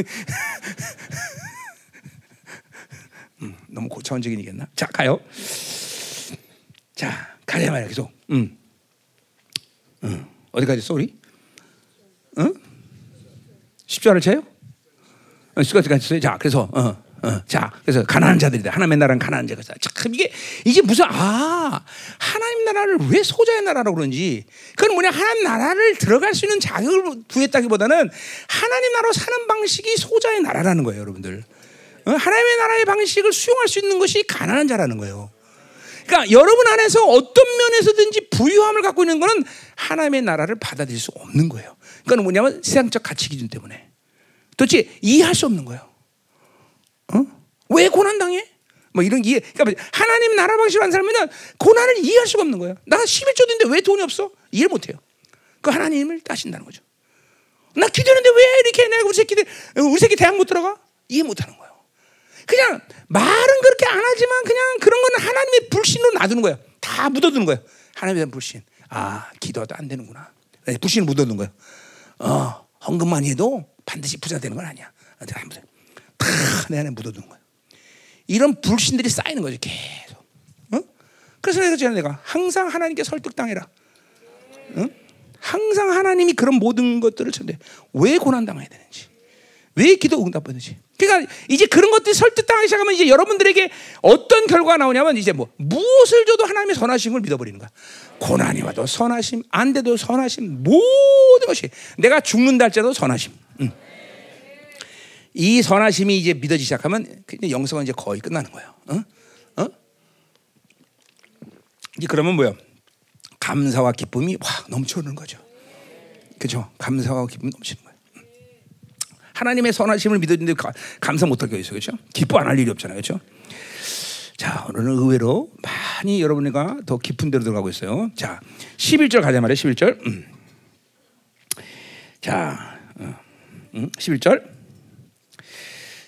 음, 너무 고차원적인 얘기였나? 자, 가요. 자, 가자 말이야. 계속. 음. 음. 어디까지 쏘리? 응? 10절을 쳐요? 어, 10절까지 쳐요. 자, 그래서 어. 어, 자, 그래서 가난한 자들이다. 하나님의 나라는 가난한 자가 참 이게 이게 무슨 아 하나님 나라를 왜 소자의 나라라고 그런지 그건 뭐냐 하나님 나라를 들어갈 수 있는 자격을 부였다기보다는 하나님 나라로 사는 방식이 소자의 나라라는 거예요, 여러분들. 어? 하나님의 나라의 방식을 수용할 수 있는 것이 가난한 자라는 거예요. 그러니까 여러분 안에서 어떤 면에서든지 부유함을 갖고 있는 것은 하나님의 나라를 받아들일 수 없는 거예요. 그건 뭐냐면 세상적 가치 기준 때문에 도대체 이해할 수 없는 거예요. 어? 왜 고난 당해? 뭐 이런 이해. 그러니까 하나님 나라 방식으로 하는 사람은 고난을 이해할 수가 없는 거예요. 나 11조인데 왜 돈이 없어? 이해 못 해요. 그 하나님을 따신다는 거죠. 나 기도하는데 왜 이렇게 내가 우리 새끼들 우리 새끼 대학 못 들어가? 이해 못 하는 거예요. 그냥 말은 그렇게 안 하지만 그냥 그런 거는 하나님의 불신으로 놔두는 거예요. 다 묻어두는 거예요. 하나님에 대한 불신. 아, 기도도 안 되는구나. 네, 불신을 묻어두는 거예요. 어, 헌금만 해도 반드시 부자 되는 건 아니야. 다 내 안에 묻어두는 거예요. 이런 불신들이 쌓이는 거죠, 계속. 어? 그래서 내가 내가 항상 하나님께 설득당해라. 어? 항상 하나님이 그런 모든 것들을 전데 왜 고난 당해야 되는지, 왜 기도 응답받는지. 그러니까 이제 그런 것들이 설득당하기 시작하면 이제 여러분들에게 어떤 결과가 나오냐면 이제 뭐 무엇을 줘도 하나님의 선하심을 믿어버리는 거야. 고난이 와도 선하심, 안 돼도 선하심, 모든 것이 내가 죽는다 할지라도 선하심. 응. 이 선하심이 이제 믿어지기 시작하면 영성은 이제 거의 끝나는 거예요. 어? 어? 그러면 뭐야? 감사와 기쁨이 확 넘쳐오는 거죠. 그죠? 감사와 기쁨이 넘치는 거예요. 하나님의 선하심을 믿어주는데 감사 못할 게 있어요. 그렇죠? 기뻐 안 할 일이 없잖아요. 그렇죠? 자, 오늘은 의외로 많이 여러분과 더 깊은 데로 들어가고 있어요. 자, 11절 가자 말이에요. 11절. 음. 자, 어, 음, 11절.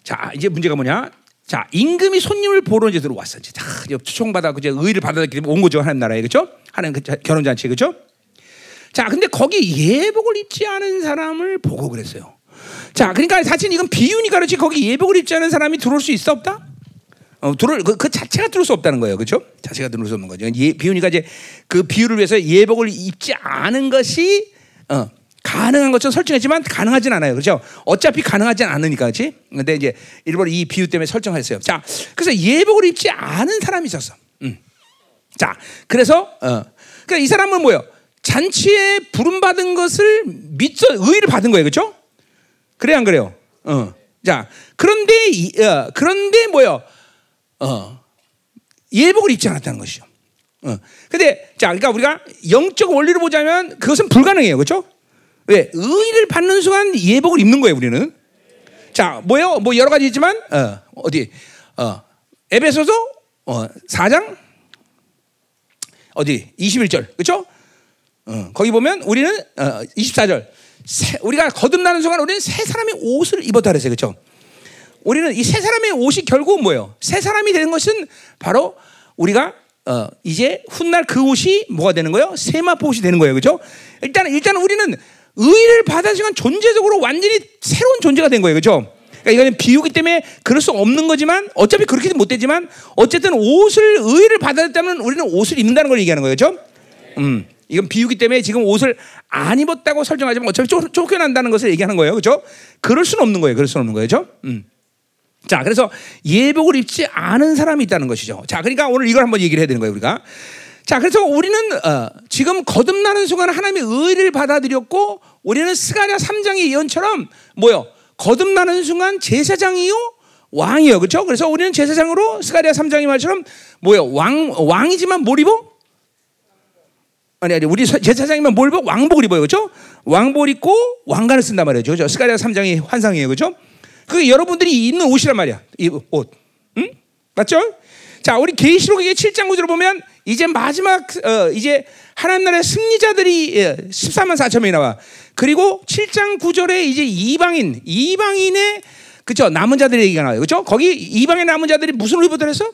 자, 이제 문제가 뭐냐? 자, 임금이 손님을 보러 이제 들어왔어. 이제 다 초청받아 그제 의를 받아들이기 온 거죠. 하나님 나라에. 그렇죠? 하나님 그 결혼 잔치. 그렇죠? 자, 근데 거기 예복을 입지 않은 사람을 보고 그랬어요. 자, 그러니까 사실 이건 비유니까 그렇지 거기 예복을 입지 않은 사람이 들어올 수 있어 없다? 어, 들어올 그, 그 자체가 들어올 수 없다는 거예요, 그렇죠? 자체가 들어올 수 없는 거죠. 예, 비유니까 이제 그 비유를 위해서 예복을 입지 않은 것이 어, 가능한 것처럼 설정했지만 가능하진 않아요, 그렇죠? 어차피 가능하진 않으니까, 그렇지? 근데 이제 일부러 이 비유 때문에 설정했어요. 자, 그래서 예복을 입지 않은 사람이 있었어. 음. 자, 그래서 어, 그러니까 이 사람은 뭐요? 잔치에 부름 받은 것을 믿어 의를 받은 거예요, 그렇죠? 그래 안 그래요? 어. 자, 그런데 이, 어, 그런데 뭐요? 어, 예복을 입지 않았다는 것이죠. 어. 근데 자, 그러니까 우리가 영적 원리로 보자면 그것은 불가능해요, 그렇죠? 왜 의를 받는 순간 예복을 입는 거예요, 우리는. 자, 뭐요? 뭐 여러 가지 있지만 어, 어디 어, 에베소서 어, 4장 어디 21절 그렇죠? 어, 거기 보면 우리는 어, 24절 새, 우리가 거듭나는 순간 우리는 새 사람의 옷을 입었다 그랬어요, 그렇죠? 우리는 이 새 사람의 옷이 결국은 뭐예요? 새 사람이 되는 것은 바로 우리가 어, 이제 훗날 그 옷이 뭐가 되는 거예요? 세마포 옷이 되는 거예요, 그렇죠? 일단 일단 우리는 의를 순간 존재적으로 완전히 새로운 존재가 된 거예요, 그렇죠? 그러니까 이거는 비유기 때문에 그럴 수 없는 거지만 어차피 그렇게도 못 되지만 어쨌든 옷을 의를 받았다면 우리는 옷을 입는다는 걸 얘기하는 거예요, 그렇죠? 음. 이건 비유기 때문에 지금 옷을 안 입었다고 설정하지만 어차피 쫓, 쫓겨난다는 것을 얘기하는 거예요. 그렇죠? 그럴 수는 없는 거예요. 그럴 수는 없는 거예요. 그렇죠? 음. 자, 그래서 예복을 입지 않은 사람이 있다는 것이죠. 자, 그러니까 오늘 이걸 한번 얘기를 해야 되는 거예요, 우리가. 자, 그래서 우리는 어, 지금 거듭나는 순간 하나님의 의를 받아들였고 우리는 스가랴 3장의 예언처럼 뭐요? 거듭나는 순간 제사장이요 왕이요. 그렇죠? 그래서 우리는 제사장으로 스가랴 3장의 말처럼 뭐요? 왕 왕이지만 뭘 입어? 아니 아니 우리 제사장이면 뭘 입어? 왕복을 입어요. 그렇죠? 왕복을 입고 왕관을 쓴단 말이죠. 그죠? 스가랴 3장의 환상이에요. 그렇죠? 그게 여러분들이 입는 옷이란 말이야. 이 옷. 응? 맞죠? 자, 우리 계시록의 7장 구절을 보면 이제 마지막 어, 이제 하나님 나라의 승리자들이 14만 예, 4천 명이 나와. 그리고 7장 9절에 이제 이방인, 이방인의 그죠 남은 자들의 얘기가 나와요. 그죠? 거기 이방의 남은 자들이 무슨 옷 입었더랬어?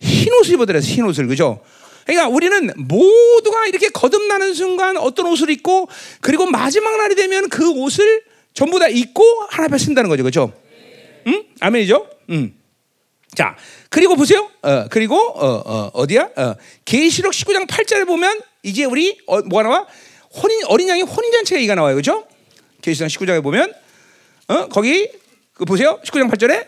흰 옷을 입었더랬어. 흰 옷을 그죠? 그러니까 우리는 모두가 이렇게 거듭나는 순간 어떤 옷을 입고 그리고 마지막 날이 되면 그 옷을 전부 다 입고 하나 앞에 쓴다는 거죠. 그죠? 응? 아멘이죠? 응. 자, 그리고 보세요. 어, 그리고 어, 어, 디야 어, 계시록 19장 8절에 보면 이제 우리 어, 뭐가 나와? 혼인 어린 양의 혼인 잔치가 이가 나와요. 그죠? 계시록 19장에 보면 어, 거기 그 보세요. 19장 8절에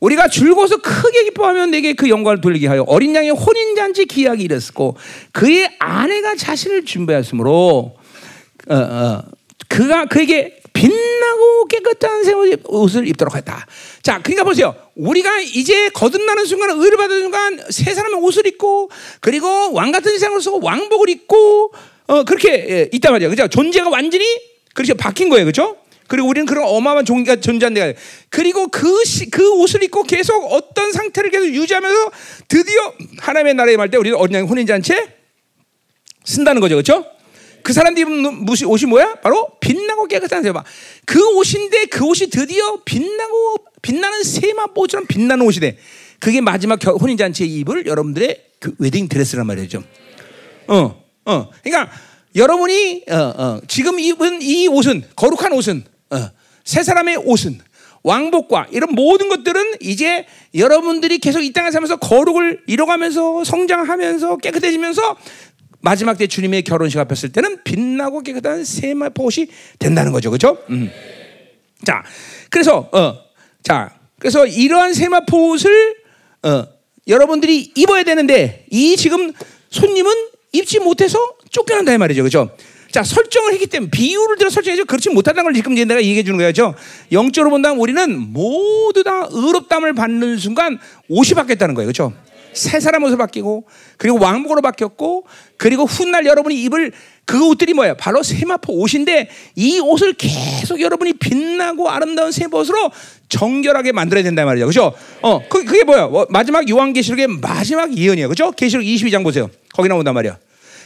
우리가 즐거워서 크게 기뻐하면 내게 그 영광을 돌리게 하여 어린 양의 혼인 잔치 기약이 이랬고 그의 아내가 자신을 준비하였으므로 어, 어, 그가 그에게 빛나고 깨끗한 새 옷을 입도록 했다. 자, 그러니까 보세요. 우리가 이제 거듭나는 순간, 의를 받는 순간 새 사람의 옷을 입고 그리고 왕 같은 쓰고 왕복을 입고 어, 그렇게 예, 있단 말이야. 그죠? 존재가 완전히 그렇게 바뀐 거예요. 그죠? 그리고 우리는 그런 어마어마한 종기가 존재한데 그리고 그, 시, 그 옷을 입고 계속 어떤 상태를 계속 유지하면서 드디어 하나님의 나라에 말 때 우리는 어린 혼인잔치에 쓴다는 거죠. 그렇죠? 그 사람들이 입은 옷이 뭐야? 바로 빛나고 깨끗한 세마. 그 옷인데 그 옷이 드디어 빛나고 빛나는 세마보처럼 빛나는 옷이 돼. 그게 마지막 혼인잔치에 입을 여러분들의 그 웨딩 드레스란 말이죠. 어, 어. 그러니까 여러분이 어, 어, 지금 입은 이 옷은 거룩한 옷은 어, 새 사람의 옷은 왕복과 이런 모든 것들은 이제 여러분들이 계속 이 땅에 살면서 거룩을 이뤄가면서 성장하면서 깨끗해지면서 마지막 때 주님의 결혼식 앞에 을 때는 빛나고 깨끗한 세마포옷이 된다는 거죠, 그렇죠? 음. 자, 그래서 어, 자, 그래서 이러한 세마포옷을 어, 여러분들이 입어야 되는데 이 지금 손님은 입지 못해서 쫓겨난다 이 말이죠, 그렇죠? 자, 설정을 했기 때문에 비유를 들어 설정해서 그렇지 못하다는 걸 지금 내가 얘기해 주는 거죠. 영적으로 본다면 우리는 모두 다 의롭담을 받는 순간 옷이 바뀌었다는 거예요, 그렇죠? 새 사람 옷을 바뀌고 그리고 왕복으로 바뀌었고 그리고 훗날 여러분이 입을 그 옷들이 뭐예요? 바로 세마포 옷인데 이 옷을 계속 여러분이 빛나고 아름다운 새 옷으로 정결하게 만들어야 된다 말이죠. 그죠? 어, 그, 그게 뭐야? 어, 마지막 요한계시록의 마지막 예언이에요. 그죠? 계시록 22장 보세요. 거기 나온단 말이야.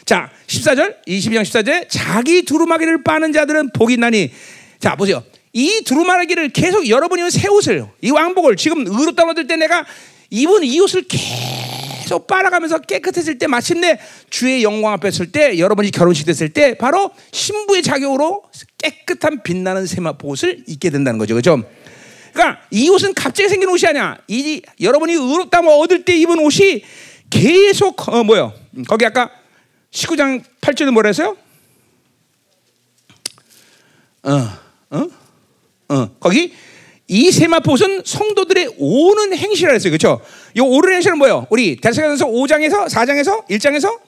자, 14절, 22장 14절에 자기 두루마기를 빠는 자들은 복이 나니. 자, 보세요. 이 두루마기를 계속 여러분이 새 옷을, 이 왕복을 지금 의롭다 얻을 때 내가 입은 이 옷을 계속 빨아가면서 깨끗해질 때 마침내 주의 영광 앞에 설 때 여러분이 결혼식 됐을 때 바로 신부의 자격으로 깨끗한 빛나는 세마포 옷을 입게 된다는 거죠. 그죠? 그러니까 이 옷은 갑자기 생긴 옷이 아니야. 이 여러분이 의롭다고 얻을 때 입은 옷이 계속 어 뭐요? 거기 아까 19장 8절에 뭐라 했어요? 어, 어, 어, 거기 이 세마포는 성도들의 오는 행실이라 했어요. 그렇죠? 이 오는 행실은 뭐예요? 우리 대사전서 5장에서 4장에서 1장에서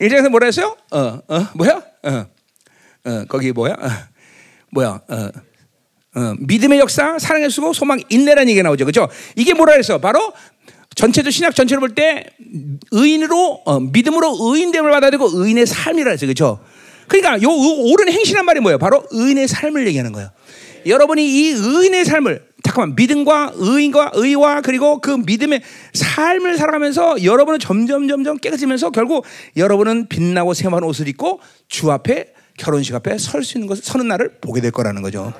1장에서 뭐라 했어요? 어, 어, 뭐야? 어, 어, 거기 뭐야? 어, 뭐야? 어, 어, 믿음의 역사, 사랑의 수고, 소망, 인내라는 얘기가 나오죠. 그렇죠? 이게 뭐라 그래서 바로 전체적 신약 전체를 볼 때 의인으로 어, 믿음으로 의인됨을 받아야 되고 의인의 삶이라 했죠. 그렇죠? 그러니까 요 옳은 행실한 말이 뭐예요? 바로 의인의 삶을 얘기하는 거예요. 여러분이 이 의인의 삶을 잠깐만 믿음과 의인과 의와 그리고 그 믿음의 삶을 살아가면서 여러분은 점점 점점 깨끗해지면서 결국 여러분은 빛나고 새마른 옷을 입고 주 앞에 결혼식 앞에 설 수 있는 것을 서는 날을 보게 될 거라는 거죠.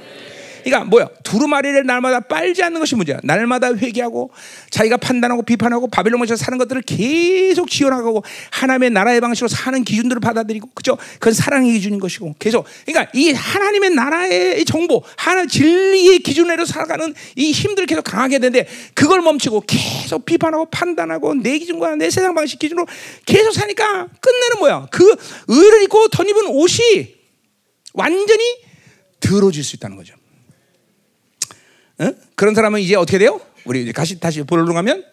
그러니까 뭐야 두루마리를 날마다 빨지 않는 것이 문제야. 날마다 회개하고 자기가 판단하고 비판하고 바벨론 에서 사는 것들을 계속 지어나가고 하나님의 나라의 방식으로 사는 기준들을 받아들이고 그죠? 그건 사랑의 기준인 것이고 계속 그러니까 이 하나님의 나라의 정보 하나 진리의 기준으로 살아가는 이 힘들을 계속 강하게 되는데 그걸 멈추고 계속 비판하고 판단하고 내 기준과 내 세상 방식 기준으로 계속 사니까 끝내는 뭐야? 그 의를 입고 덧입은 옷이 완전히 더러워질 수 있다는 거죠. 어? 그런 사람은 이제 어떻게 돼요? 우리 이제 다시 다시 보러 가면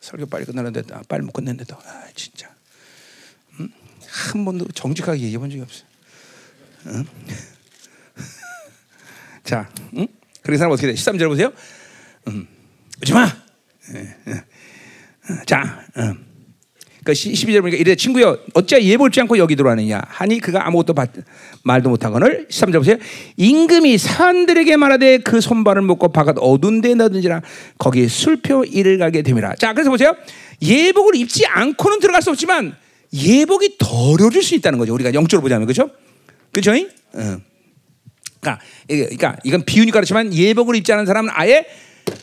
설교 빨리 끝나는데 아, 빨리 못 끝냈는데 아 진짜 음? 한 번도 정직하게 얘기해 본 적이 없어. 응? 자, 응? 그런 사람 어떻게 돼? 13절 보세요. 음, 오지 마. 예, 예. 자, 음. 그 12절 보니까 이래 친구여 어찌 예볼지 않고 여기 들어왔느냐? 하니 그가 아무것도 받, 말도 못하거늘 13절 보세요. 임금이 사람들에게 말하되 그 손발을 묶고 바깥 어두운 데 넣든지라 거기 술표 이를 가게 됨이라. 자 그래서 보세요. 예복을 입지 않고는 들어갈 수 없지만 예복이 더러워질 수 있다는 거죠. 우리가 영적으로 보자면. 그렇죠? 그렇죠? 응. 그러니까, 그러니까 이건 비유니까 그렇지만 예복을 입지 않은 사람은 아예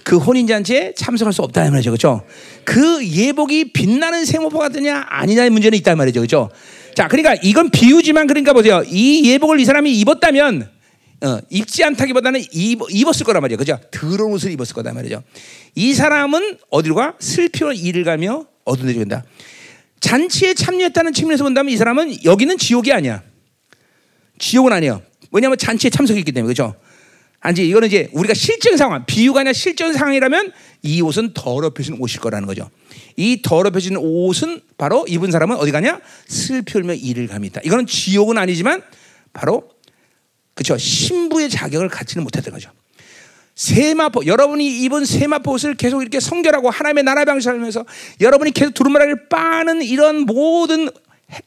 그 혼인잔치에 참석할 수 없다는 말이죠. 그렇죠? 그 예복이 빛나는 생모파 같느냐 아니냐의 문제는 있단 말이죠. 그렇죠? 자, 그러니까 이건 비유지만 그러니까 보세요. 이 예복을 이 사람이 입었다면 어, 입지 않다기보다는 입, 입었을 거란 말이죠. 그죠? 더러운 옷을 입었을 거다 말이죠. 이 사람은 어디로 가? 슬피로 일을 가며 어두운 데 죽는다. 잔치에 참여했다는 측면에서 본다면 이 사람은 여기는 지옥이 아니야. 지옥은 아니에요. 왜냐하면 잔치에 참석했기 때문에 그렇죠. 아니 이거는 이제 우리가 실전 상황, 비유가 아니라 실전 상황이라면 이 옷은 더럽혀진 옷일 거라는 거죠. 이 더럽혀진 옷은 바로 입은 사람은 어디 가냐? 슬피 울며 이를 감이 다 이거는 지옥은 아니지만 바로 그렇죠. 신부의 자격을 갖지는 못했던 거죠. 세마포 여러분이 입은 세마포 옷을 계속 이렇게 성결하고 하나님의 나라 방식 살면서 여러분이 계속 두루마리를 빠는 이런 모든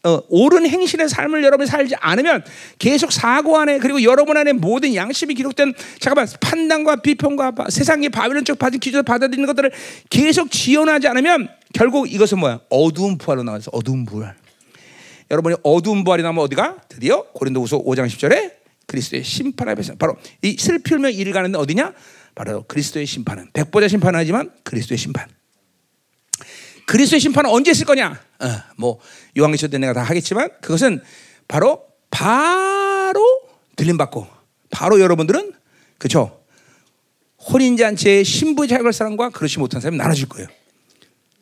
어, 옳은 행실의 삶을 여러분이 살지 않으면 계속 사고 안에 그리고 여러분 안에 모든 양심이 기록된 잠깐만 판단과 비평과 세상의 바빌론적 받은 기준을 받아들이는 것들을 계속 지원하지 않으면 결국 이것은 뭐야 어두운 부활로 나와서 어두운 부활. 여러분이 어두운 부활이 나면 어디가 드디어 고린도후서 5장 10절에 그리스도의 심판 앞에서 바로 이 슬피 울며 일을 가는 데 어디냐? 바로 그리스도의 심판은 백보자 심판은 하지만 그리스도의 심판. 그리스도의 심판은 언제 있을 거냐? 어, 뭐 요한계시록 때 내가 다 하겠지만 그것은 바로 바로 들림 받고 바로 여러분들은 그렇죠? 혼인 잔치의 신부의 자격을 사람과 그렇지 못한 사람이 나눠질 거예요.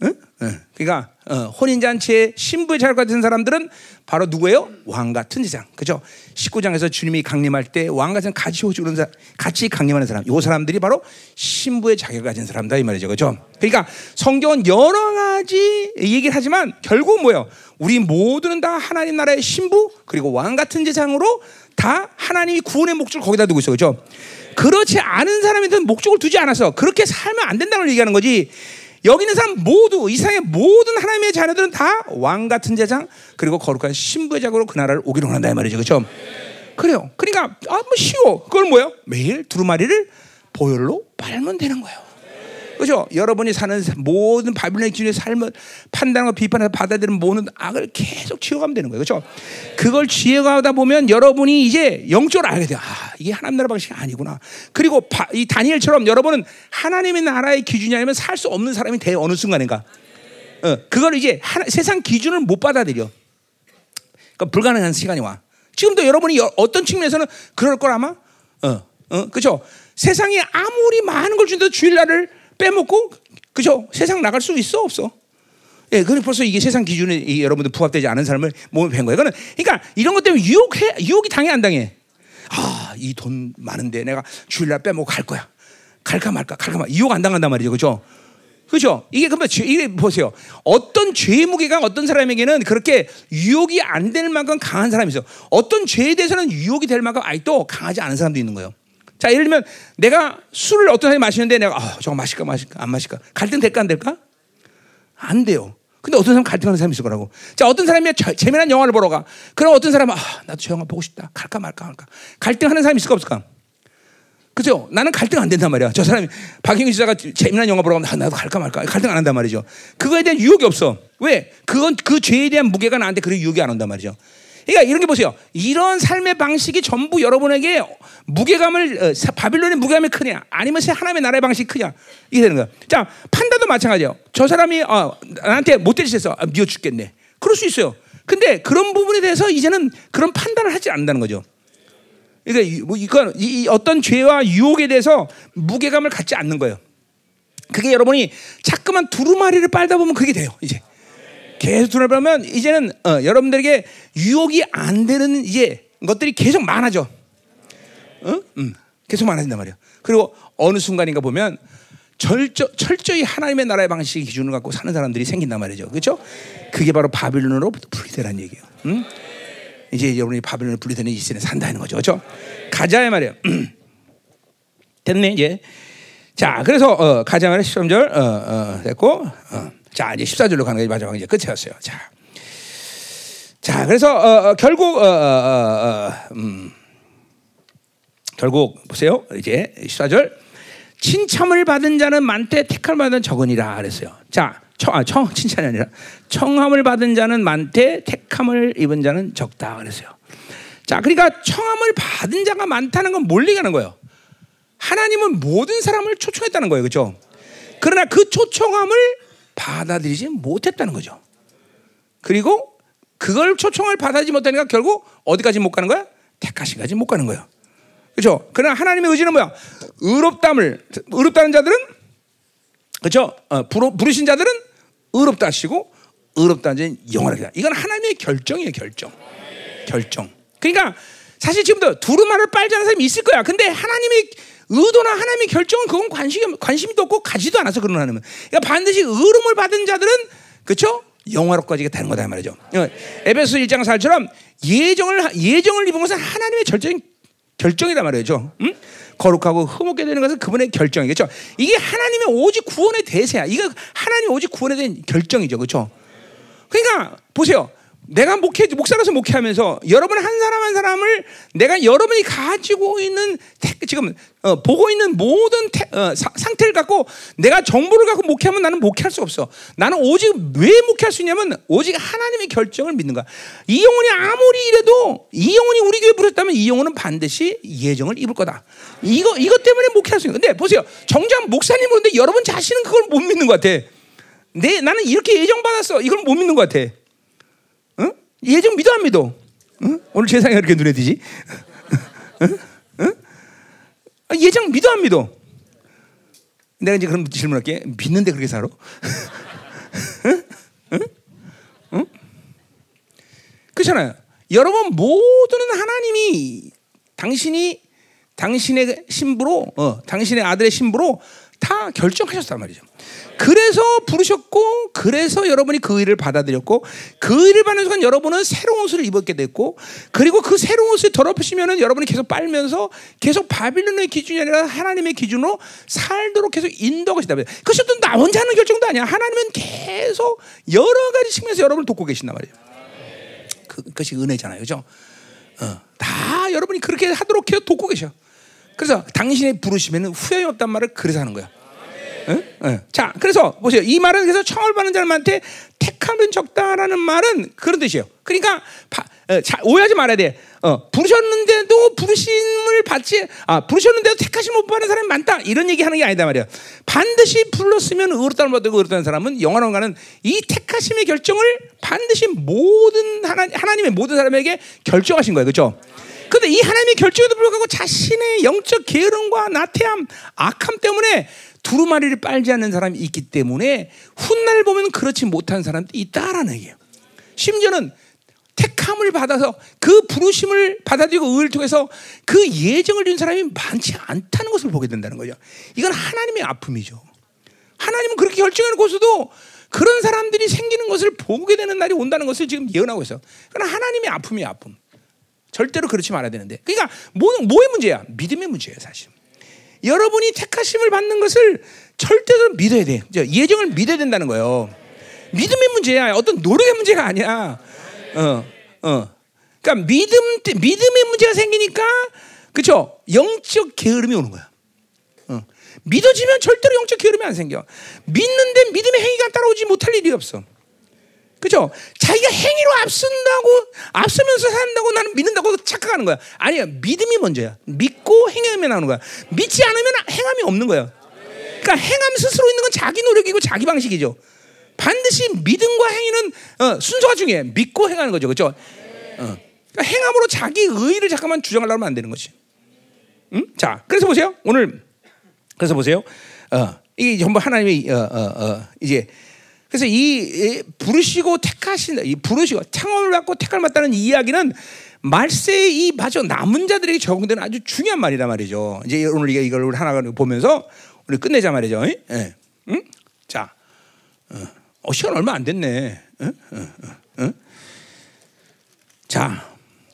응? 응. 그러니까 어, 혼인 잔치에 신부의 자격 같은 사람들은 바로 누구예요? 왕 같은 제장. 그죠? 19장에서 주님이 강림할 때 왕 같은 같이 오시는 사람, 같이 강림하는 사람. 요 사람들이 바로 신부의 자격을 가진 사람다 이 말이죠. 그죠? 그러니까 성경은 여러 가지 얘기를 하지만 결국 뭐예요? 우리 모두는 다 하나님 나라의 신부 그리고 왕 같은 제장으로 다 하나님이 구원의 목적을 거기다 두고 있어. 그죠? 그렇지 않은 사람한테는 목적을 두지 않아서 그렇게 살면 안 된다는 걸 얘기하는 거지. 여기 있는 사람 모두 이상의 모든 하나님의 자녀들은 다 왕 같은 제장 그리고 거룩한 신부의 자으로 그 나라를 오기를 원한다 이 말이죠. 그렇죠? 그래요. 그러니까 아뭐 쉬워. 그걸 뭐예요? 매일 두루마리를 보혈로 빨면 되는 거예요. 그죠? 여러분이 사는 모든 바빌론의 기준의 삶을 판단하고 비판해서 받아들이는 모든 악을 계속 지어가면 되는 거예요. 그죠? 그걸 지어가다 보면 여러분이 이제 영적으로 알게 돼요. 아, 이게 하나님 나라 방식이 아니구나. 그리고 바, 이 다니엘처럼 여러분은 하나님의 나라의 기준이 아니면 살 수 없는 사람이 돼 어느 순간인가. 어, 그걸 이제 하나, 세상 기준을 못 받아들여. 그러니까 불가능한 시간이 와. 지금도 여러분이 어떤 측면에서는 그럴 걸 아마. 어, 어, 그죠? 세상에 아무리 많은 걸 준다도 주일날을 빼먹고 그죠? 세상 나갈 수 있어 없어? 예, 그래 벌써 이게 세상 기준에 이, 여러분들 부합되지 않은 삶을 몸에 뵌 거예요. 그는 그러니까 이런 것 때문에 유혹해 유혹이 당해 안 당해? 아, 이 돈 많은데 내가 주일날 빼먹고 갈 거야. 갈까 말까, 갈까 말. 유혹 안 당한단 말이죠, 그죠? 그렇죠? 이게 그러면 죄, 이게 보세요. 어떤 죄의 무게가 어떤 사람에게는 그렇게 유혹이 안 될 만큼 강한 사람이 있어. 어떤 죄에 대해서는 유혹이 될 만큼 아직도 강하지 않은 사람도 있는 거예요. 자, 예를 들면 내가 술을 어떤 사람이 마시는데 내가 아, 저거 마실까 마실까 안 마실까 갈등 될까 안 될까? 안 돼요. 근데 어떤 사람 갈등하는 사람이 있을 거라고. 자, 어떤 사람이 저, 재미난 영화를 보러 가. 그럼 어떤 사람은 아, 나도 저 영화 보고 싶다. 갈까 말까 할까. 갈등하는 사람이 있을까 없을까? 그죠? 나는 갈등 안 된단 말이야. 저 사람이 박영희 기자가 재미난 영화 보러 가면 아, 나도 갈까 말까 갈등 안 한단 말이죠. 그거에 대한 유혹이 없어. 왜? 그건 그 죄에 대한 무게가 나한테 그런 유혹이 안 온단 말이죠. 그러니까 이런 게 보세요. 이런 삶의 방식이 전부 여러분에게 무게감을 어, 바빌론의 무게감이 크냐, 아니면 하나님의 나라의 방식이 크냐 이게 되는 거야. 자 판단도 마찬가지예요. 저 사람이 어, 나한테 못된 짓 했어, 아, 미워 죽겠네. 그럴 수 있어요. 근데 그런 부분에 대해서 이제는 그런 판단을 하지 않는다는 거죠. 그러니까 뭐 이건 이 어떤 죄와 유혹에 대해서 무게감을 갖지 않는 거예요. 그게 여러분이 자꾸만 두루마리를 빨다 보면 그게 돼요. 이제 계속 두루마리면 이제는 어, 여러분들에게 유혹이 안 되는 이제 것들이 계속 많아져. 어? 음, 계속 많아진단 말이야. 그리고 어느 순간인가 보면 절저, 철저히 하나님의 나라의 방식 기준을 갖고 사는 사람들이 생긴단 말이죠. 그렇죠? 그게 바로 바빌론으로 분리되라는 얘기예요. 음? 이제 여러분이 바빌론을 분리되는 이 시대에 산다는 거죠. 그렇죠? 가자 말이에요. 됐네 이제. 자, 그래서 어, 가자 말에 13절 어, 어, 됐고 어. 자, 이제 14절로 가는 게 마지막 이제 끝이었어요. 자. 자, 그래서 어, 어, 결국 어, 음, 결국 보세요. 이제 14절 칭찬을 받은 자는 많대 택함을 받은 적은이라 그랬어요. 자, 청, 아, 청 칭찬이 아니라 청함을 받은 자는 많대 택함을 입은 자는 적다 그랬어요. 자, 그러니까 청함을 받은 자가 많다는 건뭘 얘기하는 거예요? 하나님은 모든 사람을 초청했다는 거예요, 그렇죠? 그러나 그 초청함을 받아들이지 못했다는 거죠. 그리고 그걸 초청을 받아들이지 못하니까 결국 어디까지 못 가는 거야? 택하신까지 못 가는 거예요. 그렇죠? 그러나 하나님의 의지는 뭐야? 의롭담을 의롭다는 자들은 그렇죠? 어, 부르, 신 자들은 의롭다 하시고 의롭다는 자는 영원하게. 이건 하나님의 결정이에요, 결정. 결정. 그러니까 사실 지금도 두루마를 빨지 않은 사람이 있을 거야. 근데 하나님의 의도나 하나님의 결정은 그건 관심 관심도 없고 가지도 않아서 그런 하나님은. 그러니까 반드시 의름을 받은 자들은 그렇죠? 영화로까지 되는 거다 말이죠. 어, 에베소 1장 4처럼 예정을 예정을 입은 것은 하나님의 절적인 결정이다 말이죠. 응? 거룩하고 흠없게 되는 것은 그분의 결정이겠죠. 이게 하나님의 오직 구원의 대세야. 이거 하나님 오직 구원에 대한 결정이죠. 그렇죠? 그러니까 보세요. 내가 목회 목사로서 목회하면서 여러분 한 사람 한 사람을 내가 여러분이 가지고 있는 태, 지금 어, 보고 있는 모든 태, 어, 사, 상태를 갖고 내가 정보를 갖고 목회하면 나는 목회할 수 없어. 나는 오직 왜 목회할 수 있냐면 오직 하나님의 결정을 믿는 거야. 이 영혼이 아무리 이래도 이 영혼이 우리 교회 부르셨다면 이 영혼은 반드시 예정을 입을 거다. 이거 이것 때문에 목회할 수 있는. 근데 보세요. 정작 목사님 그런데 여러분 자신은 그걸 못 믿는 것 같아. 내 나는 이렇게 예정 받았어. 이걸 못 믿는 것 같아. 예정 믿어 안 믿어? 응? 오늘 세상에 그렇게 눈에 띄지? 응? 응? 아, 예정 믿어 안 믿어? 내가 이제 그런 질문할게. 믿는데 그렇게 살아? 그렇잖아요. 여러분 모두는 하나님이 당신이 당신의 신부로, 어, 당신의 아들의 신부로 다 결정하셨단 말이죠. 그래서 부르셨고 그래서 여러분이 그 일을 받아들였고 그 일을 받는 순간 여러분은 새로운 옷을 입었게 됐고 그리고 그 새로운 옷을 더럽히시면은 여러분이 계속 빨면서 계속 바빌론의 기준이 아니라 하나님의 기준으로 살도록 계속 인도하고 있다. 그것이 나 혼자 하는 결정도 아니야. 하나님은 계속 여러 가지 측면에서 여러분을 돕고 계신단 말이에요. 그, 그것이 은혜잖아요. 그죠? 어, 다 여러분이 그렇게 하도록 계속 돕고 계셔. 그래서 당신의 부르시면 후회이 없단 말을 그래서 하는 거야. 응? 응. 자, 그래서 보세요. 이 말은 그래서 청을 받는 사람한테 택하면 적다라는 말은 그런 뜻이에요. 그러니까 바, 어, 자, 오해하지 말아야 돼. 어, 부르셨는데도 부르심을 받지, 아, 부르셨는데도 택하심 못 받는 사람이 많다. 이런 얘기 하는 게 아니다 말이야. 반드시 불렀으면 의롭다는 받고 의롭다는 사람은 영원한 가는 이 택하심의 결정을 반드시 모든 하나, 하나님의 모든 사람에게 결정하신 거예요. 그렇죠? 근데 이 하나님의 결정에도 불구하고 자신의 영적 게으름과 나태함, 악함 때문에 두루마리를 빨지 않는 사람이 있기 때문에 훗날 보면 그렇지 못한 사람도 있다라는 얘기예요. 심지어는 택함을 받아서 그 부르심을 받아들이고 의를 통해서 그 예정을 준 사람이 많지 않다는 것을 보게 된다는 거죠. 이건 하나님의 아픔이죠. 하나님은 그렇게 결정해놓고서도 그런 사람들이 생기는 것을 보게 되는 날이 온다는 것을 지금 예언하고 있어. 그러나 하나님의 아픔이 아픔. 절대로 그렇지 말아야 되는데. 그러니까 뭐, 뭐의 문제야? 믿음의 문제예요, 사실. 여러분이 택하심을 받는 것을 절대로 믿어야 돼. 예정을 믿어야 된다는 거예요. 믿음의 문제야. 어떤 노력의 문제가 아니야. 어, 어. 그러니까 믿음, 믿음의 문제가 생기니까, 그쵸? 영적 게으름이 오는 거야. 어. 믿어지면 절대로 영적 게으름이 안 생겨. 믿는데 믿음의 행위가 따라오지 못할 일이 없어. 그죠? 자기가 행위로 앞선다고, 앞서면서 산다고 나는 믿는다고 착각하는 거야. 아니야. 믿음이 먼저야. 믿고 행함이 나오는 거야. 믿지 않으면 행함이 없는 거야. 그러니까 행함 스스로 있는 건 자기 노력이고 자기 방식이죠. 반드시 믿음과 행위는 어, 순서가 중요해. 믿고 행하는 거죠. 그죠? 어. 그러니까 행함으로 자기 의의를 잠깐만 주장하려면 안 되는 거지. 응? 자, 그래서 보세요. 오늘, 그래서 보세요. 어, 이게 전부 하나님의, 이제 그래서 이 부르시고 택하신 이 부르시고 창원을 받고 택을 맡다는 이야기는 말세의 이 마저 남은 자들에게 적용되는 아주 중요한 말이란 말이죠. 이제 오늘 이걸 하나 보면서 우리 끝내자 말이죠. 예. 응? 자, 어, 어, 시간 얼마 안 됐네. 응? 응? 응? 자,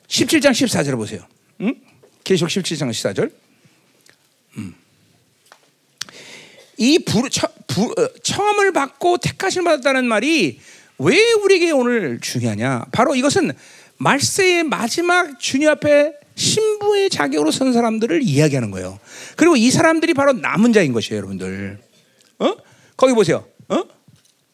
17장 14절 보세요. 응? 계속 17장 14절. 음. 이 부, 처, 부, 어, 처음을 받고 택하심 받았다는 말이 왜 우리에게 오늘 중요하냐? 바로 이것은 말세의 마지막 주님 앞에 신부의 자격으로 선 사람들을 이야기하는 거예요. 그리고 이 사람들이 바로 남은 자인 것이에요, 여러분들. 어? 거기 보세요. 어?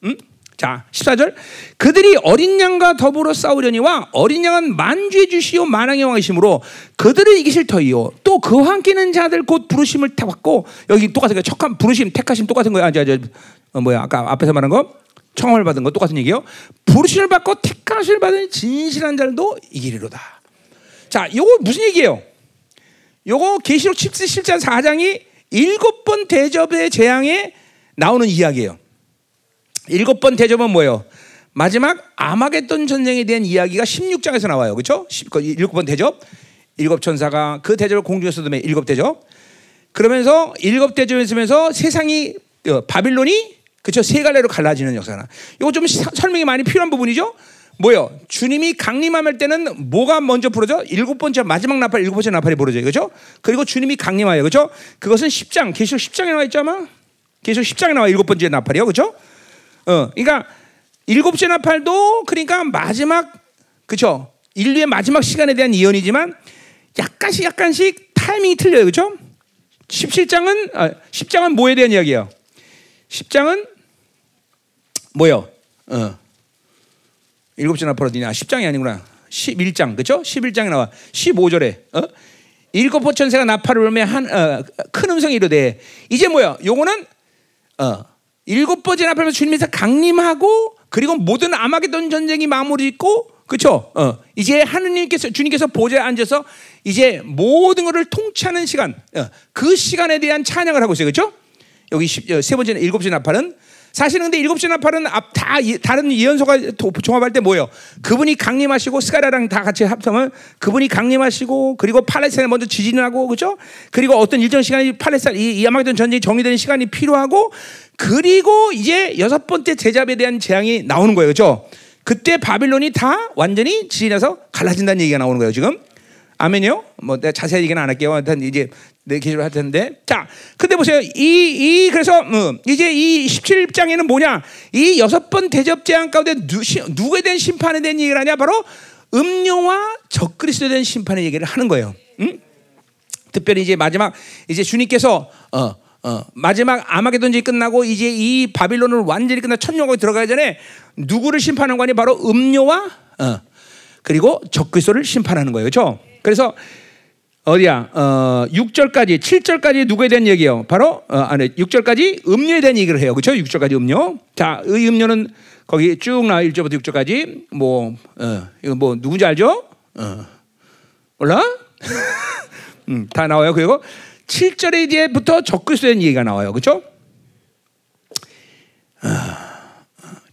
음? 자, 14절. 그들이 어린 양과 더불어 싸우려니와 어린 양은 만주의 주시오 만왕의 왕이시므로 그들을 이기실 터이요. 또 그와 함께는 자들 곧 부르심을 받고 여기 똑같은 거 척한 부르심 택하심 똑같은 거야. 저, 저, 어, 뭐야 아까 앞에서 말한 거 청함을 받은 거 똑같은 얘기예요. 부르심을 받고 택하심을 받은 진실한 자들도 이기리로다. 자, 요거 무슨 얘기예요? 요거 계시록 17장 4장이 일곱 번 대접의 재앙에 나오는 이야기예요. 일곱 번 대접은 뭐예요? 마지막 아마겟돈 전쟁에 대한 이야기가 16장에서 나와요. 그렇죠? 일곱 번 대접. 일곱 천사가 그 대접을 공중에서 둠에 일곱 대접. 그러면서 일곱 대접을 쓰면서 세상이 어, 바빌론이 그렇죠? 세 갈래로 갈라지는 역사나. 이거 좀 설명이 많이 필요한 부분이죠. 뭐요? 주님이 강림할 때는 뭐가 먼저 부러져? 일곱 번째 마지막 나팔, 일곱 번째 나팔이 부러져요. 그렇죠? 그리고 주님이 강림하여 그렇죠? 그것은 10장, 계시록 10장에 나와 있죠, 아마? 계시록 10장에 나와 일곱 번째 나팔이요. 그렇죠? 어, 그러니까 일곱째 나 팔도 그러니까 마지막 그죠? 인류의 마지막 시간에 대한 예언이지만 약간씩 약간씩 타이밍이 틀려요. 그죠? 17장은 아, 10장은 뭐에 대한 이야기예요? 10장은 뭐요? 어. 일곱째 나 팔 어디냐? 10장이 아니구나. 11장. 그죠? 11장에 나와. 15절에 어? 일곱 포천새가 나팔을 불며 한, 어, 큰 음성이 이르되 이제 뭐야? 요거는 어, 일곱 번째 나팔에서 주님께서 강림하고 그리고 모든 아마겟돈 전쟁이 마무리 짓고 그렇죠? 어, 이제 하느님께서 주님께서 보좌에 앉아서 이제 모든 것을 통치하는 시간, 어, 그 시간에 대한 찬양을 하고 있어요, 그렇죠? 여기 어, 세 번째 일곱째 나팔은 사실은 근데 일곱째 나팔은 앞, 다 다른 예언서가 종합할 때 뭐예요? 그분이 강림하시고 스가랴랑 다 같이 합성을 그분이 강림하시고 그리고 팔레스타인에 먼저 지진을 하고 그죠? 그리고 어떤 일정 시간이 팔레스타인 이, 이 아마겟돈 전쟁이 정리되는 시간이 필요하고 그리고 이제 여섯 번째 제잡에 대한 재앙이 나오는 거예요. 그죠? 그때 바빌론이 다 완전히 지진해서 갈라진다는 얘기가 나오는 거예요. 지금 아멘이요? 뭐 내가 자세히 얘기는 안 할게요. 일단 이제 내 계시를 할 텐데. 자, 근데 보세요. 이, 이, 그래서, 음, 이제 이 17장에는 뭐냐? 이 여섯 번 대접 재앙 가운데 누, 누구에 대한 심판에 대한 얘기를 하냐? 바로 음료와 적그리스도에 대한 심판의 얘기를 하는 거예요. 음? 특별히 이제 마지막, 이제 주님께서, 어, 어, 마지막 아마겟돈이 끝나고 이제 이 바빌론을 완전히 끝나 천년국에 들어가기 전에 누구를 심판하는 거니 바로 음료와 어, 그리고 적그리스도를 심판하는 거예요. 그렇죠? 그래서 어디야? 어, 6절까지, 7절까지 누구에 대한 얘기예요? 바로 어, 안에 6절까지 음료에 대한 얘기를 해요. 그렇죠? 6절까지 음료. 자, 의 음료는 거기 쭉 나와 1절부터 6절까지 뭐 어, 이거 뭐 누군지 알죠? 어. 몰라? 음, 다 나와요. 그리고 7절에 이제부터 적그리스도에 대한 얘기가 나와요. 그렇죠? 아.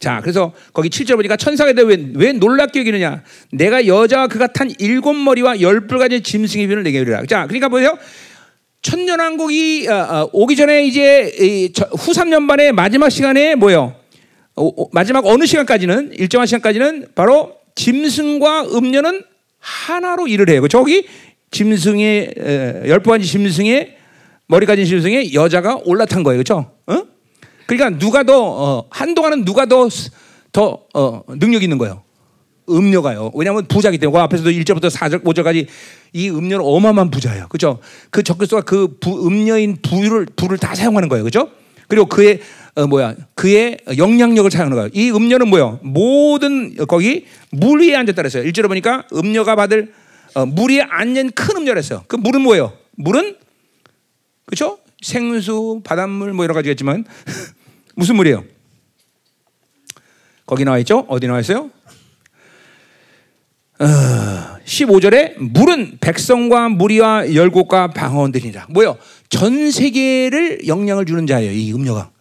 자, 그래서 거기 7절 보니까 천사가 왜, 왜 놀랍게 여기느냐? 내가 여자와 그가 탄 일곱 머리와 열 뿔가지 짐승의 비를 내게 이르라. 자, 그러니까 보세요. 천년왕국이 어, 어, 오기 전에 이제 후 3년 반의 마지막 시간에 뭐요? 어, 어, 마지막 어느 시간까지는 일정한 시간까지는 바로 짐승과 음녀는 하나로 일을 해요. 저기 짐승의 가지 짐승의 머리 가진 짐승의 여자가 올라탄 거예요. 그렇죠? 어? 그러니까 누가 더 어, 한동안은 누가 더더 어, 능력 있는 거예요. 음녀가요. 왜냐하면 부자기 때문에 그 앞에서도 1절부터 4절, 5절까지 이 음녀는 어마어마한 부자예요. 그죠? 그 적그리스도가 그 부, 음녀인 부를 부를 다 사용하는 거예요. 그죠? 그리고 그의 어, 뭐야? 그의 영향력을 사용하는 거예요. 이 음녀는 뭐요? 모든 거기 물 위에 앉았다 그랬어요. 1절에 보니까 음녀가 받을 어, 물 위에 앉는 큰 음녀랬어요. 그 물은 뭐예요? 물은 그죠? 생수, 바닷물 뭐 여러 가지겠지만 무슨 물이에요? 거기 나와 있죠? 어디 나와 있어요? 15절에 물은 백성과 무리와 열국과 방언들이라. 뭐요? 전 세계를 영향을 주는 자예요. 이 음료가.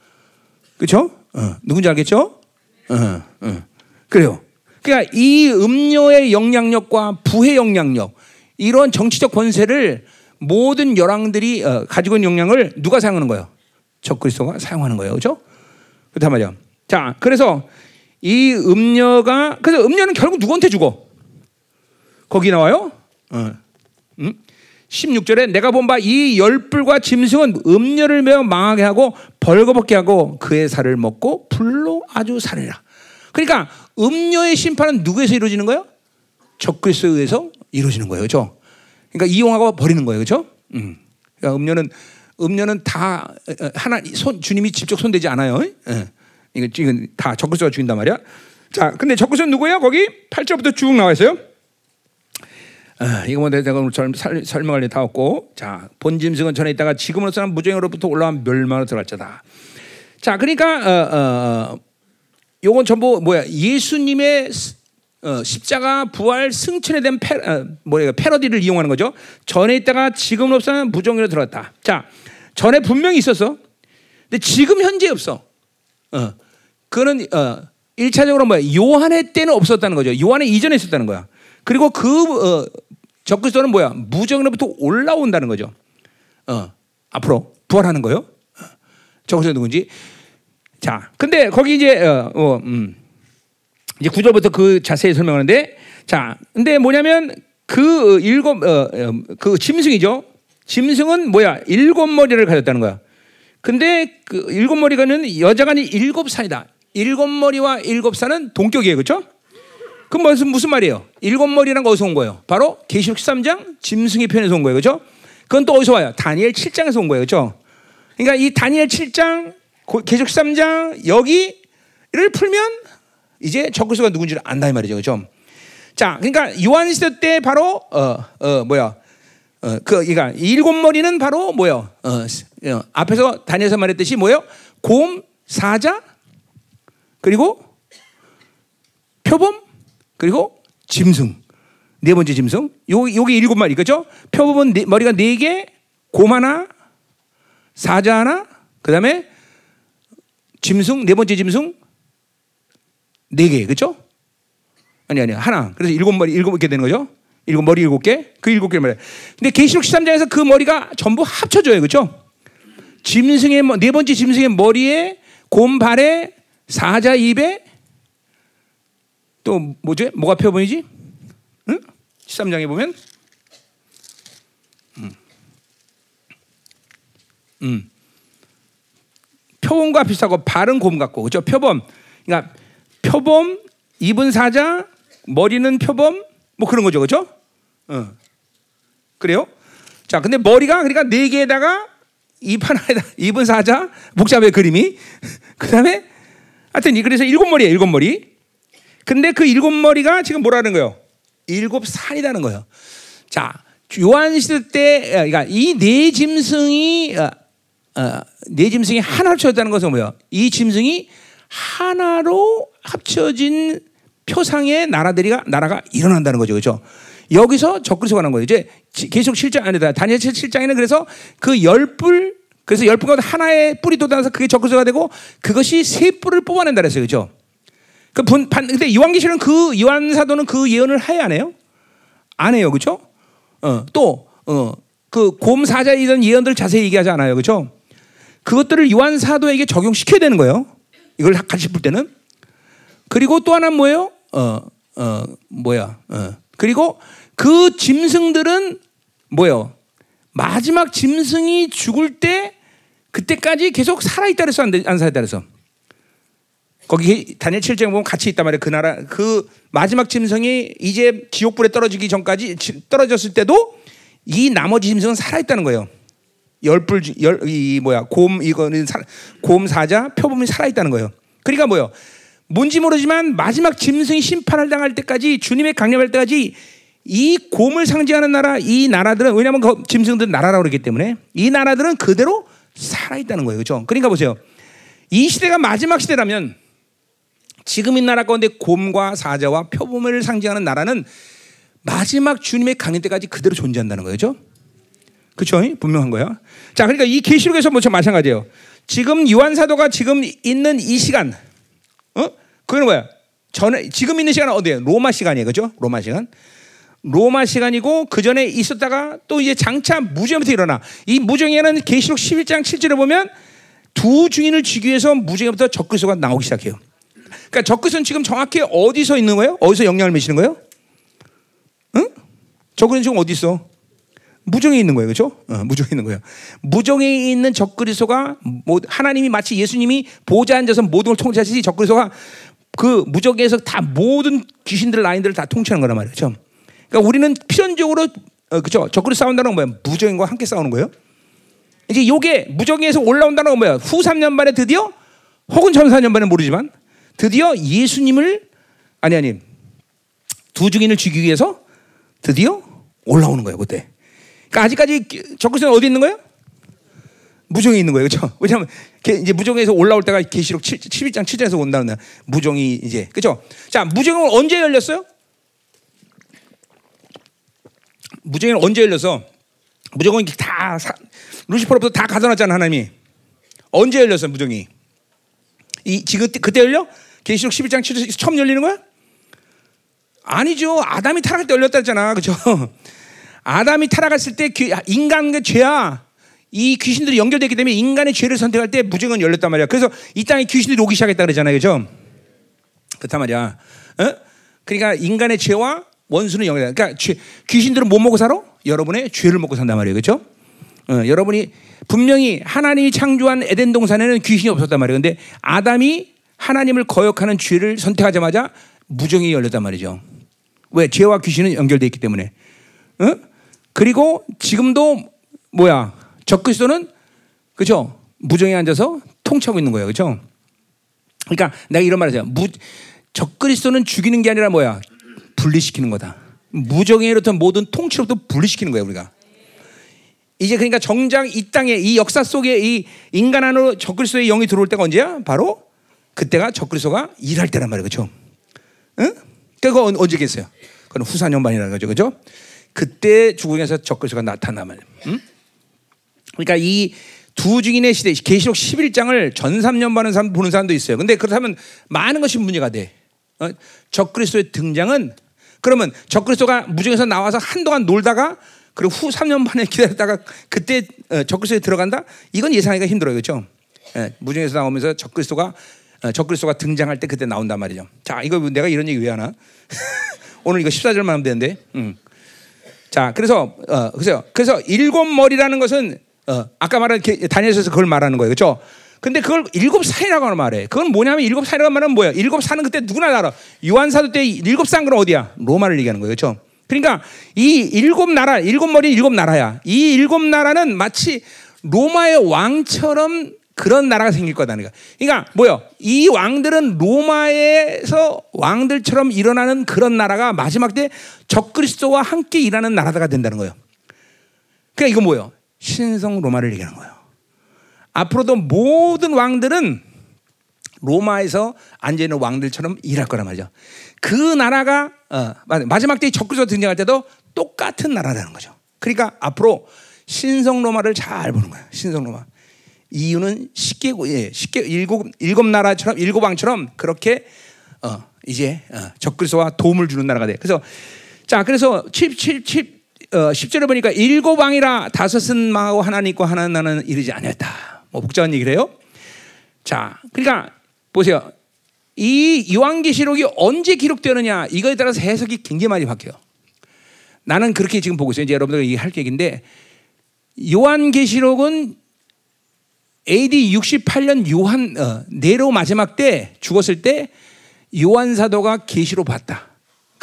그렇죠? 어, 누군지 알겠죠? 어, 어. 그래요. 그러니까 이 음료의 영향력과 부의 영향력, 이런 정치적 권세를 모든 열왕들이 어, 가지고 있는 영향을 누가 사용하는 거예요? 적그리스도가 사용하는 거예요. 그렇죠? 그렇단 말이야. 자, 그래서 이 음녀가 그래서 음녀는 결국 누구한테 주고? 거기 나와요. 어. 음? 16절에 내가 본 바 이 열불과 짐승은 음녀를 매어 망하게 하고 벌거벗게 하고 그의 살을 먹고 불로 아주 살리라. 그러니까 음녀의 심판은 누구에서 이루어지는 거예요? 적그리스도에 의해서 이루어지는 거예요. 그렇죠? 그러니까 이용하고 버리는 거예요. 그렇죠? 음. 그러니까 음녀는 음녀는 다 어, 하나 손 주님이 직접 손대지 않아요. 예. 이거 지금 다 적그리스도가 죽인단 말이야. 자, 근데 적그리스도는 누구예요? 거기 8절부터 쭉 나와 있어요. 아, 이거 뭐 내가 오늘 설명할 일 다 없고 자 본짐승은 전에 있다가 지금으로서는 무정으로부터 올라온 멸망으로 들어갈 자다. 자 그러니까 어, 어, 요건 전부 뭐야 예수님의 스- 어, 십자가 부활 승천에 대한 패, 어, 뭐야 패러디를 이용하는 거죠. 전에 있다가 지금으로서는 무정으로 들어갔다. 자 전에 분명히 있었어. 근데 지금 현재 없어. 어, 그거는 어, 일차적으로 뭐야 요한의 때는 없었다는 거죠. 요한의 이전에 있었다는 거야. 그리고 그 어, 적그리스도는 뭐야 무정으로부터 올라온다는 거죠. 어, 앞으로 부활하는 거요. 어, 적그리스도 누군지. 자, 근데 거기 이제 어, 어, 음, 이제 구절부터 그 자세히 설명하는데, 자, 근데 뭐냐면 그 일곱 어, 어, 그 짐승이죠. 짐승은 뭐야 일곱 머리를 가졌다는 거야. 근데 그 일곱 머리가는 아닌 일곱 산이다. 일곱 머리와 일곱 산은 동격이에요, 그렇죠? 그럼 무슨 무슨 말이에요? 일곱 머리란 거 어디서 온 거예요? 바로 계시록 13장 짐승의 편에서 온 거예요, 그렇죠? 그건 또 어디서 와요? 다니엘 7장에서 온 거예요, 그렇죠? 그러니까 이 다니엘 7장, 고- 계시록 13장 여기를 풀면 이제 적그리스도가 누군지를 안다 이 말이죠, 그렇죠? 자, 그러니까 요한 시대 때 바로 어, 어 뭐야? 어, 그, 그러니까 일곱 머리는 바로 뭐요? 어, 스- 어, 앞에서 다니엘서 말했듯이 뭐요? 곰, 사자, 그리고 표범, 그리고 짐승. 네 번째 짐승. 요 요게 일곱 마리 그죠? 표범은 네, 머리가 네 개, 곰 하나, 사자 하나, 그 다음에 짐승 네 번째 짐승 네 개, 그죠? 아니 아니 하나. 그래서 일곱 머리 일곱 개 되는 거죠? 일곱 머리 일곱 개, 그 일곱 개 말이야. 근데 계시록 13장에서 그 머리가 전부 합쳐져요, 그죠? 짐승의 머- 네 번째 짐승의 머리에 곰 발에 사자 입에 또 뭐죠? 뭐가 표본이지? 응? 13장에 보면 음. 음. 표범과 비슷하고 발은 곰 같고 그죠? 표범. 그러니까 표범, 입은 사자, 머리는 표범 뭐 그런 거죠. 그죠? 어. 그래요? 자, 근데 머리가 그러니까 네 개에다가 입 하나에다 입은 사자, 복잡해 그림이. 그다음에 하여튼 이 그래서 일곱 머리예요. 일곱 머리. 근데 그 일곱 머리가 지금 뭐라는 거예요? 일곱 산이라는 거예요. 자, 요한 시대 때, 어, 그러니까 이 네 짐승이 어, 어, 네 짐승이 하나 합쳐졌다는 것은 뭐예요? 이 짐승이 하나로 합쳐진 표상의 나라들이가 나라가 일어난다는 거죠, 그렇죠? 여기서 적그리스도가 난 거예요. 이제 지- 계속 7장 아니다. 다니엘 7장에는 그래서 그 열뿔 그래서 열뿔 가운데 하나의 뿔이 돋아서 그게 적그리스도가 되고 그것이 세 뿔을 뽑아낸다 그랬어요, 그렇죠? 그 본, 반, 근데 요한계시는 그 요한 사도는 그 예언을 해야 안 해요? 안 해요, 그렇죠? 어, 또 어, 그 곰 사자이던 예언들 자세히 얘기하지 않아요. 그렇죠? 그것들을 요한 사도에게 적용시켜야 되는 거예요. 이걸 같이 볼 때는. 그리고 또 하나 뭐예요? 어, 어, 뭐야? 어. 그리고 그 짐승들은 뭐예요? 마지막 짐승이 죽을 때 그때까지 계속 살아 있다 그래서 안, 안 살아 있다 그래서. 거기 다니엘 7장 보면 같이 있단 말이에요. 그 나라 그 마지막 짐승이 이제 지옥불에 떨어지기 전까지 떨어졌을 때도 이 나머지 짐승은 살아 있다는 거예요. 열불 열이 뭐야 곰 이거는 사, 곰 사자 표범이 살아 있다는 거예요. 그러니까 뭐요? 뭔지 모르지만 마지막 짐승이 심판을 당할 때까지 주님의 강림할 때까지 이 곰을 상징하는 나라 이 나라들은 왜냐하면 그 짐승들은 나라라고 그러기 때문에 이 나라들은 그대로 살아 있다는 거예요. 그렇죠? 그러니까 보세요. 이 시대가 마지막 시대라면 지금 이 나라 가운데 곰과 사자와 표범을 상징하는 나라는 마지막 주님의 강림 때까지 그대로 존재한다는 거죠. 그렇죠? 분명한 거야. 자, 그러니까 이 계시록에서 뭐 마찬가지예요. 지금 요한 사도가 지금 있는 이 시간, 어? 그거는 뭐야? 전에 지금 있는 시간은 어디예요? 로마 시간이에요, 그죠? 로마 시간. 로마 시간이고 그 전에 있었다가 또 이제 장차 무정부터 일어나. 이 무정에는 계시록 11장 7절에 보면 두 증인을 죽이기 위해서 무정부터 적그리스도가 나오기 시작해요. 그러니까 적그리스도는 지금 정확히 어디서 있는 거예요? 어디서 영향을 미치는 거예요? 응? 적그리스도는 지금 어디 있어? 무정에 있는 거예요, 그렇죠? 어, 무정에 있는 거예요. 무정에 있는 적그리스도가 뭐 하나님이 마치 예수님이 보좌 앉아서 모든 걸 통치하시지 적그리스도가 그 무정에서 다 모든 귀신들 라인들을 다 통치하는 거란 말이죠. 그러니까 우리는 필연적으로 어, 그렇죠? 적그리스도 싸운다는 건 뭐야? 무정과 함께 싸우는 거예요. 이제 요게 무정에서 올라온다는 건 뭐야? 후 3년 만에 드디어 혹은 전 4년 만에 모르지만 드디어 예수님을 아니 아니 두 증인을 죽이기 위해서 드디어 올라오는 거예요 그때. 그러니까 아직까지 적그리스도는 어디 있는 거예요? 무정에 있는 거예요, 그렇죠? 왜냐하면 이제 무정에서 올라올 때가 계시록 11장 7절에서 온다는 무정이 이제 그렇죠? 자, 무정은 언제 열렸어요? 무정은 언제 열려서 무정은 다 루시퍼로부터 다 가져놨잖아 하나님이 언제 열렸어 무정이? 이 지금 그때 열려? 계시록 11장 7절 처음 열리는 거야? 아니죠. 아담이 타락할 때 열렸다 했잖아. 그죠? 아담이 타락했을 때 인간의 죄야. 이 귀신들이 연결되기 때문에 인간의 죄를 선택할 때 무증은 열렸단 말이야. 그래서 이 땅에 귀신들이 오기 시작했다 그러잖아요. 그죠? 그렇단 말이야. 어? 그러니까 인간의 죄와 원수는 연결. 그러니까 죄, 귀신들은 뭐 먹고 살아? 여러분의 죄를 먹고 산단 말이에요. 그렇죠? 어, 여러분이 분명히 하나님이 창조한 에덴 동산에는 귀신이 없었단 말이에요. 근데 아담이 하나님을 거역하는 죄를 선택하자마자 무정이 열렸단 말이죠. 왜? 죄와 귀신은 연결되어 있기 때문에. 어? 그리고 지금도 뭐야? 적그리스도는 그죠? 무정에 앉아서 통치하고 있는 거예요. 그죠? 그러니까 내가 이런 말을 해요. 무, 적그리스도는 죽이는 게 아니라 뭐야? 분리시키는 거다. 무정에로부터 모든 통치로부터 분리시키는 거예요, 우리가. 이제 그러니까 정작 이 땅에 이 역사 속에 이 인간 안으로 적그리스도의 영이 들어올 때가 언제야? 바로 그때가 적그리스도가 일할 때란 말이에요. 그렇죠? 응? 그거 언제겠어요? 그건 후사년반이라는 거죠. 그죠? 그때 죽음에서 적그리스도가 나타나면. 응? 그러니까 이 두 증인의 시대 계시록 11장을 전 3년 보는 사람 보는 사람도 있어요. 근데 그렇다면 많은 것이 문제가 돼. 어? 적그리스도의 등장은 그러면 적그리스도가 무중에서 나와서 한동안 놀다가 그리고 후 3년 만에 기다렸다가 그때 어, 적그리스도에 들어간다? 이건 예상하기가 힘들어요. 그렇죠? 예, 무중에서 나오면서 적그리스도가 어, 적그리스도가 등장할 때 그때 나온단 말이죠. 자, 이거 내가 이런 얘기 왜 하나? 오늘 이거 14절만 하면 되는데. 음. 자, 그래서 어, 그래서 그래서 일곱 머리라는 것은 어, 아까 말한 다니엘서에서 그걸 말하는 거예요. 그렇죠? 근데 그걸 일곱 산이라고 말해. 그건 뭐냐면 일곱 산이라고 말하면 뭐야? 일곱 산은 그때 누구나 알아. 요한사도 때 일곱 산 그럼 어디야? 로마를 얘기하는 거예요. 그렇죠? 그러니까 이 일곱 나라, 일곱 머리 일곱 나라야. 이 일곱 나라는 마치 로마의 왕처럼 그런 나라가 생길 거다. 그러니까, 그러니까 뭐요? 이 왕들은 로마에서 왕들처럼 일어나는 그런 나라가 마지막 때 적그리스도와 함께 일하는 나라가 된다는 거예요. 그러니까 이거 뭐예요? 신성 로마를 얘기하는 거예요. 앞으로도 모든 왕들은 로마에서 앉아 있는 왕들처럼 일할 거란 말이죠. 그 나라가 어, 마지막 때 적그리스도 등장할 때도 똑같은 나라라는 거죠. 그러니까 앞으로 신성 로마를 잘 보는 거예요. 신성 로마. 이유는 쉽게 예, 쉽게 일곱 일곱 나라처럼 일곱 왕처럼 그렇게 어, 이제 어, 적그리스도와 도움을 주는 나라가 돼. 그래서 자 그래서 7, 7, 7 어, 10절에 보니까 일곱 왕이라 다섯은 망하고 하나는 있고 하나는 나는 이르지 아니었다. 뭐 복잡한 얘기를 해요. 자, 그러니까 보세요. 이 요한계시록이 언제 기록되느냐 이거에 따라서 해석이 굉장히 많이 바뀌어요. 나는 그렇게 지금 보고 있어요. 이제 여러분들 얘기할 얘기인데 요한계시록은 AD 68년 요한 어, 네로 마지막 때 죽었을 때 요한 사도가 계시로 봤다.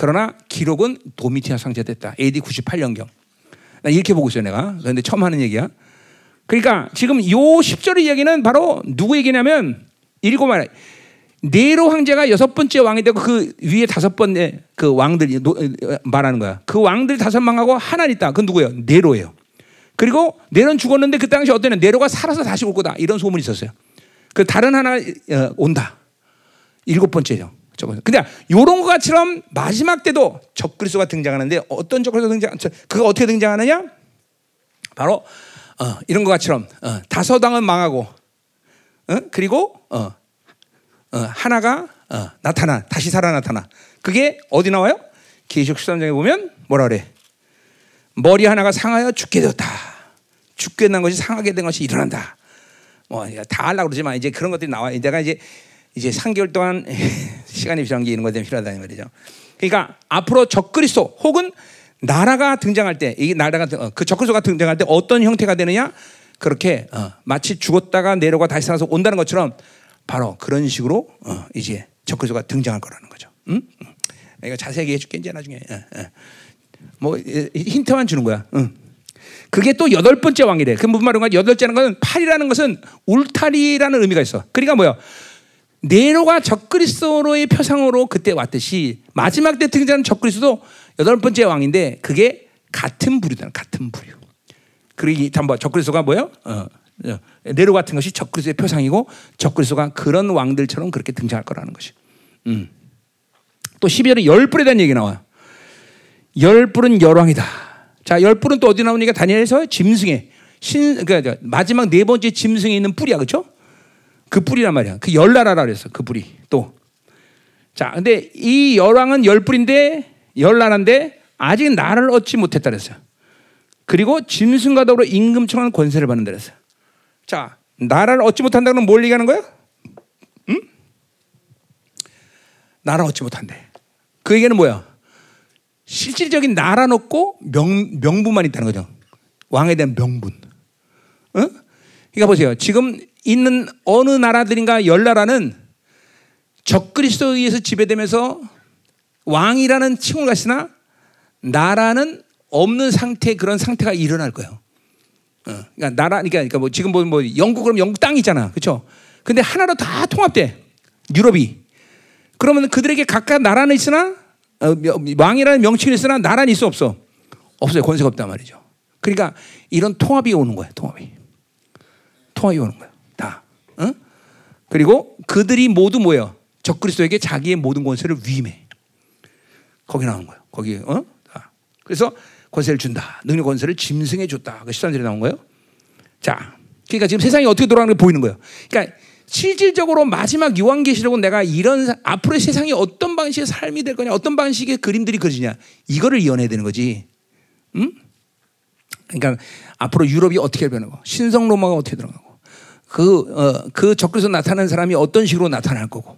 그러나 기록은 도미티아 상제됐다. AD 98년경. 나 이렇게 보고 있어요, 내가. 그런데 처음 하는 얘기야. 그러니까 지금 요 10절의 이야기는 바로 누구 얘기냐면 일곱 말 네로 황제가 여섯 번째 왕이 되고 그 위에 다섯 번째 그 왕들이 말하는 거야. 그 왕들이 다섯 망하고 하나 있다. 그 누구예요? 네로예요. 그리고 네로는 죽었는데 그 당시 어때는 네로가 살아서 다시 올 거다. 이런 소문이 있었어요. 그 다른 하나 어, 온다. 일곱 번째죠. 근데 요런 것처럼 마지막 때도 적그리스도가 등장하는데 어떤 적그리스도 등장? 그가 어떻게 등장하느냐? 바로 어, 이런 것처럼 어, 다섯 왕은 망하고 어? 그리고 어, 어, 하나가 어, 나타나 다시 살아 나타나. 그게 어디 나와요? 계시록 13장에 보면 뭐라 그래? 머리 하나가 상하여 죽게 되었다. 죽게 난 것이 상하게 된 것이 일어난다. 뭐다 하려고 그러지만 이제 그런 것들이 나와. 내가 이제 이제 3개월 동안 시간이 필요한 게 이런 것들이 필요하다는 말이죠. 그러니까 앞으로 적그리스도 혹은 나라가 등장할 때, 이 나라가 어, 그 적그리스도가 등장할 때 어떤 형태가 되느냐? 그렇게 어, 마치 죽었다가 내려가 다시 살아서 온다는 것처럼 바로 그런 식으로 어, 이제 적그리스도가 등장할 거라는 거죠. 응? 이거 자세하게 해줄게 이제 나중에. 예, 예. 뭐 힌트만 주는 거야. 응. 그게 또 여덟 번째 왕이래. 그 무슨 말인가? 여덟째는 것은 팔이라는 것은 울타리라는 의미가 있어. 그러니까 뭐야? 네로가 적그리스도의 표상으로 그때 왔듯이 마지막 때 등장하는 적그리스도 여덟 번째 왕인데 그게 같은 부류다. 같은 부류. 그리고 잠깐 적그리스도가 뭐예요? 어, 어, 네로 같은 것이 적그리스도의 표상이고 적그리스도가 그런 왕들처럼 그렇게 등장할 거라는 것이. 음. 또 12절에 열불에 대한 얘기 나와요. 열불은 열왕이다. 자, 열불은 또 어디 나오니까 다니엘에서 짐승에 신 그러니까 마지막 네 번째 짐승에 있는 뿔이야. 그렇죠? 그 뿔이란 말이야. 그 열나라라 그랬어. 그 뿔이. 또. 자, 근데 이 열왕은 열 뿔인데 열나라인데 아직 나를 얻지 못했다 그랬어요. 그리고 짐승과 더불어 임금청하는 권세를 받는다 그랬어요. 자, 나라를 얻지 못한다는 뭘 얘기하는 거야? 응? 나라 얻지 못한대. 그 얘기는 뭐야? 실질적인 나라는 없고 명, 명분만 있다는 거죠. 왕에 대한 명분. 응? 그러니까 보세요. 지금 있는 어느 나라들인가 열 나라는 적그리스도에 의해서 지배되면서 왕이라는 칭을 가시나 나라는 없는 상태 그런 상태가 일어날 거예요. 어, 그러니까 나라 그러니까, 그러니까 뭐 지금 뭐, 뭐 영국 그럼 영국 땅이잖아, 그렇죠? 근데 하나로 다 통합돼 유럽이. 그러면 그들에게 각각 나라는 있으나 어, 왕이라는 명칭이 있으나 나라는 있어 없어? 없어요. 권세가 없단 말이죠. 그러니까 이런 통합이 오는 거예요. 통합이. 통합이 오는 거예요. 그리고 그들이 모두 뭐예요? 적그리스도에게 자기의 모든 권세를 위임해. 거기 나온 거예요. 거기 어? 그래서 권세를 준다. 능력 권세를 짐승에 줬다. 그 13절에 나온 거예요. 자, 그러니까 지금 세상이 어떻게 돌아가는 게 보이는 거예요. 그러니까 실질적으로 마지막 요한계시록은 내가 이런 앞으로의 세상이 어떤 방식의 삶이 될 거냐, 어떤 방식의 그림들이 그려지냐, 이거를 이어내야 되는 거지. 응? 그러니까 앞으로 유럽이 어떻게 변하고, 신성 로마가 어떻게 들어가고, 그, 어, 그 적그리스도 나타나는 사람이 어떤 식으로 나타날 거고,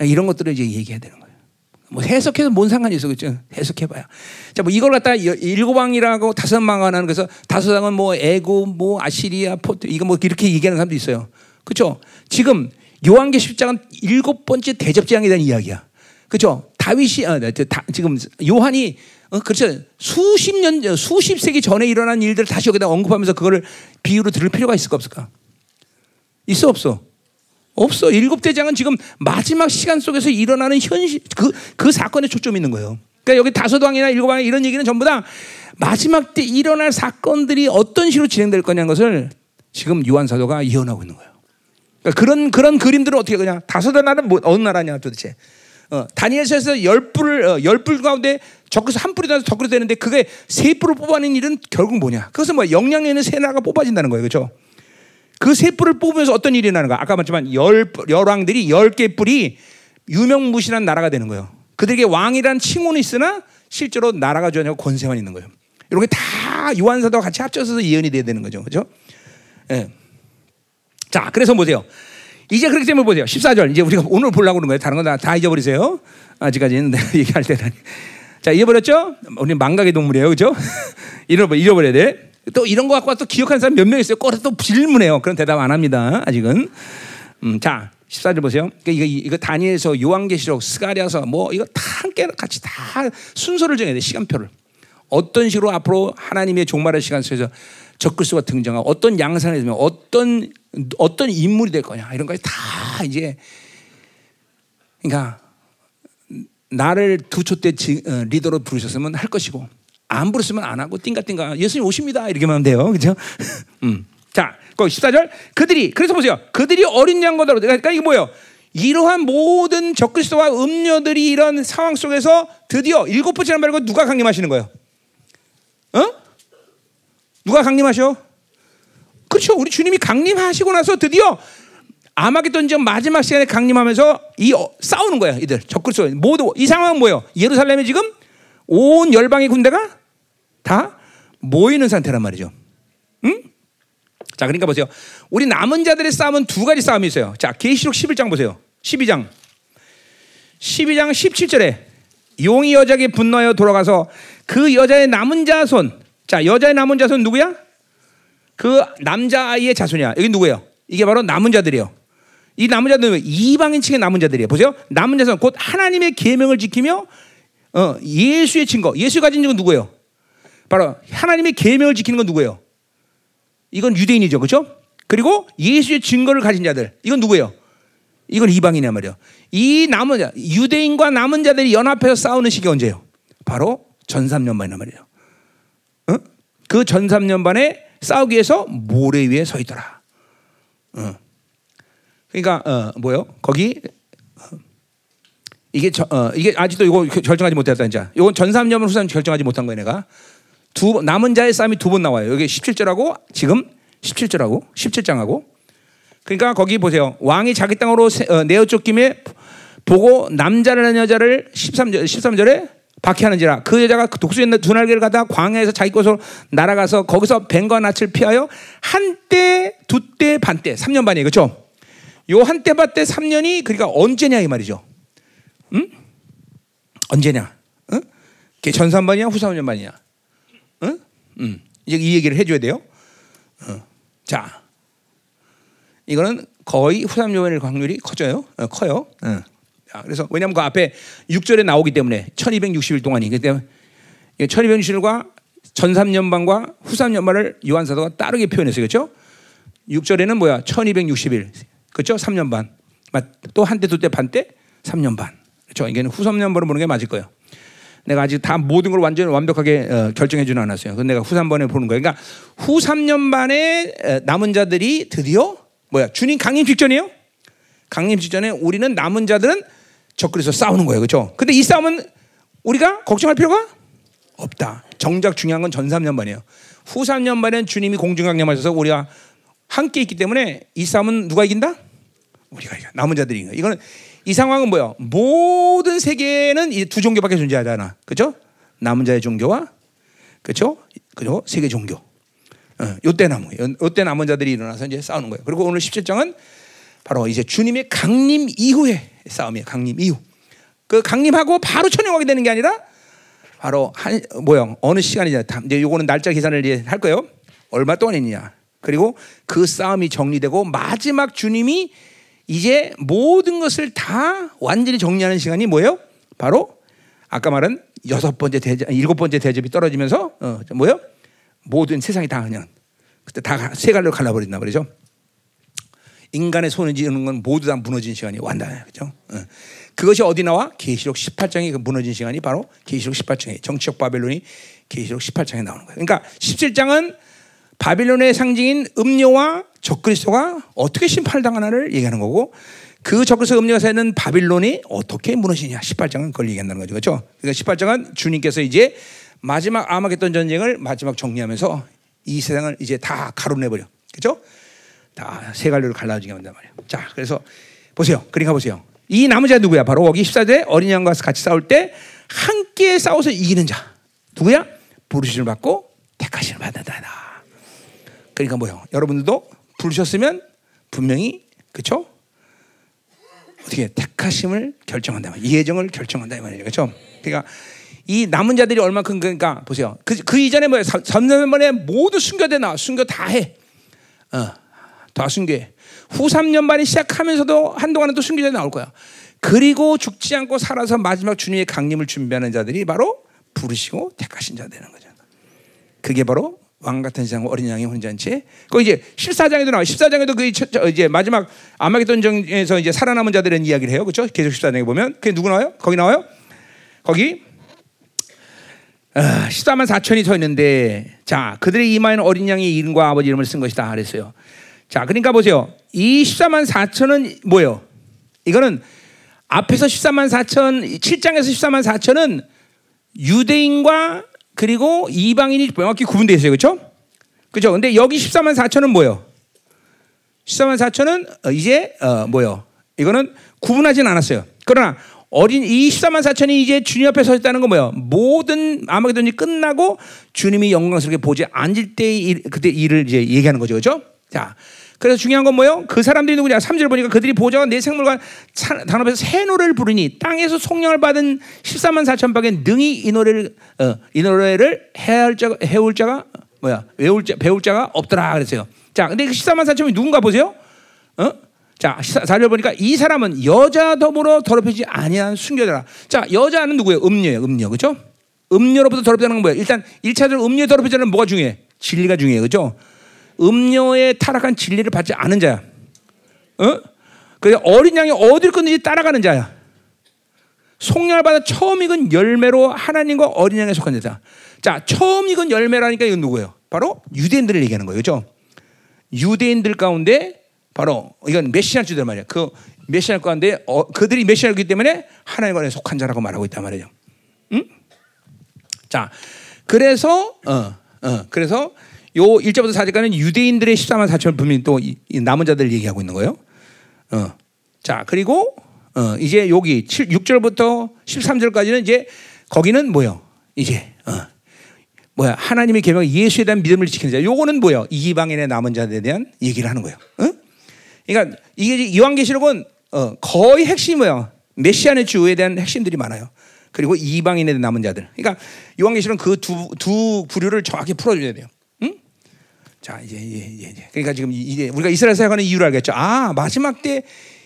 이런 것들을 이제 얘기해야 되는 거예요. 뭐 해석해서 뭔 상관이 있어, 그죠? 해석해봐야. 자, 뭐 이걸 갖다 일곱 왕이라고 다섯 왕하는 그래서 다섯 왕은 뭐 에고, 뭐 아시리아, 포트, 이거 뭐 이렇게 얘기하는 사람도 있어요. 그렇죠? 지금 요한계 10장은 일곱 번째 대접재앙에 대한 이야기야. 그렇죠? 다윗이 아, 다, 지금 요한이 어, 그렇죠. 수십 년, 수십 세기 전에 일어난 일들을 다시 여기다 언급하면서 그거를 비유로 들을 필요가 있을까 없을까? 있어 없어? 없어. 일곱 대장은 지금 마지막 시간 속에서 일어나는 현실 그, 그 사건에 초점이 있는 거예요. 그러니까 여기 다섯 왕이나 일곱 왕 이런 얘기는 전부 다 마지막 때 일어날 사건들이 어떤 식으로 진행될 거냐는 것을 지금 요한 사도가 예언하고 있는 거예요. 그러니까 그런 그런 그림들은 어떻게 그냥 다섯 나라는 뭐, 어느 나라냐 도대체? 어, 다니엘서에서 열 뿔을 어, 열뿔 가운데 적그리스 한 뿔이 나서 적그리스 되는데 그게 세 뿔을 뽑아낸 일은 결국 뭐냐? 그것은 뭐 영향력 있는 세 나라가 뽑아진다는 거예요, 그렇죠? 그 세 뿔을 뽑으면서 어떤 일이 나는가? 아까 말했지만 열 열왕들이 열 개 뿔이 유명무실한 나라가 되는 거예요. 그들에게 왕이란 칭호는 있으나 실제로 나라가 전혀 권세만 있는 거예요. 이렇게 다 요한사도와 같이 합쳐서 예언이 돼야 되는 거죠. 그죠? 예. 자, 그래서 보세요. 이제 그렇기 때문에 보세요. 14절. 이제 우리가 오늘 보려고 그러는 거예요. 다른 건 다, 다 잊어버리세요. 아직까지는 얘기할 때는. 자, 잊어버렸죠? 우리 망각의 동물이에요. 그죠? 잃어버, 잃어버려야 돼. 또 이런 거 갖고 또 기억하는 사람 몇 명 있어요. 꼬리 또 질문해요. 그런 대답 안 합니다. 아직은. 음, 자, 14절 보세요. 그러니까 이거, 이거 다니엘서 요한계시록 스가랴서 뭐 이거 다 함께 같이 다 순서를 정해야 돼. 시간표를. 어떤 식으로 앞으로 하나님의 종말의 시간 속에서 적글수가 등장하고 어떤 양상이 되면 어떤 어떤 인물이 될 거냐 이런 것이 다 이제 그러니까 나를 두 초 때 리더로 부르셨으면 할 것이고 안 부르시면 안 하고 띵가띵가 예수님 오십니다 이렇게만 하면 돼요 그죠? 음. 자 거기 14절 그들이 그래서 보세요 그들이 어린 양거다로 그러니까 이게 뭐예요? 이러한 모든 적그리스도와 음녀들이 이런 상황 속에서 드디어 일곱 번째나 말고 누가 강림하시는 거예요? 어? 누가 강림하셔? 그렇죠. 우리 주님이 강림하시고 나서 드디어 아마겟돈 전 마지막 시간에 강림하면서 이 어, 싸우는 거야. 이들 적그리스도 모두 이 상황은 뭐예요? 예루살렘에 지금 온 열방의 군대가 다 모이는 상태란 말이죠. 응? 자, 그러니까 보세요. 우리 남은 자들의 싸움은 두 가지 싸움이 있어요. 자, 계시록 11장 보세요. 12장. 12장 17절에 용이 여자에게 분노하여 돌아가서 그 여자의 남은 자손. 자, 여자의 남은 자손 누구야? 그 남자 아이의 자손이야. 여기 누구예요? 이게 바로 남은 자들이에요. 이 남은 자들은 이방인 층의 남은 자들이에요. 보세요. 남은 자손 곧 하나님의 계명을 지키며 어, 예수의 증거. 예수 가진 증거 누구예요? 바로 하나님의 계명을 지키는 건 누구예요? 이건 유대인이죠. 그렇죠? 그리고 예수의 증거를 가진 자들. 이건 누구예요? 이건 이방인이야 말이야. 이 남은 자, 유대인과 남은 자들이 연합해서 싸우는 시기 언제예요? 바로 전삼년반이란 말이에요. 어? 그 전삼년 반에 싸우기 위해서 모래 위에 서 있더라. 어. 그러니까 어, 뭐요? 거기 어, 이게 저, 어, 이게 아직도 이거 결정하지 못했다 이제. 이건 전삼년을 후산 결정하지 못한 거예요, 내가. 두 남은 자의 싸움이 두 번 나와요. 여기 17절하고 지금 17절하고 17장하고. 그러니까 거기 보세요. 왕이 자기 땅으로 어, 내어 쫓김에 보고 남자를 한 여자를 13절 13절에 박해하는지라 그 여자가 그 독수리 두 날개를 가다 광야에서 자기 곳으로 날아가서 거기서 뱀과 낯을 피하여 한때 두때 반때 3년 반이에요. 그렇죠? 요 한때 반때 3년이 그러니까 언제냐 이 말이죠. 응? 언제냐? 응? 전산반이냐 후산반이냐? 응? 응. 이제 이 얘기를 해줘야 돼요. 어. 자, 이거는 거의 후삼요원의 확률이 커져요. 어, 커요. 어. 그래서 왜냐하면 그 앞에 6절에 나오기 때문에 1260일 동안이기 때문에 1260일과 전3년반과 후3년반을 요한사도가 다르게 표현했어요. 그렇죠? 6절에는 뭐야? 1260일. 그렇죠? 3년 반. 또 한때, 두 때, 반 때, 3년 반. 그렇죠? 이게는 후 3년반을 보는 게 맞을 거예요. 내가 아직 다 모든 걸 완전히 완벽하게 어, 결정해 주는 않았어요. 그건 내가 후 3번에 보는 거예요. 그러니까 후 3년 반에 남은 자들이 드디어 뭐야? 주님 강림 직전이에요? 강림 직전에 우리는 남은 자들은 적그리스도 싸우는 거예요. 그렇죠? 근데 이 싸움은 우리가 걱정할 필요가 없다. 정작 중요한 건 전 3년 반이에요. 후 3년 반엔 주님이 공중강림하셔서 우리가 함께 있기 때문에 이 싸움은 누가 이긴다? 우리가 이겨. 남은 자들이 이겨. 이거는 이 상황은 뭐야? 모든 세계는 이 두 종교밖에 존재하잖아. 그렇죠? 남은 자의 종교와 그렇죠? 그리고 세계 종교. 어, 요때 남은 요때 남은 자들이 일어나서 이제 싸우는 거예요. 그리고 오늘 17장은 바로 이제 주님의 강림 이후에 싸움이에요. 강림 이후. 그 강림하고 바로 천영하게 되는 게 아니라 바로 한 뭐야 어느 시간이냐. 이제 요거는 날짜 계산을 이제 할 거예요. 얼마 동안이냐. 그리고 그 싸움이 정리되고 마지막 주님이 이제 모든 것을 다 완전히 정리하는 시간이 뭐예요? 바로 아까 말한 여섯 번째 대접, 일곱 번째 대접이 떨어지면서 어, 뭐예요? 모든 세상이 다 그냥 그때 다 세 갈로 갈라버린다 말이죠. 인간의 손을 지는 건 모두 다 무너진 시간이 완다. 그죠? 어. 그것이 어디 나와? 계시록 18장에 그 무너진 시간이 바로 계시록 18장에 정치적 바벨론이 계시록 18장에 나오는 거예요. 그러니까 17장은 바빌론의 상징인 음료와 적그리스도가 어떻게 심판을 당하나를 얘기하는 거고 그 적그리스도 음료가 사는 바빌론이 어떻게 무너지냐 18장은 그걸 얘기한다는 거죠. 그렇죠? 그러니까 18장은 주님께서 이제 마지막 아마겟돈 전쟁을 마지막 정리하면서 이 세상을 이제 다 가로내 버려. 그렇죠? 다 세 갈래로 갈라지게 한단 말이에요. 자, 그래서 보세요. 그러니까 보세요. 이 남은 자 누구야? 바로 거기 14대 어린 양과 같이 싸울 때 함께 싸워서 이기는 자. 누구야? 부르심을 받고 택하심을 받는다. 그러니까 뭐요? 여러분들도 부르셨으면 분명히 그렇죠? 어떻게 택하심을 결정한다. 예정을 결정한다 이 말이죠. 그렇죠? 그러니까 이 남은 자들이 얼마큼 그러니까 보세요. 그, 그 이전에 뭐야? 3년만에 모두 순교돼 나와. 순교 다 해. 어. 다 순교해. 후 3년 반이 시작하면서도 한동안은 또 순교자 나올 거야. 그리고 죽지 않고 살아서 마지막 주님의 강림을 준비하는 자들이 바로 부르시고 택하신 자 되는 거죠. 그게 바로 왕 같은 장 어린 양의 혼잔치. 그 이제 14장에도 나와. 14장에도 그 이제 마지막 아마겟돈전에서 이제 살아남은 자들은 이야기를 해요. 그렇죠? 계속 14장에 보면 그게 누구 나와요? 거기 나와요? 거기 아, 14만 4천이 서 있는데 자, 그들의 이마에는 어린 양의 이름과 아버지 이름을 쓴 것이다 그랬어요. 자, 그러니까 보세요. 이 14만 4천은 뭐예요? 이거는 앞에서 14만 4천 7장에서 14만 4천은 유대인과 그리고 이방인이 명확히 구분되어 있어요. 그렇죠? 그렇죠? 근데 여기 14만 4천은 뭐예요? 14만 4천은 어, 이제 어, 뭐요? 이거는 구분하진 않았어요. 그러나 어린 이 14만 4천이 이제 주님 앞에 서 있다는 건 뭐예요? 모든 아마게돈이 끝나고 주님이 영광스럽게 보지 앉을 때 일, 그때 일을 이제 얘기하는 거죠. 그렇죠? 자. 그래서 중요한 건 뭐예요? 그 사람들이 누구냐? 3절 보니까 그들이 보좌와 내 생물과 단합에서 새 노래를 부르니 땅에서 송영을 받은 14만 4천 밖에 능히 이 노래를 어, 이 노래를 해할 자가 해올 자가 뭐야? 외울 자 배울 자가 없더라 그랬어요. 자, 근데 그 14만 4천이 누군가 보세요. 어? 자, 4절 보니까 이 사람은 여자 더불어 더럽히지 아니한 순교자라. 자, 여자는 누구예요? 음녀예요. 음녀. 그렇죠? 음녀로부터 더럽다는 건 뭐예요? 일단 1차적으로 음녀 더럽히자는 뭐가 중요해? 진리가 중요해요. 그렇죠? 음녀의 타락한 진리를 받지 않은 자야. 어? 그래 어린 양이 어딜 끊는지 따라가는 자야. 속량을 받아 처음 익은 열매로 하나님과 어린 양에 속한 자다. 자, 처음 익은 열매라니까 이건 누구예요? 바로 유대인들을 얘기하는 거예요. 그죠? 유대인들 가운데 바로 이건 메시아 주들 말이야. 그 메시아 가운데 어, 그들이 메시아이기 때문에 하나님 안에 속한 자라고 말하고 있단 말이죠. 응? 자, 그래서 어, 어, 그래서 요 1절부터 4절까지는 유대인들의 14만 4천 분명히 또 남은 자들 얘기하고 있는 거예요. 어. 자, 그리고 어, 이제 여기 7, 6절부터 13절까지는 이제 거기는 뭐요? 이제 어. 뭐야? 하나님의 계명 예수에 대한 믿음을 지키는 자. 요거는 뭐요? 이방인의 남은 자들에 대한 얘기를 하는 거예요. 어? 그러니까 이게 요한계시록은 어, 거의 핵심이 뭐야? 메시아의 주에 대한 핵심들이 많아요. 그리고 이방인에 남은 자들. 그러니까 요한계시록은 그 두 두 부류를 정확히 풀어줘야 돼요. 자 이제 이제 이제 그러니까 지금 이제 우리가 이스라엘 사역하는 이유를 알겠죠. 아 마지막 때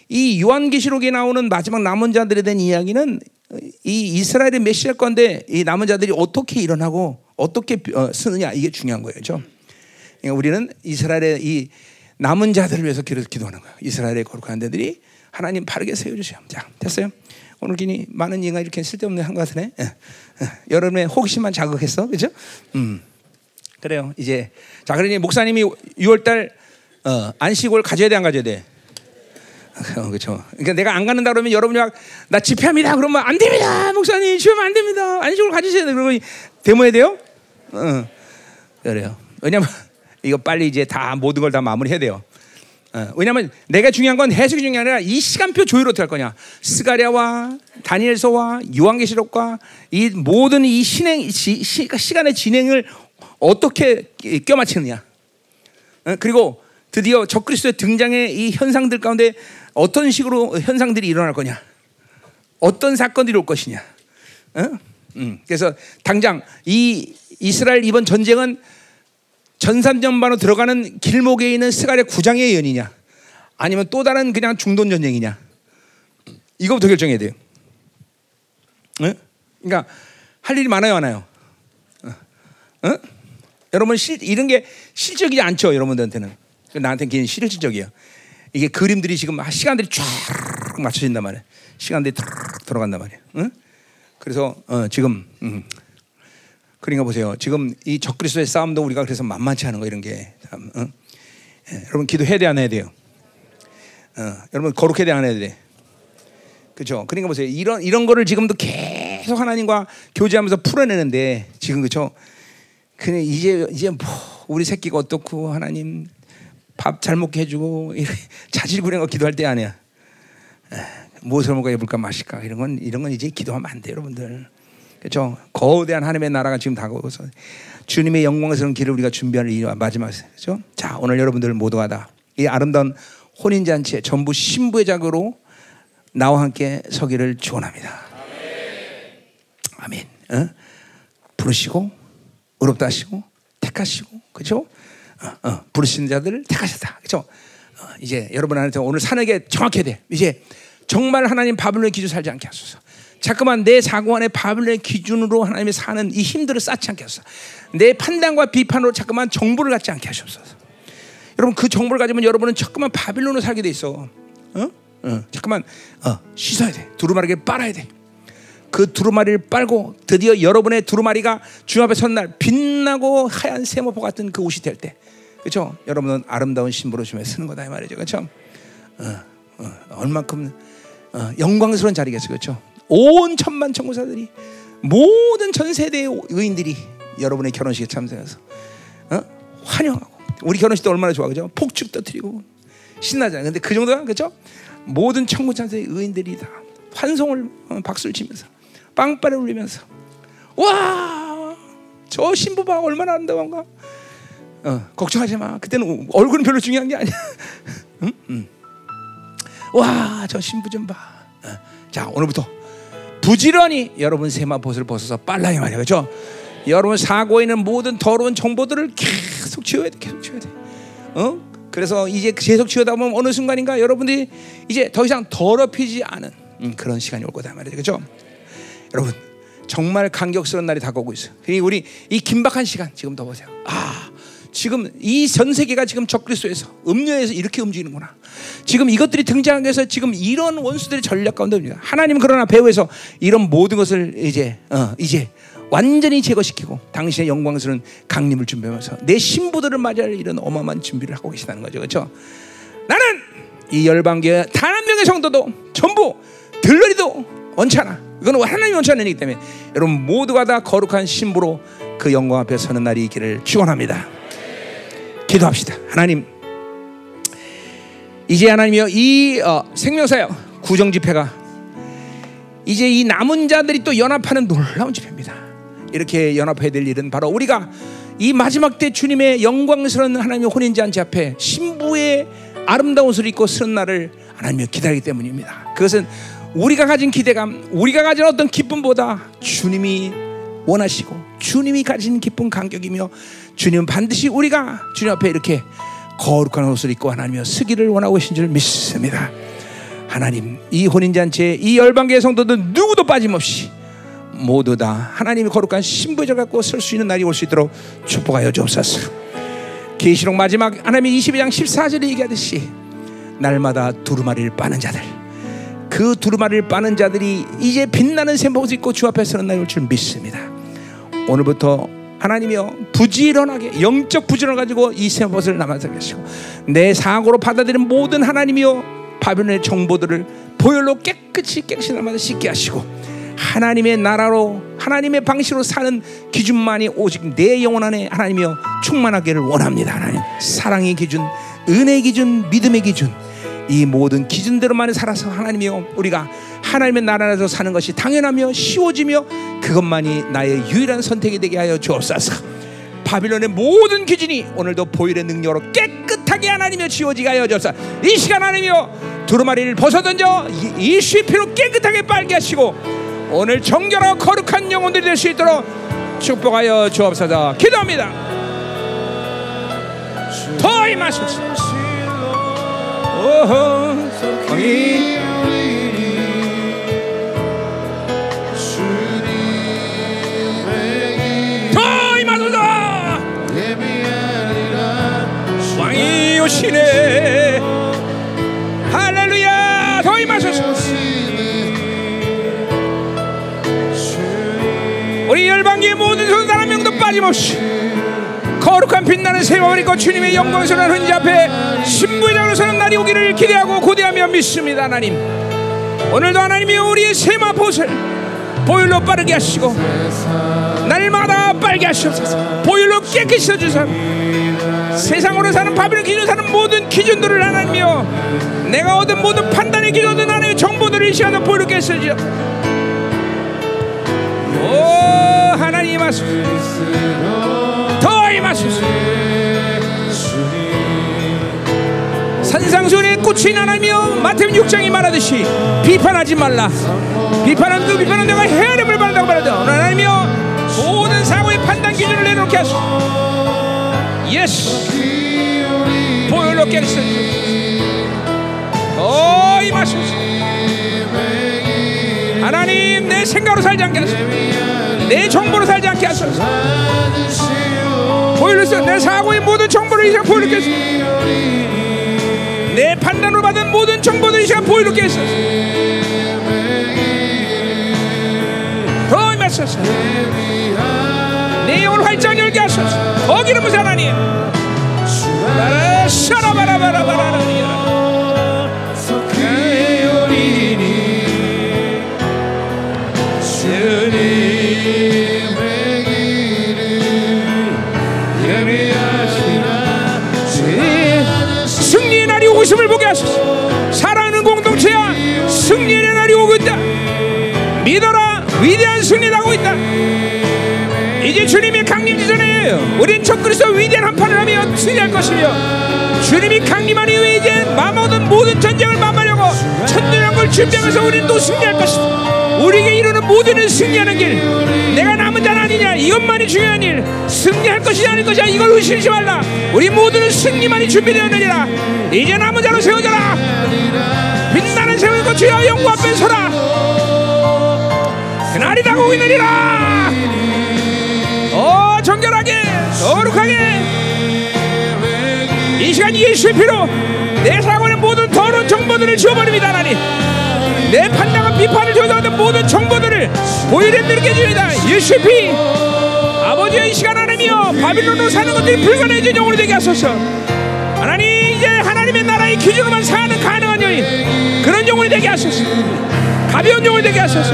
이 요한계시록에 나오는 마지막 남은 자들에 대한 이야기는 이 이스라엘의 메시아 건데 이 남은 자들이 어떻게 일어나고 어떻게 어, 쓰느냐 이게 중요한 거예요, 그렇죠? 그러니까 우리는 이스라엘의 이 남은 자들을 위해서 기도하는 거예요. 이스라엘의 거룩한 자들이 하나님 바르게 세워주세요. 자 됐어요. 오늘 기니 많은 얘가 이렇게 쓸데없는 한 것 같으네. 예, 예. 여러분의 호기심만 자극했어, 그렇죠? 음. 그래요. 이제 자 그러니 목사님이 6월달 어, 안식월 가져야 돼 안 가져야 돼? 어, 그렇죠. 그러니까 내가 안 갖는다 그러면 여러분이 막 나 집회합니다. 그러면 안 됩니다. 목사님 집회하면 안 됩니다. 안식월 가지셔야 돼. 그러면 데모해야 돼요? 어, 그래요. 왜냐면 이거 빨리 이제 다 모든 걸 다 마무리해야 돼요. 어, 왜냐하면 내가 중요한 건 해석이 중요한 게 아니라 이 시간표 조율 어떻게 할 거냐. 스가랴와 다니엘서와 요한계시록과 이 모든 이 신행 시, 시, 시간의 진행을 어떻게 껴맞추느냐. 어? 그리고 드디어 적그리스도의 등장의 이 현상들 가운데 어떤 식으로 현상들이 일어날 거냐. 어떤 사건들이 올 것이냐. 어? 음. 그래서 당장 이 이스라엘 이번 전쟁은 전산전반으로 들어가는 길목에 있는 스가랴 구장의 예언이냐 아니면 또 다른 그냥 중동 전쟁이냐 이거부터 결정해야 돼요. 어? 그러니까 할 일이 많아요, 많아요. 어? 여러분 실, 이런 게 실적이지 않죠, 여러분들한테는. 나한테는 그냥 실질적이에요. 이게 그림들이 지금 시간들이 쫙 맞춰진단 말이에요. 시간들이 탁 들어간단 말이에요. 응? 그래서 어, 지금 음. 그러니까 보세요. 지금 이 적그리스도의 싸움도 우리가 그래서 만만치 않은 거 이런 게 참, 어? 예, 여러분 기도해야 돼 안 해야 돼요? 어, 여러분 거룩해야 돼 안 해야 돼? 그렇죠? 그러니까 보세요. 이런 이런 거를 지금도 계속 하나님과 교제하면서 풀어내는데 지금 그렇죠? 그냥 이제 이제 뭐 우리 새끼가 어떻고 하나님 밥 잘 먹게 해주고 자질 구령 거 기도할 때 아니야. 무엇을 먹어 입을까 마실까 이런 건 이런 건 이제 기도하면 안 돼, 여러분들. 그렇죠? 거대한 하나님의 나라가 지금 다가오서 주님의 영광스러운 길을 우리가 준비하는 이 마지막 그렇죠? 자 오늘 여러분들 모두가 다 이 아름다운 혼인 잔치에 전부 신부의 자으로 나와 함께 서기를 축원합니다. 아멘. 어? 부르시고 의롭다 하시고 택하시고 그렇죠? 어, 어, 부르신 자들을 택하셨다. 그렇죠? 어, 이제 여러분한테 오늘 사는 게 정확해야 돼. 이제 정말 하나님 바빌론의 기준 살지 않게 하소서. 자꾸만 내 사고 안에 바빌론의 기준으로 하나님이 사는 이 힘들을 쌓지 않게 하소서. 내 판단과 비판으로 자꾸만 정보를 갖지 않게 하시옵소서. 여러분 그 정보를 가지면 여러분은 자꾸만 바빌론으로 살게 돼 있어. 어? 어, 잠깐만 어, 씻어야 돼. 두루마리를 빨아야 돼. 그 두루마리를 빨고 드디어 여러분의 두루마리가 주 앞에 선 날 빛나고 하얀 세모포 같은 그 옷이 될 때, 그렇죠? 여러분은 아름다운 신부로 주에 쓰는 거다 이 말이죠, 그렇죠? 어, 어, 얼만큼 어, 영광스러운 자리겠어, 그렇죠? 온 천만 천구사들이 모든 전 세대의 의인들이 여러분의 결혼식에 참석해서 어? 환영하고 우리 결혼식 때 얼마나 좋아, 그죠? 폭죽 터뜨리고 신나잖아요. 근데 그 정도야, 그렇죠? 모든 천구천세의 의인들이 다 환송을 어, 박수를 치면서 빵빠레 울리면서 와, 저 신부가 얼마나 아름다운가. 어, 걱정하지 마. 그때는 얼굴은 별로 중요한 게 아니야. 응? 응. 와, 저 신부 좀 봐. 어. 자, 오늘부터 부지런히 여러분 세마봇을 벗어서 빨라야 말이야. 그죠? 여러분 사고에 있는 모든 더러운 정보들을 계속 지워야 돼. 계속 지워야 돼. 어? 그래서 이제 계속 지우다 보면 어느 순간인가 여러분들이 이제 더 이상 더럽히지 않은 음, 그런 시간이 올 거다 말이죠. 그렇죠? 여러분 정말 감격스러운 날이 다가오고 있어요. 그리고 우리 이 긴박한 시간 지금 더 보세요. 아 지금 이 전 세계가 지금 적그리스도에서 음료에서 이렇게 움직이는구나. 지금 이것들이 등장해서 지금 이런 원수들의 전략 가운데 옵니다. 하나님 그러나 배후에서 이런 모든 것을 이제 어, 이제 완전히 제거시키고 당신의 영광스러운 강림을 준비하면서 내 신부들을 맞이할 이런 어마어마한 준비를 하고 계시다는 거죠. 그렇죠? 나는 이 열방계 단 한 명의 성도도 전부 들러리도 원치 않아. 이건 하나님이 원치 않는 이기 때문에 여러분 모두가 다 거룩한 신부로 그 영광 앞에 서는 날이 있기를 축원합니다. 기도합시다. 하나님 이제 하나님이여 이 어, 생명사역 구정 집회가 이제 이 남은 자들이 또 연합하는 놀라운 집회입니다. 이렇게 연합해야 될 일은 바로 우리가 이 마지막 때 주님의 영광스러운 하나님의 혼인잔치 앞에 신부의 아름다운 옷을 입고 서는 날을 하나님이 기다리기 때문입니다. 그것은 우리가 가진 기대감, 우리가 가진 어떤 기쁨보다 주님이 원하시고 주님이 가진 기쁨 간격이며 주님은 반드시 우리가 주님 앞에 이렇게 거룩한 옷을 입고 하나님여 쓰기를 원하고 계신 줄 믿습니다. 하나님 이 혼인잔치에 이 열방계 성도들 누구도 빠짐없이 모두 다 하나님이 거룩한 신부자 갖고 설 수 있는 날이 올 수 있도록 축복하여 주옵소서. 계시록 마지막 하나님이 22장 14절에 얘기하듯이 날마다 두루마리를 빠는 자들 그 두루마리를 빠는 자들이 이제 빛나는 샘복을 입고 주 앞에 서는 날이 올 줄 믿습니다. 오늘부터 하나님이여 부지런하게 영적 부지런을 가지고 이 샘복을 남아서 계시고 내 사고로 받아들인 모든 하나님이여 바벨론의 정보들을 보혈로 깨끗이 깨끗이 씻게 하시고 하나님의 나라로 하나님의 방식으로 사는 기준만이 오직 내 영혼 안에 하나님이여 충만하기를 원합니다. 하나님 사랑의 기준, 은혜의 기준, 믿음의 기준 이 모든 기준대로만 살아서 하나님이여 우리가 하나님의 나라 안에서 사는 것이 당연하며 쉬워지며 그것만이 나의 유일한 선택이 되게 하여 주옵소서. 바빌론의 모든 기준이 오늘도 보일의 능력으로 깨끗하게 하나님여 지워지게 하여 주옵소서. 이 시간 하나님여 두루마리를 벗어던져 이슈 피로 깨끗하게 빨게 하시고 오늘 정결하고 거룩한 영혼들이 될 수 있도록 축복하여 주옵소서. 기도합니다. 더 임하소서. 성이 더 임하소서. 왕이 오시네. 할렐루야. 더 임하소서. 우리 열방계의 모든 한 명도 빠짐없이 거룩한 빛나는 세월을 입고 주님의 영광스러운 흔지 앞에 신부장으로 서는 날이 오기를 기대하고 고대하며 믿습니다 하나님. 오늘도 하나님이 우리의 세마봇을 보일로 빠르게 하시고 날마다 빨게 하시옵소서 보일로 깨끗이 해주소서. 세상으로 사는 바빌론 기준 사는 모든 기준들을 하나님이여 내가 얻은 모든 판단의 기준들 하나님의 정보들을 이 시간에 보일로 깨끗이 오 하나님 더 임하소서 산상수훈의 꽃이 나나며 마태복음 6장이 말하듯이 비판하지 말라. 비판한 그 비판은 내가 헤아림을 받는다고 말하죠 하나님이여 모든 사고의 판단 기준을 내놓게 하소서. 예스 보혈롭게 하소서. 더 임하소서 하나님 내 생각으로 살지 않게 하소서. 내 정보로 살지 않게 하소서 보일러서 내 사고의 모든 정보를 이상 보일게 하소서 내 판단으로 받은 모든 정보들이 시간 보이게 했소서 더 임하소서 내 영을 활짝 열게 하소서 더 기름 부세 하나님 바라 샤라바라바라바라리 있음을 보게 하소서. 사랑하는 공동체야 승리의 날이 오고 있다. 믿어라 위대한 승리 나고 있다. 이제 주님의 강림 전에 우린 적그리스도 위대한 한판을 하며 승리할 것이며 주님이 강림한 이후에 이제 마모든 모든 전쟁을 마마려고 걸 준비하면서 우린 또 승리할 것이다 우리에게 이루는 모든 일 승리하는 길. 내가 남은 자는 아니냐. 이것만이 중요한 일. 승리할 것이 아닐 것이야. 이걸 의심하지 말라. 우리 모두는 승리만이 준비되었느니라. 이제 남은 자로 세워져라. 빛나는 세월 것 주여 영구 앞에 서라. 그날이 다가오고 있느니라. 어 정결하게 거룩하게. 이 시간 예수의 피로 내 사고의 모든 더러운 정보들을 지워버립니다 하나님 내 판단과 비판을 조장하는 모든 정보들을 보일에 느게 해줍니다. 예수의 피. 아버지의 이 시간 하나님이여 바빌론으로 사는 것들이 불가능해진 영혼이 되게 하소서. 하나님 이제 하나님의 나라의 기준으로만 사는 가능한 여인 그런 영혼이 되게 하소서. 가벼운 영혼이 되게 하소서.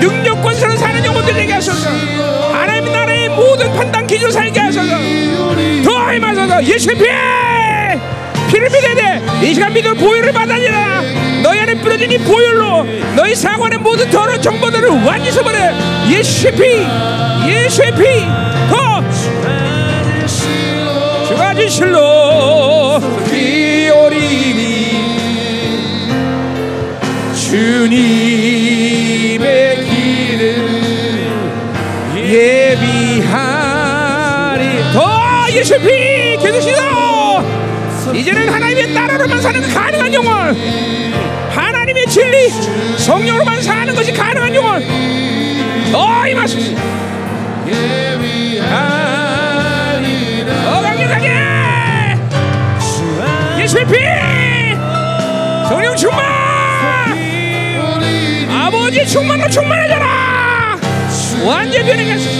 능력 권세로 사는 영혼들 되게 하소서. 하나님의 나라의 모든 판단 기준 살게 하소서. 더 힘하소서. 예수의 피 피를 믿어야 돼 이 시간 믿어 보혈을 받아니라. 너희 안에 뿌려진 이 보혈로 너희 사관의 모든 더러운 정보들을 완전히 써버려 예수의 피 예수의 피 더. 주가 진실로. 피 오리니 주님의 길을 예비하리. 더 예수의 피 계속시다 이제는 하나님의 나라로만 사는 그 가능한 영혼. 하나님의 진리 성령으로만 사는 것이 가능한 영혼. 더 임하소서. 더 강력하게. 예수의 피! 성령 충만! 아버지 충만으로 충만해져라! 완전 변하게 하소서.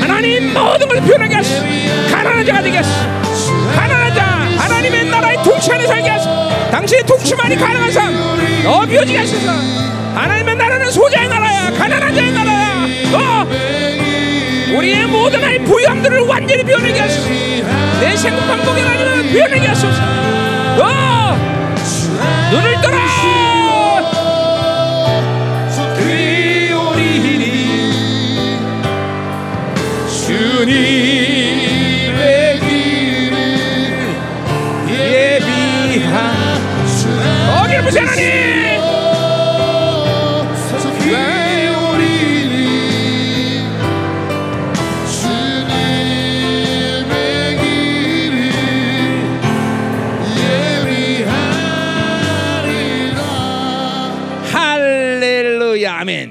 하나님 모든 걸 변하게 하소서. 가난한 자가 되게 하소서 하나님의 나라의 통치 안에 살게 하소서 당신의 통치만이 가능한 삶. 어비워지게 하소서 하나님의 나라는 소자의 나라야. 가난한 자의 나라야. 어 우리의 모든 나의 부유함들을 완전히 변하게 하소서. 내 생각 방법이 아니면 변하게 하소서. 어 눈을 떠라. 주님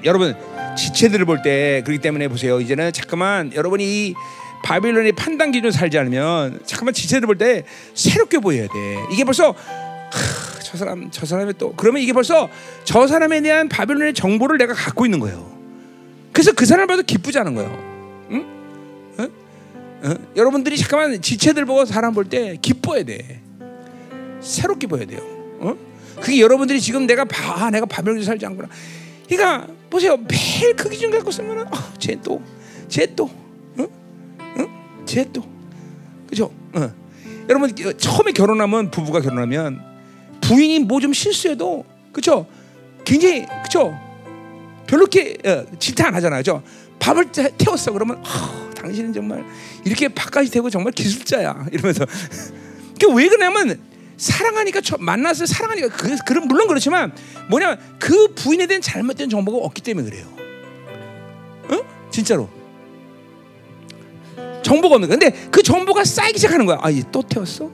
여러분 지체들을 볼 때 그렇기 때문에 보세요 이제는 잠깐만 여러분이 이 바빌론의 판단 기준 살지 않으면 잠깐만 지체들 볼때 새롭게 보여야 돼 이게 벌써 하, 저 사람 저 사람이 또 그러면 이게 벌써 저 사람에 대한 바빌론의 정보를 내가 갖고 있는 거예요 그래서 그 사람을 봐도 기쁘지 않은 거예요 응? 응? 응? 여러분들이 잠깐만 지체들 보고 사람 볼 때 기뻐야 돼 새롭게 보여야 돼요 어? 그게 여러분들이 지금 내가 봐, 아, 내가 바벨론에 살지 않구나. 그러니까 보세요, 매일 그 기준 갖고 쓰면은, 어, 쟤 또, 쟤 또, 응, 응, 쟤 또, 그죠? 어. 여러분 처음에 결혼하면 부부가 결혼하면 부인이 뭐 좀 실수해도, 그죠? 굉장히, 그죠? 별로 이렇게 어, 질타 안 하잖아요. 저 밥을 태- 태웠어 그러면 아, 당신은 정말 이렇게 밥까지 태고 정말 기술자야 이러면서 그 왜 그러냐면 사랑하니까 저, 만나서 사랑하니까 그, 그런 물론 그렇지만 뭐냐면 그 부인에 대한 잘못된 정보가 없기 때문에 그래요. 어? 진짜로. 정보가 없는 거야. 근데 그 정보가 쌓이기 시작하는 거야. 아, 얘 또 태웠어?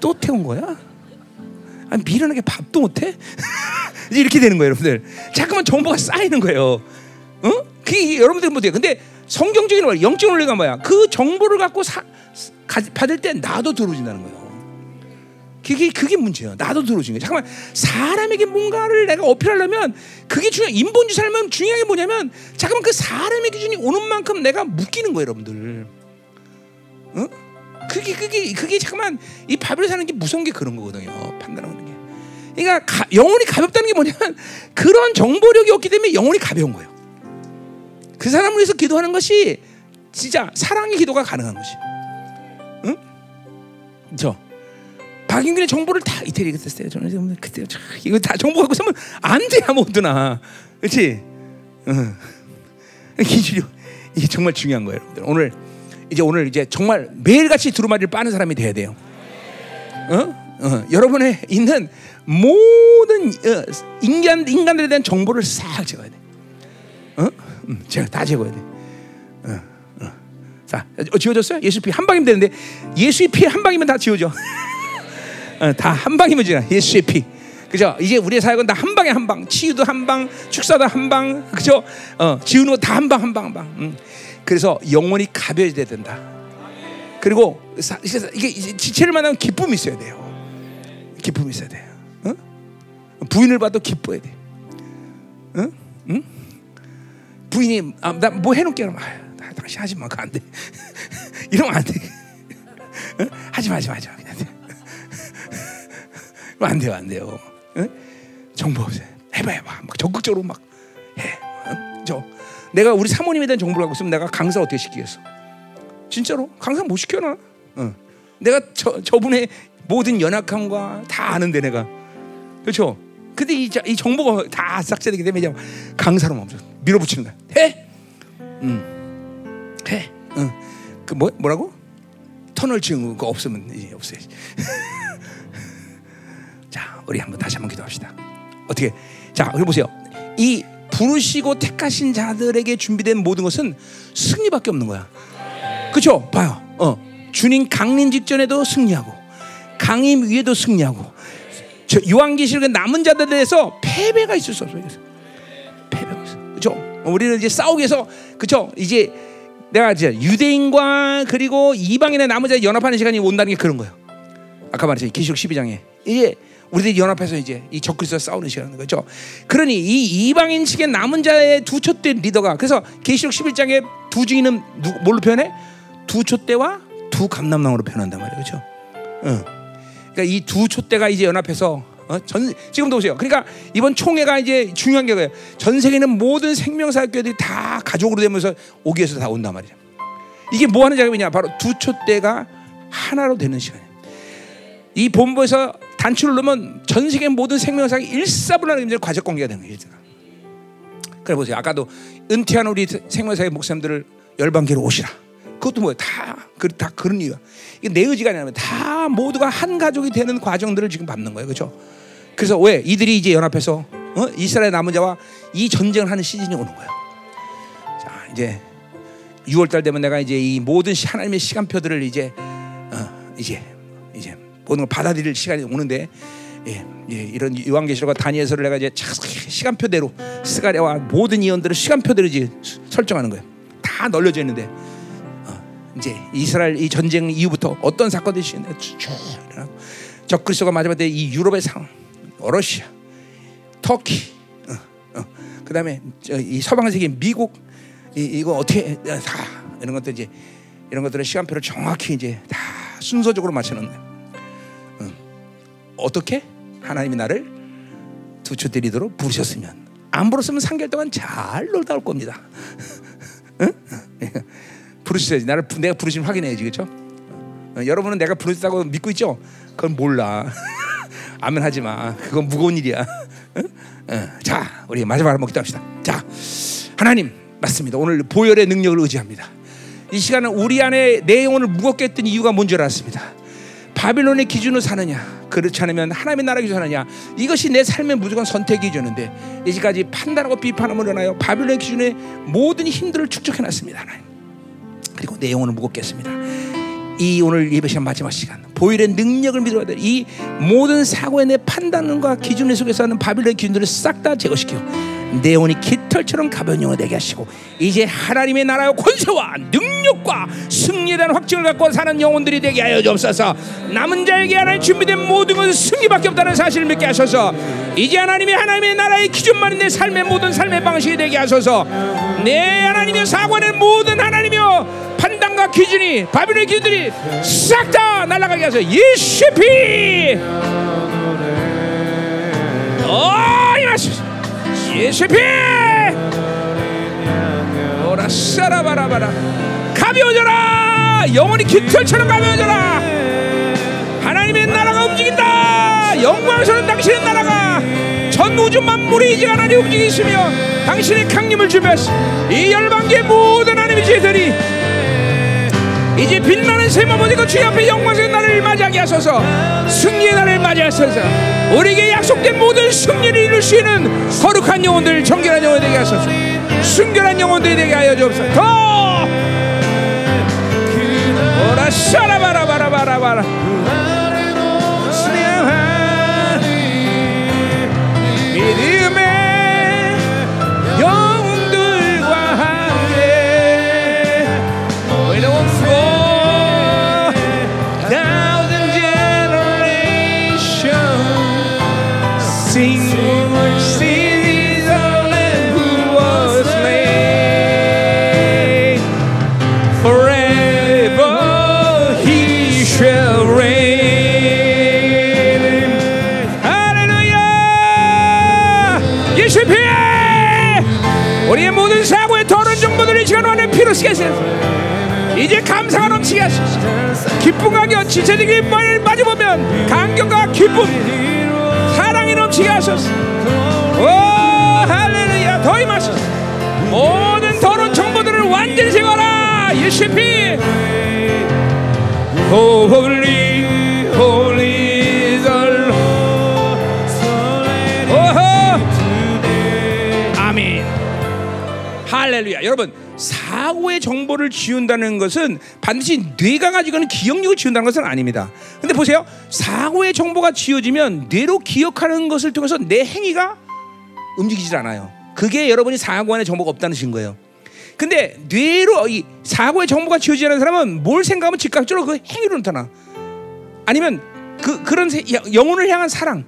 또 태운 거야? 아, 미련하게 밥도 못 해? 이제 이렇게 되는 거예요, 여러분들. 자꾸만 정보가 쌓이는 거예요. 어? 그게 여러분들 못해요. 근데 성경적인 말, 영적 원리가 뭐야? 그 정보를 갖고 사, 가, 받을 때 나도 들어오진다는 거예요. 그게 그게 문제예요. 나도 들어오신 거예요. 잠깐만 사람에게 뭔가를 내가 어필하려면 그게 중요. 인본주 살면 중요한 게 뭐냐면 잠깐만 그 사람의 기준이 오는 만큼 내가 묶이는 거예요, 여러분들. 어? 그게 그게 그게 잠깐만 이 바벨 사는 게 무서운 게 그런 거거든요. 판단하는 게. 그러니까 가, 영혼이 가볍다는 게 뭐냐면 그런 정보력이 없기 때문에 영혼이 가벼운 거예요. 그 사람을 위해서 기도하는 것이 진짜 사랑의 기도가 가능한 것이. 응? 저 박인근의 정보를 다 이태리 그랬어요. 저는 그때 참 이거 다 정보 갖고 있으면 안 돼, 아무도나. 그렇지? 응. 기준이 이게 정말 중요한 거예요, 여러분들. 오늘 이제 오늘 이제 정말 매일같이 두루마리를 빠는 사람이 돼야 돼요. 어? 어, 여러분의 있는 모든 어, 인간 인간들에 대한 정보를 싹 제거해야 돼. 어? 음, 제가 다 제거해야 돼. 어, 어. 자, 어, 지워졌어요? 예수 피 한 방이면 되는데 예수의 피 한 방이면 다 지워져. 어, 다한 방이면 지나 예수의 피. 그죠? 이제 우리의 사역은 다 한 방에 한 방, 치유도 한 방, 축사도 한 방, 그죠? 어, 지우는 거 다 한 방, 한 방, 한 방. 음. 그래서 영혼이 가벼워져야 된다. 그리고 사- 이게 지체를 만나면 기쁨이 있어야 돼요. 기쁨이 있어야 돼요. 어? 부인을 봐도 기뻐야 돼. 응? 응? 부인이 아, 나뭐 해놓게 아유, 나 당신 하지 마, 그거 안 돼. 이러면 안 돼. 응? 하지 마, 하지 마, 하지 마. 그럼 안 돼요, 안 돼요. 응? 정보 없어요. 해봐, 해봐. 막 적극적으로 막 해. 응? 저 내가 우리 사모님에 대한 정보를 갖고 있으면 내가 강사 어떻게 시키겠어? 진짜로 강사 못 시켜놔. 응. 내가 저 저분의 모든 연약함과 다 아는데 내가 그렇죠. 근데 이, 자- 이 정보가 다 삭제되기 때문에 강사로 멈춰 밀어붙이는 거야. 해, 음, 해, 응. 그 뭐 뭐라고? 터널 거 없으면 이제 없어야지. 자, 우리 한번 다시 한번 기도합시다. 어떻게? 자, 여기 보세요. 이 부르시고 택하신 자들에게 준비된 모든 것은 승리밖에 없는 거야. 그렇죠? 봐요. 어. 주님 강림 직전에도 승리하고 강림 위에도 승리하고 저 요한계시록 남은 자들에 대해서 패배가 있을 수 없어요. 패배가 있어. 그렇죠? 우리는 이제 싸우기 위해서 그렇죠? 이제 내가 이제 유대인과 그리고 이방인의 남은 자 연합하는 시간이 온다는 게 그런 거예요. 아까 말했죠. 계시록 12장에 이제 우리들이 연합해서 이제 이 적그리스도와 싸우는 시간인 거죠. 그러니 이 이방인 측의 남은 자의 두 촛대 리더가 그래서 계시록 11장에 두 증인은 누, 뭘로 표현해? 두 촛대와 두 감람나무로 표현한단 말이에요. 그렇죠? 응. 그러니까 이 두 촛대가 이제 연합해서 어? 전 지금도 보세요. 그러니까 이번 총회가 이제 중요한 게 뭐예요? 전 세계 있는 모든 생명사교들이 다 가족으로 되면서 오기 위해서 다 온단 말이에요. 이게 뭐 하는 작업이냐? 바로 두 촛대가 하나로 되는 시간이에요. 이 본부에서 단추를 넣으면 전 세계 모든 생명사가 일사분란의 의미로 과적 관계가 되는 거예요. 그래 보세요. 아까도 은퇴한 우리 생명사의 목사님들을 열방계로 오시라. 그것도 뭐예요? 다, 그, 다 그런 이유야. 이게 내 의지가 아니라 다 모두가 한 가족이 되는 과정들을 지금 밟는 거예요. 그렇죠? 그래서 왜 이들이 이제 연합해서 어? 이스라엘 남은 자와 이 전쟁을 하는 시즌이 오는 거예요. 자, 이제 6월 달 되면 내가 이제 이 모든 시- 하나님의 시간표들을 이제 어, 이제 모든 걸 받아들일 시간이 오는데 예, 예, 이런 요한계시록과 다니엘서를 내가 이제 착 시간표대로 스가랴와 모든 예언들을 시간표대로 이제 수- 설정하는 거예요. 다 널려져 있는데 어, 이제 이스라엘 이 전쟁 이후부터 어떤 사건들이 쭉 일어나고 적그리스도가 마지막에 이 유럽의 상황, 러시아, 터키, 어, 어, 그다음에 저, 이 서방 세계 미국 이, 이거 어떻게 어, 다 이런 것들 이제 이런 것들의 시간표를 정확히 이제 다 순서적으로 맞춰놓는 거예요. 어. 어떻게 하나님이 나를 두초 때리도록 부르셨으면 안 부르셨으면 3개월 동안 잘 놀다 올 겁니다. 응? 부르셔야지 나를 부- 내가 부르시면 확인해야지 그렇죠? 어, 여러분은 내가 부르셨다고 믿고 있죠? 그건 몰라. 아멘 하지 마. 그건 무거운 일이야. 응? 어, 자, 우리 마지막으로 한번 기도합시다. 자. 자, 하나님 맞습니다. 오늘 보혈의 능력을 의지합니다. 이 시간은 우리 안에 내 영혼을 무겁게 했던 이유가 뭔지 알았습니다. 바빌론의 기준으로 사느냐, 그렇지 않으면 하나님의 나라 기준 사느냐. 이것이 내 삶의 무조건 선택 기준인데 이제까지 판단하고 비판함으로 인하여 바빌론의 기준에 모든 힘들을 축적해 놨습니다. 하나님. 그리고 내 영혼을 무겁게 했습니다. 이 오늘 예배 시간 마지막 시간 보일의 능력을 믿어야 돼. 이 모든 사고의 내 판단과 기준 속에서 하는 바빌론의 기준들을 싹 다 제거시키고 내 영혼이 깃털처럼 가벼운 영혼 되게 하시고 이제 하나님의 나라의 권세와 능력과 승리에 대한 확증을 갖고 사는 영혼들이 되게 하여 주옵소서. 남은 자에게 하나님 준비된 모든 것은 승리밖에 없다는 사실을 믿게 하소서. 이제 하나님의 하나님의 나라의 기준만이 내 삶의 모든 삶의 방식이 되게 하소서. 내 하나님의 사관의 모든 하나님의 판단과 기준이 바빌론의 기준들이 싹 다 날아가게 하소서. 예수의 피! 어, 임하소서 예수의 피 오라 싸라바라바라. 가벼워져라! 영원히 깃털처럼 가벼워져라! 하나님의 나라가 움직인다! 영광스러운 당신의 나라가! 전 우주 만물이 이제 하나님 움직이시며 당신의 강림을 준비하시 이 열방계의 모든 하나님의 제들이 이제 빛나는 세마모 어디고 주의 앞에 영광스러운 날을 맞이하게 하소서. 승리의 날을 맞이하소서 우리에게 약속된 모든 승리를 이룰 수 있는 거룩한 영혼들 정결한 영혼 되게 하소서. 순결한 영혼들이 되게 하여 주옵소서. 더! 오라 샤라바라바라바라바라. 믿음의 이제 감사가 넘치게 하소서 기쁨과 겨 지체적인 말을 마주보면 감격과 기쁨 사랑이 넘치게 하소서. 오 할렐루야. 더 임하소서. 모든 더러운 정보들을 완전히 제거하라. 예수의 피 Holy. 할렐루야. 여러분, 사고의 정보를 지운다는 것은 반드시 뇌가 가지고 있는 기억력을 지운다는 것은 아닙니다. 근데 보세요. 사고의 정보가 지워지면 뇌로 기억하는 것을 통해서 내 행위가 움직이질 않아요. 그게 여러분이 사고 안에 정보가 없다는 신 거예요. 근데 뇌로 이 사고의 정보가 지워지지 않은 사람은 뭘 생각하면 즉각적으로 그 행위로 나타나. 아니면 그 그런 세- 영- 영혼을 향한 사랑,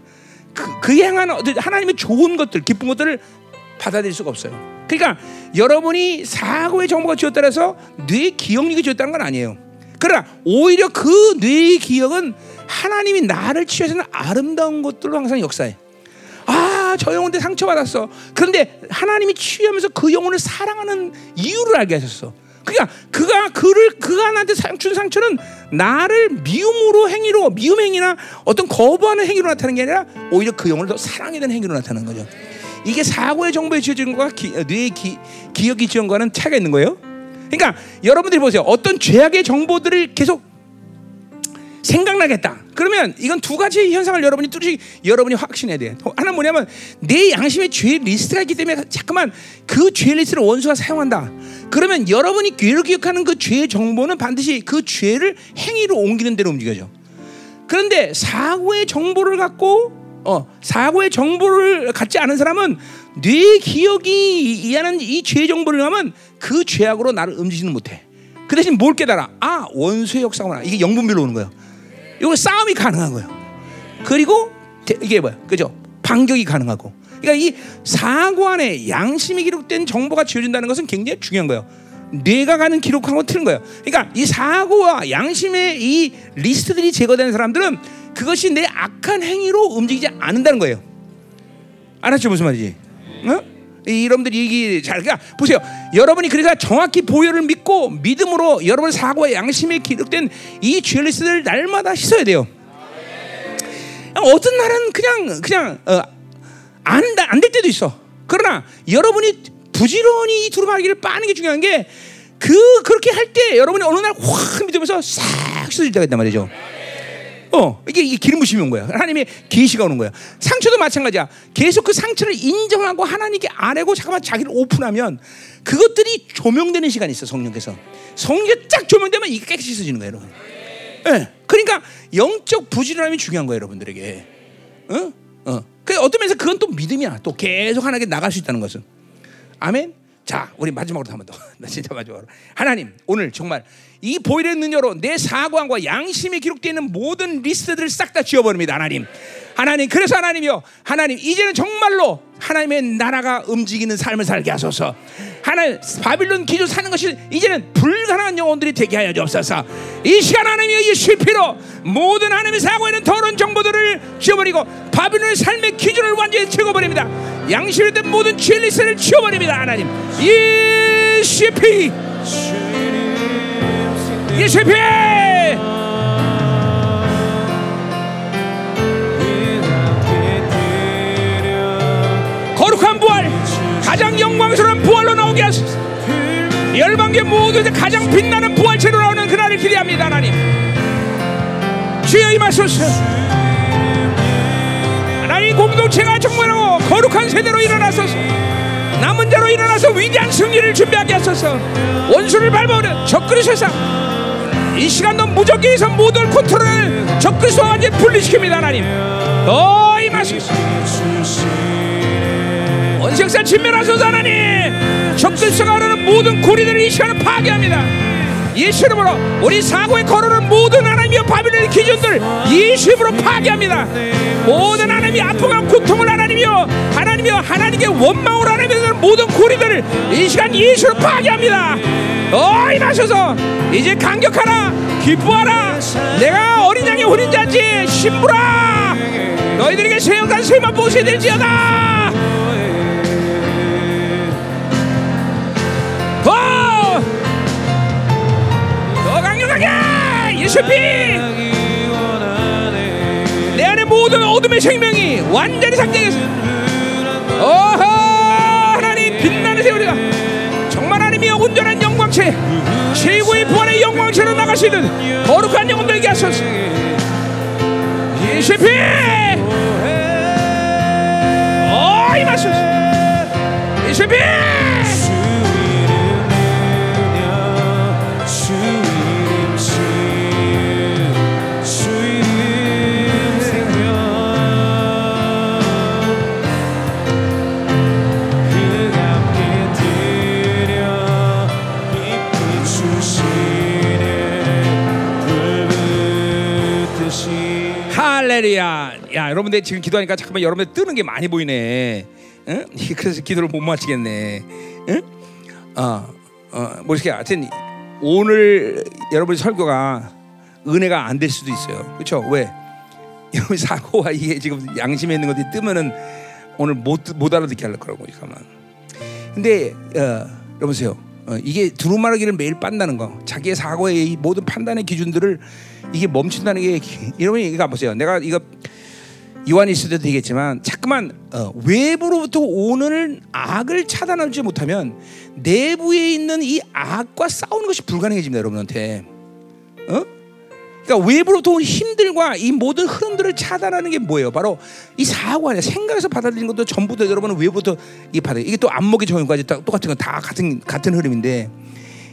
그, 그 향한 하나님의 좋은 것들, 기쁜 것들을 받아들일 수가 없어요. 그러니까 여러분이 사고의 정보가 지었다 해서 뇌 기억력이 지었다는 건 아니에요. 그러나 오히려 그 뇌의 기억은 하나님이 나를 치유해서는 아름다운 것들로 항상 역사해. 아, 저 영혼한테 상처받았어. 그런데 하나님이 치유하면서 그 영혼을 사랑하는 이유를 알게 하셨어. 그러니까 그가 그를 그가 나한테 상- 준 상처는 나를 미움으로 행위로 미움 행위나 어떤 거부하는 행위로 나타나는 게 아니라 오히려 그 영혼을 더 사랑하게 되는 행위로 나타나는 거죠. 이게 사고의 정보에 지어진 것과 기, 뇌의 기, 기억이 지은 거는 차이가 있는 거예요. 그러니까 여러분들이 보세요. 어떤 죄악의 정보들을 계속 생각나겠다. 그러면 이건 두 가지 현상을 여러분이 뚜렷이 여러분이 확신해야 돼. 하나 뭐냐면 내 양심에 죄 리스트가 있기 때문에 자꾸만 그 죄 리스트를 원수가 사용한다. 그러면 여러분이 죄를 기억하는 그 죄의 정보는 반드시 그 죄를 행위로 옮기는 대로 움직여져. 그런데 사고의 정보를 갖고 어, 사고의 정보를 갖지 않은 사람은 뇌 기억이 이하는 이죄 정보를 하면 그 죄악으로 나를 움직이지는 못해. 그 대신 뭘 깨달아? 아 원수의 역사구나. 이게 영분별로 오는 거예요. 이거 싸움이 가능한 거예요. 그리고 대- 이게 뭐야? 그죠? 반격이 가능하고. 그러니까 이 사고 안에 양심이 기록된 정보가 지어진다는 것은 굉장히 중요한 거예요. 뇌가 가는 기록한 건 틀린 거예요. 그러니까 이 사고와 양심의 이 리스트들이 제거되는 사람들은 그것이 내 악한 행위로 움직이지 않는다는 거예요. 알았죠 무슨 말이지? 어? 이 여러분들 얘기 잘 그러니까 보세요. 여러분이 그러니까 정확히 보혈을 믿고 믿음으로 여러분 사고와 양심에 기록된 이 죄리스트를 날마다 씻어야 돼요. 어떤 날은 그냥 그냥 어, 안안 될 때도 있어. 그러나 여러분이 부지런히 이 두루마기를 빠는 게 중요한 게 그 그렇게 할 때 여러분이 어느 날 확 믿으면서 싹 쏟을 때가 있단 말이죠. 어, 이게, 이게 기름 부심이 온 거야. 하나님의 계시가 오는 거야. 상처도 마찬가지야. 계속 그 상처를 인정하고 하나님께 아뢰고 잠깐만 자기를 오픈하면 그것들이 조명되는 시간이 있어 성령께서. 성령이 쫙 조명되면 이게 깨끗이 써지는 거예요, 여러분. 예. 그러니까 영적 부지런함이 중요한 거예요, 여러분들에게. 어? 어. 그 어떤 면에서 그건 또 믿음이야. 또 계속 하나님께 나갈 수 있다는 것은. 아멘. 자, 우리 마지막으로 한 번 더. 나 진짜 마지막으로. 하나님, 오늘 정말 이 보혈의 능력으로 내 사고와 양심에 기록되어 있는 모든 리스트들을 싹 다 지워버립니다, 하나님. 하나님, 그래서 하나님이요. 하나님, 이제는 정말로 하나님의 나라가 움직이는 삶을 살게 하소서. 하나님, 바빌론 기준 사는 것이 이제는 불가능한 영혼들이 되게 하여 주옵소서. 이 시간 하나님이여, 이 실패로 모든 하나님의 사고에는 더러운 정보들을 지워버리고 바빌론의 삶의 기준을 완전히 적어버립니다. 양심에 된 모든 죄 리스트를 지워버립니다, 하나님. 이 실패. 이 실패. 거룩한 부활, 가장 영광스러운 부활로 나오게 하소서. 열방계 모두들 가장 빛나는 부활체로 나오는 그날을 기대합니다, 하나님. 주여 임하소서. 하나님 공동체가 정말로 거룩한 세대로 일어나소서. 남은 자로 일어나서 위대한 승리를 준비하게 하소서. 원수를 밟아오는 적그리 세상. 이 시간도 무적기에서 모든 컨트롤을 적그리스도와 완전히 분리시킵니다, 하나님. 더 임하소서. 원색사 진멸하소서 하나님 적들서가 하는 모든 고리들을 이 시간에 파괴합니다 예수 이름으로 우리 사고에 거르는 모든 하나님의 바빌론의 기준들 예수 이름으로 파괴합니다. 모든 하나님이 아픔과 고통을 하나님이여 하나님이여 하나님의 원망을 하나님의 모든 고리들을 이 시간 예수로 파괴합니다. 어이 마셔서 이제 감격하라 기뻐하라. 내가 어린 양의 혼인자지 신부라. 너희들에게 세영간 세만 보셔야 될지어다 예수피! 내 안에 모든 어둠의 생명이 완전히 상장해서 어허! 하나님 빛나는 세월이가 정말 하나님이 온전한 영광체 최고의 부활의 영광체로 나가시는 거룩한 영혼들에게 하소서 예수피! 어, 임하소서 예수 할렐루야. 야, 여러분들 지금 기도하니까 잠깐만 여러분들 뜨는 게 많이 보이네. 응? 그래서 기도를 못 마치겠네. 응? 어, 어, 모르겠어. 하여튼 오늘 여러분 설교가 은혜가 안 될 수도 있어요. 그렇죠? 왜? 여러분 사고와 이게 지금 양심에 있는 것들이 뜨면은 오늘 못, 못 알아듣게 할 거라고 잠깐만. 근데 어, 여보세요. 어, 이게 두루마기를 매일 빤다는 거, 자기의 사고의 이 모든 판단의 기준들을 이게 멈춘다는 게 여러분이 이거 보세요. 내가 이거 요한이 있을 때도 되겠지만 자꾸만 어, 외부로부터 오는 악을 차단하지 못하면 내부에 있는 이 악과 싸우는 것이 불가능해집니다, 여러분한테. 어? 그러니까 외부로부터 온 힘들과 이 모든 흐름들을 차단하는 게 뭐예요? 바로 이 사고 아니야. 생각에서 받아들이는 것도 전부 다 여러분은 외부부터 이 받아. 이게 또 안목의 다 똑같은 건 다 같은 같은 흐름인데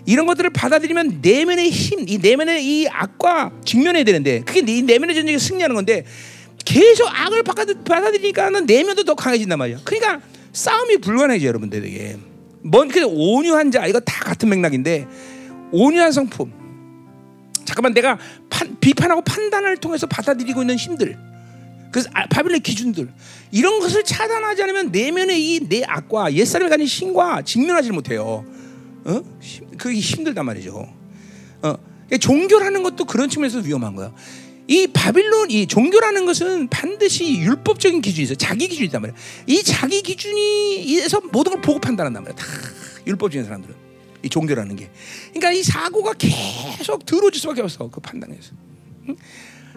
이런 것들을 받아들이면 내면의 힘, 이 내면의 이 악과 직면해야 되는데 그게 이 내면의 전쟁에 승리하는 건데 계속 악을 받아들이니까는 내면도 더 강해진단 말이야. 그러니까 싸움이 불가능해져 여러분들에게. 뭔 그냥 온유한 자 이거 다 같은 맥락인데 온유한 성품. 잠깐만 내가 판, 비판하고 판단을 통해서 받아들이고 있는 힘들. 그래서 아, 바빌의 기준들 이런 것을 차단하지 않으면 내면의 이 내 악과 옛사람이 가진 신과 직면하지 못해요. 어? 그게 힘들단 말이죠. 어, 종교라는 것도 그런 측면에서 위험한 거야. 이 바빌론 이 종교라는 것은 반드시 율법적인 기준이 있어. 자기 기준이 있단 말이야. 이 자기 기준이에서 모든 걸 보고 판단한단 말이야. 다 율법적인 사람들은 이 종교라는 게. 그러니까 이 사고가 계속 들어질 수밖에 없어. 그 판단에서. 응?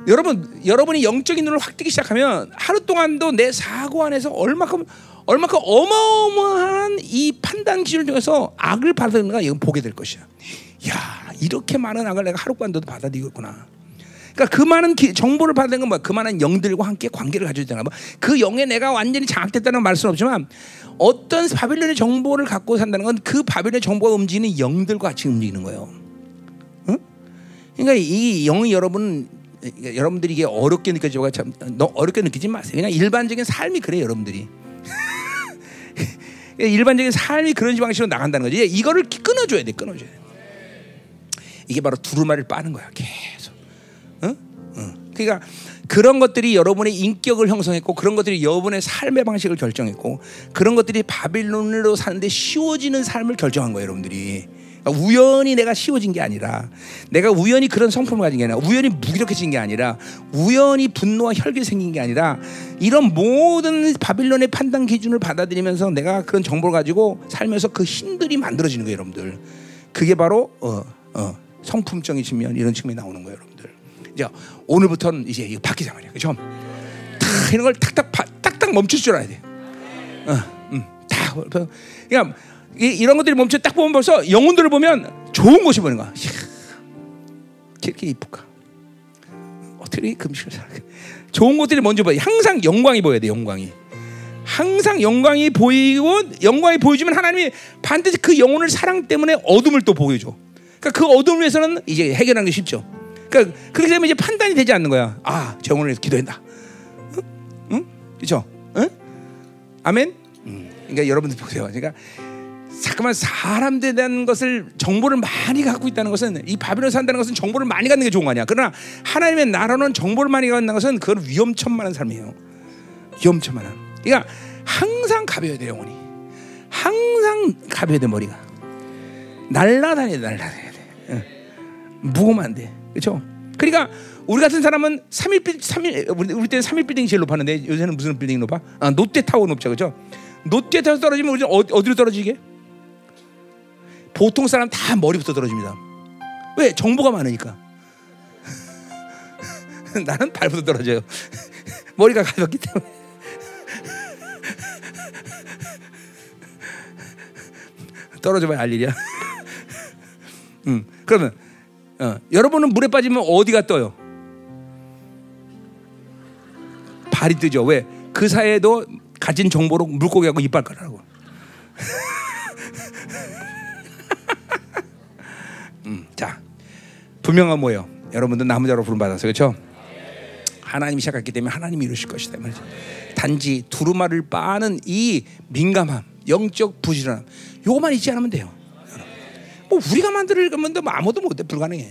여러분, 여러분이 영적인 눈을 확 뜨기 시작하면 하루 동안도 내 사고 안에서 얼마큼 얼마큼 어마어마한 이 판단 기준을 통해서 악을 받았는가 이건 보게 될 것이야. 야 이렇게 많은 악을 내가 하루간도 받아들이겠구나. 그러니까 그 많은 기, 정보를 받는 건 뭐야? 그 많은 영들과 함께 관계를 가지고 있다는 거. 그 영에 내가 완전히 장악됐다는 말 수는 없지만 어떤 바빌론의 정보를 갖고 산다는 건 그 바빌론의 정보가 움직이는 영들과 같이 움직이는 거예요. 응? 그러니까 이 영이 여러분 여러분들이 이게 어렵게 느껴지고 참 어렵게 느끼지 마세요. 그냥 일반적인 삶이 그래 여러분들이. 일반적인 삶이 그런 방식으로 나간다는 거지. 이거를 끊어줘야 돼, 끊어줘야 돼. 이게 바로 두루마리를 빠는 거야, 계속. 응? 응. 그러니까 그런 것들이 여러분의 인격을 형성했고 그런 것들이 여러분의 삶의 방식을 결정했고 그런 것들이 바빌론으로 사는데 쉬워지는 삶을 결정한 거예요, 여러분들이. 그러니까 우연히 내가 쉬워진 게 아니라 내가 우연히 그런 성품을 가진 게 아니라 우연히 무기력해진 게 아니라 우연히 분노와 혈기 생긴 게 아니라 이런 모든 바빌론의 판단 기준을 받아들이면서 내가 그런 정보를 가지고 살면서 그 힘들이 만들어지는 거예요, 여러분들. 그게 바로 어, 어, 성품적인 측면 이런 측면이 나오는 거예요, 여러분들. 이제 오늘부터는 이제 이거 바뀌자 말이야, 그렇죠? 탁 이런 걸 탁탁 딱딱 멈출 줄 알아야 돼. 어, 음, 다 그러니까 이, 런 것들이 멈춰 딱 보면 벌써 영혼들을 보면 좋은 곳이 보이는 거야. 이렇게 이쁠까? 어떻게 금식을 살까? 좋은 것들이 먼저 보여. 항상 영광이 보여야 돼. 영광이. 항상 영광이 보이고 영광이 보여주면 하나님이 반드시 그 영혼을 사랑 때문에 어둠을 또 보여줘. 그러니까 그 어둠을 위해서는 이제 해결하는 게 쉽죠. 그러니까 그렇게 되면 이제 판단이 되지 않는 거야. 아, 위해서 기도한다. 응? 응? 그렇죠? 응? 아멘. 음. 그러니까 여러분들 보세요. 그러니까 잠깐만 사람들에 대한 것을 정보를 많이 갖고 있다는 것은 이 바빌론 산다는 것은 정보를 많이 갖는 게 좋은 거 아니야. 그러나 하나님의 나라는 정보를 많이 갖는 것은 그건 위험천만한 삶이에요. 위험천만한. 그러니까 항상 가벼워야 돼 영혼이. 항상 가벼워야 돼 머리가. 날라다녀야 돼, 날라다녀야 돼. 응. 무거우면 안 돼. 그렇죠? 그러니까 우리 같은 사람은 3일 빌 3일 우리, 때는 3일 빌딩이 제일 높았는데 요새는 무슨 빌딩이 높아? 아, 롯데 타워 높죠. 그렇죠? 롯데 타워 떨어지면 우리 어디, 어디로 떨어지게? 보통 사람 다 머리부터 떨어집니다. 왜? 정보가 많으니까. 나는 발부터 떨어져요. 머리가 가볍기 때문에. 떨어져봐야 알 일이야. 음, 그러면 어, 여러분은 물에 빠지면 어디가 떠요? 발이 뜨죠. 왜? 그 사이에도 가진 정보로 물고기하고 이빨 깔라고. 자, 분명한 뭐예요? 여러분들 나무자로 부름 받았어요, 그렇죠? 하나님이 시작했기 때문에 하나님이 이루실 것이다 말이죠. 단지 두루마를 빠는 이 민감함, 영적 부지런함, 요거만 잊지 않으면 돼요. 뭐 우리가 만들 거면 뭐 아무도 못해 불가능해.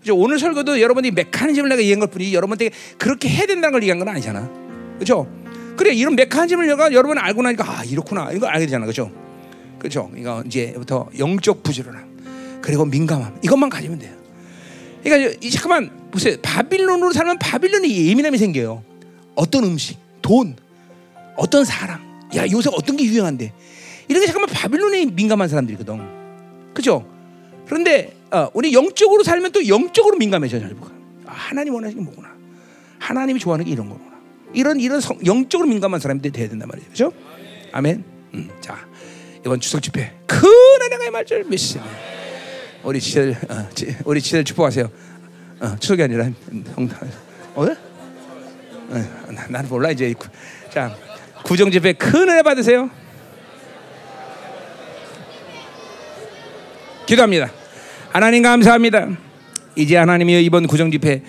그죠? 오늘 설교도 여러분이 메커니즘을 내가 이해한 것 뿐이 여러분한테 그렇게 해야 된다는 걸 얘기한 건 아니잖아. 그렇죠? 그래 이런 메커니즘을 내가 여러분 알고 나니까 아 이렇구나 이거 알게 되잖아, 그렇죠? 그렇죠? 이거 이제부터 영적 부지런함. 그리고 민감함 이것만 가지면 돼요. 그러니까 이 잠깐만 보세요. 바빌론으로 살면 바빌론이 예민함이 생겨요. 어떤 음식, 돈, 어떤 사람. 야 요새 어떤 게 유행한데 이렇게 잠깐만 바빌론에 민감한 사람들이거든. 그죠? 그런데 어, 우리 영적으로 살면 또 영적으로 민감해져 잘 보가. 아, 하나님 원하시는 게 뭐구나. 하나님이 좋아하는 게 이런 거구나. 이런 이런 성, 영적으로 민감한 사람들이 돼야 된단 말이죠. 그죠? 아멘. 음, 자 이번 추석 집회 큰 은혜가 말절 메시지. 우리 지들 어, 지, 우리 지들 축복하세요. 어, 추석이 아니라 홍당. 어? 어, 나는 몰라 이제. 자 구정 집회 큰 은혜 받으세요. 기도합니다. 하나님 감사합니다. 이제 하나님이 이번 구정 집회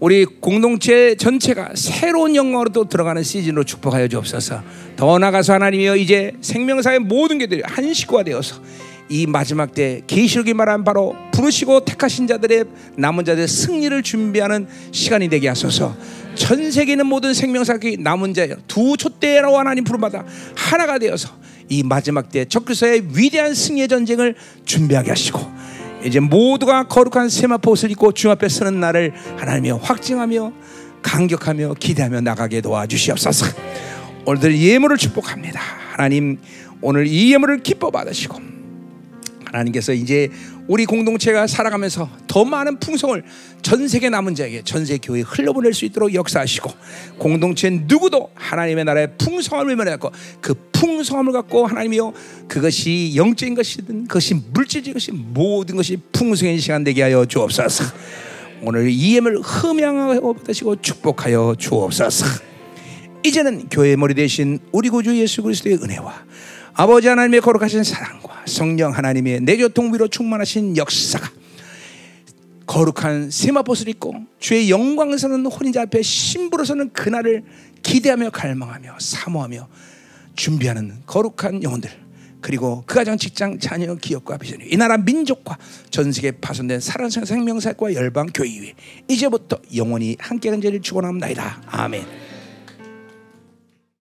우리 공동체 전체가 새로운 영광으로 또 들어가는 시즌으로 축복하여 주옵소서. 더 나가서 하나님이여 이제 생명사의 모든 게들이 한 식구가 되어서 이 마지막 때 계시록이 말한 바로 부르시고 택하신 자들의 남은 자들의 승리를 준비하는 시간이 되게 하소서. 전 세계 있는 모든 생명사기 남은 자두 촛대라고 하나님 부름받아 하나가 되어서 이 마지막 때 적그리스도의 위대한 승리의 전쟁을 준비하게 하시고 이제 모두가 거룩한 세마포 옷을 입고 주 앞에 서는 날을 하나님이 확증하며 강격하며 기대하며 나가게 도와주시옵소서. 오늘들 예물을 축복합니다. 하나님 오늘 이 예물을 기뻐 받으시고 하나님께서 이제 우리 공동체가 살아가면서 더 많은 풍성을 전 세계 남은 자에게 전 세계 교회에 흘려보낼 수 있도록 역사하시고 공동체 누구도 하나님의 나라의 풍성함을 면하고 그 풍성함을 갖고 하나님이여 그것이 영적인 것이든 그것이 물질적인 것이 모든 것이 풍성한 시간 되게 하여 주옵소서. 오늘 이 예물 흠양하고 받으시고 축복하여 주옵소서. 이제는 교회의 머리 대신 우리 구주 예수 그리스도의 은혜와 아버지 하나님의 거룩하신 사랑과 성령 하나님의 내 교통비로 충만하신 역사가 거룩한 세마포스를 입고 주의 영광스러운 혼인자 앞에 신부로 서는 그날을 기대하며 갈망하며 사모하며 준비하는 거룩한 영혼들 그리고 그 가정 직장 자녀 기업과 비전이 이 나라 민족과 전 세계 파손된 사랑성 생명사과 열방 교회 위에 이제부터 영원히 함께 간절히 축원합니다 아멘.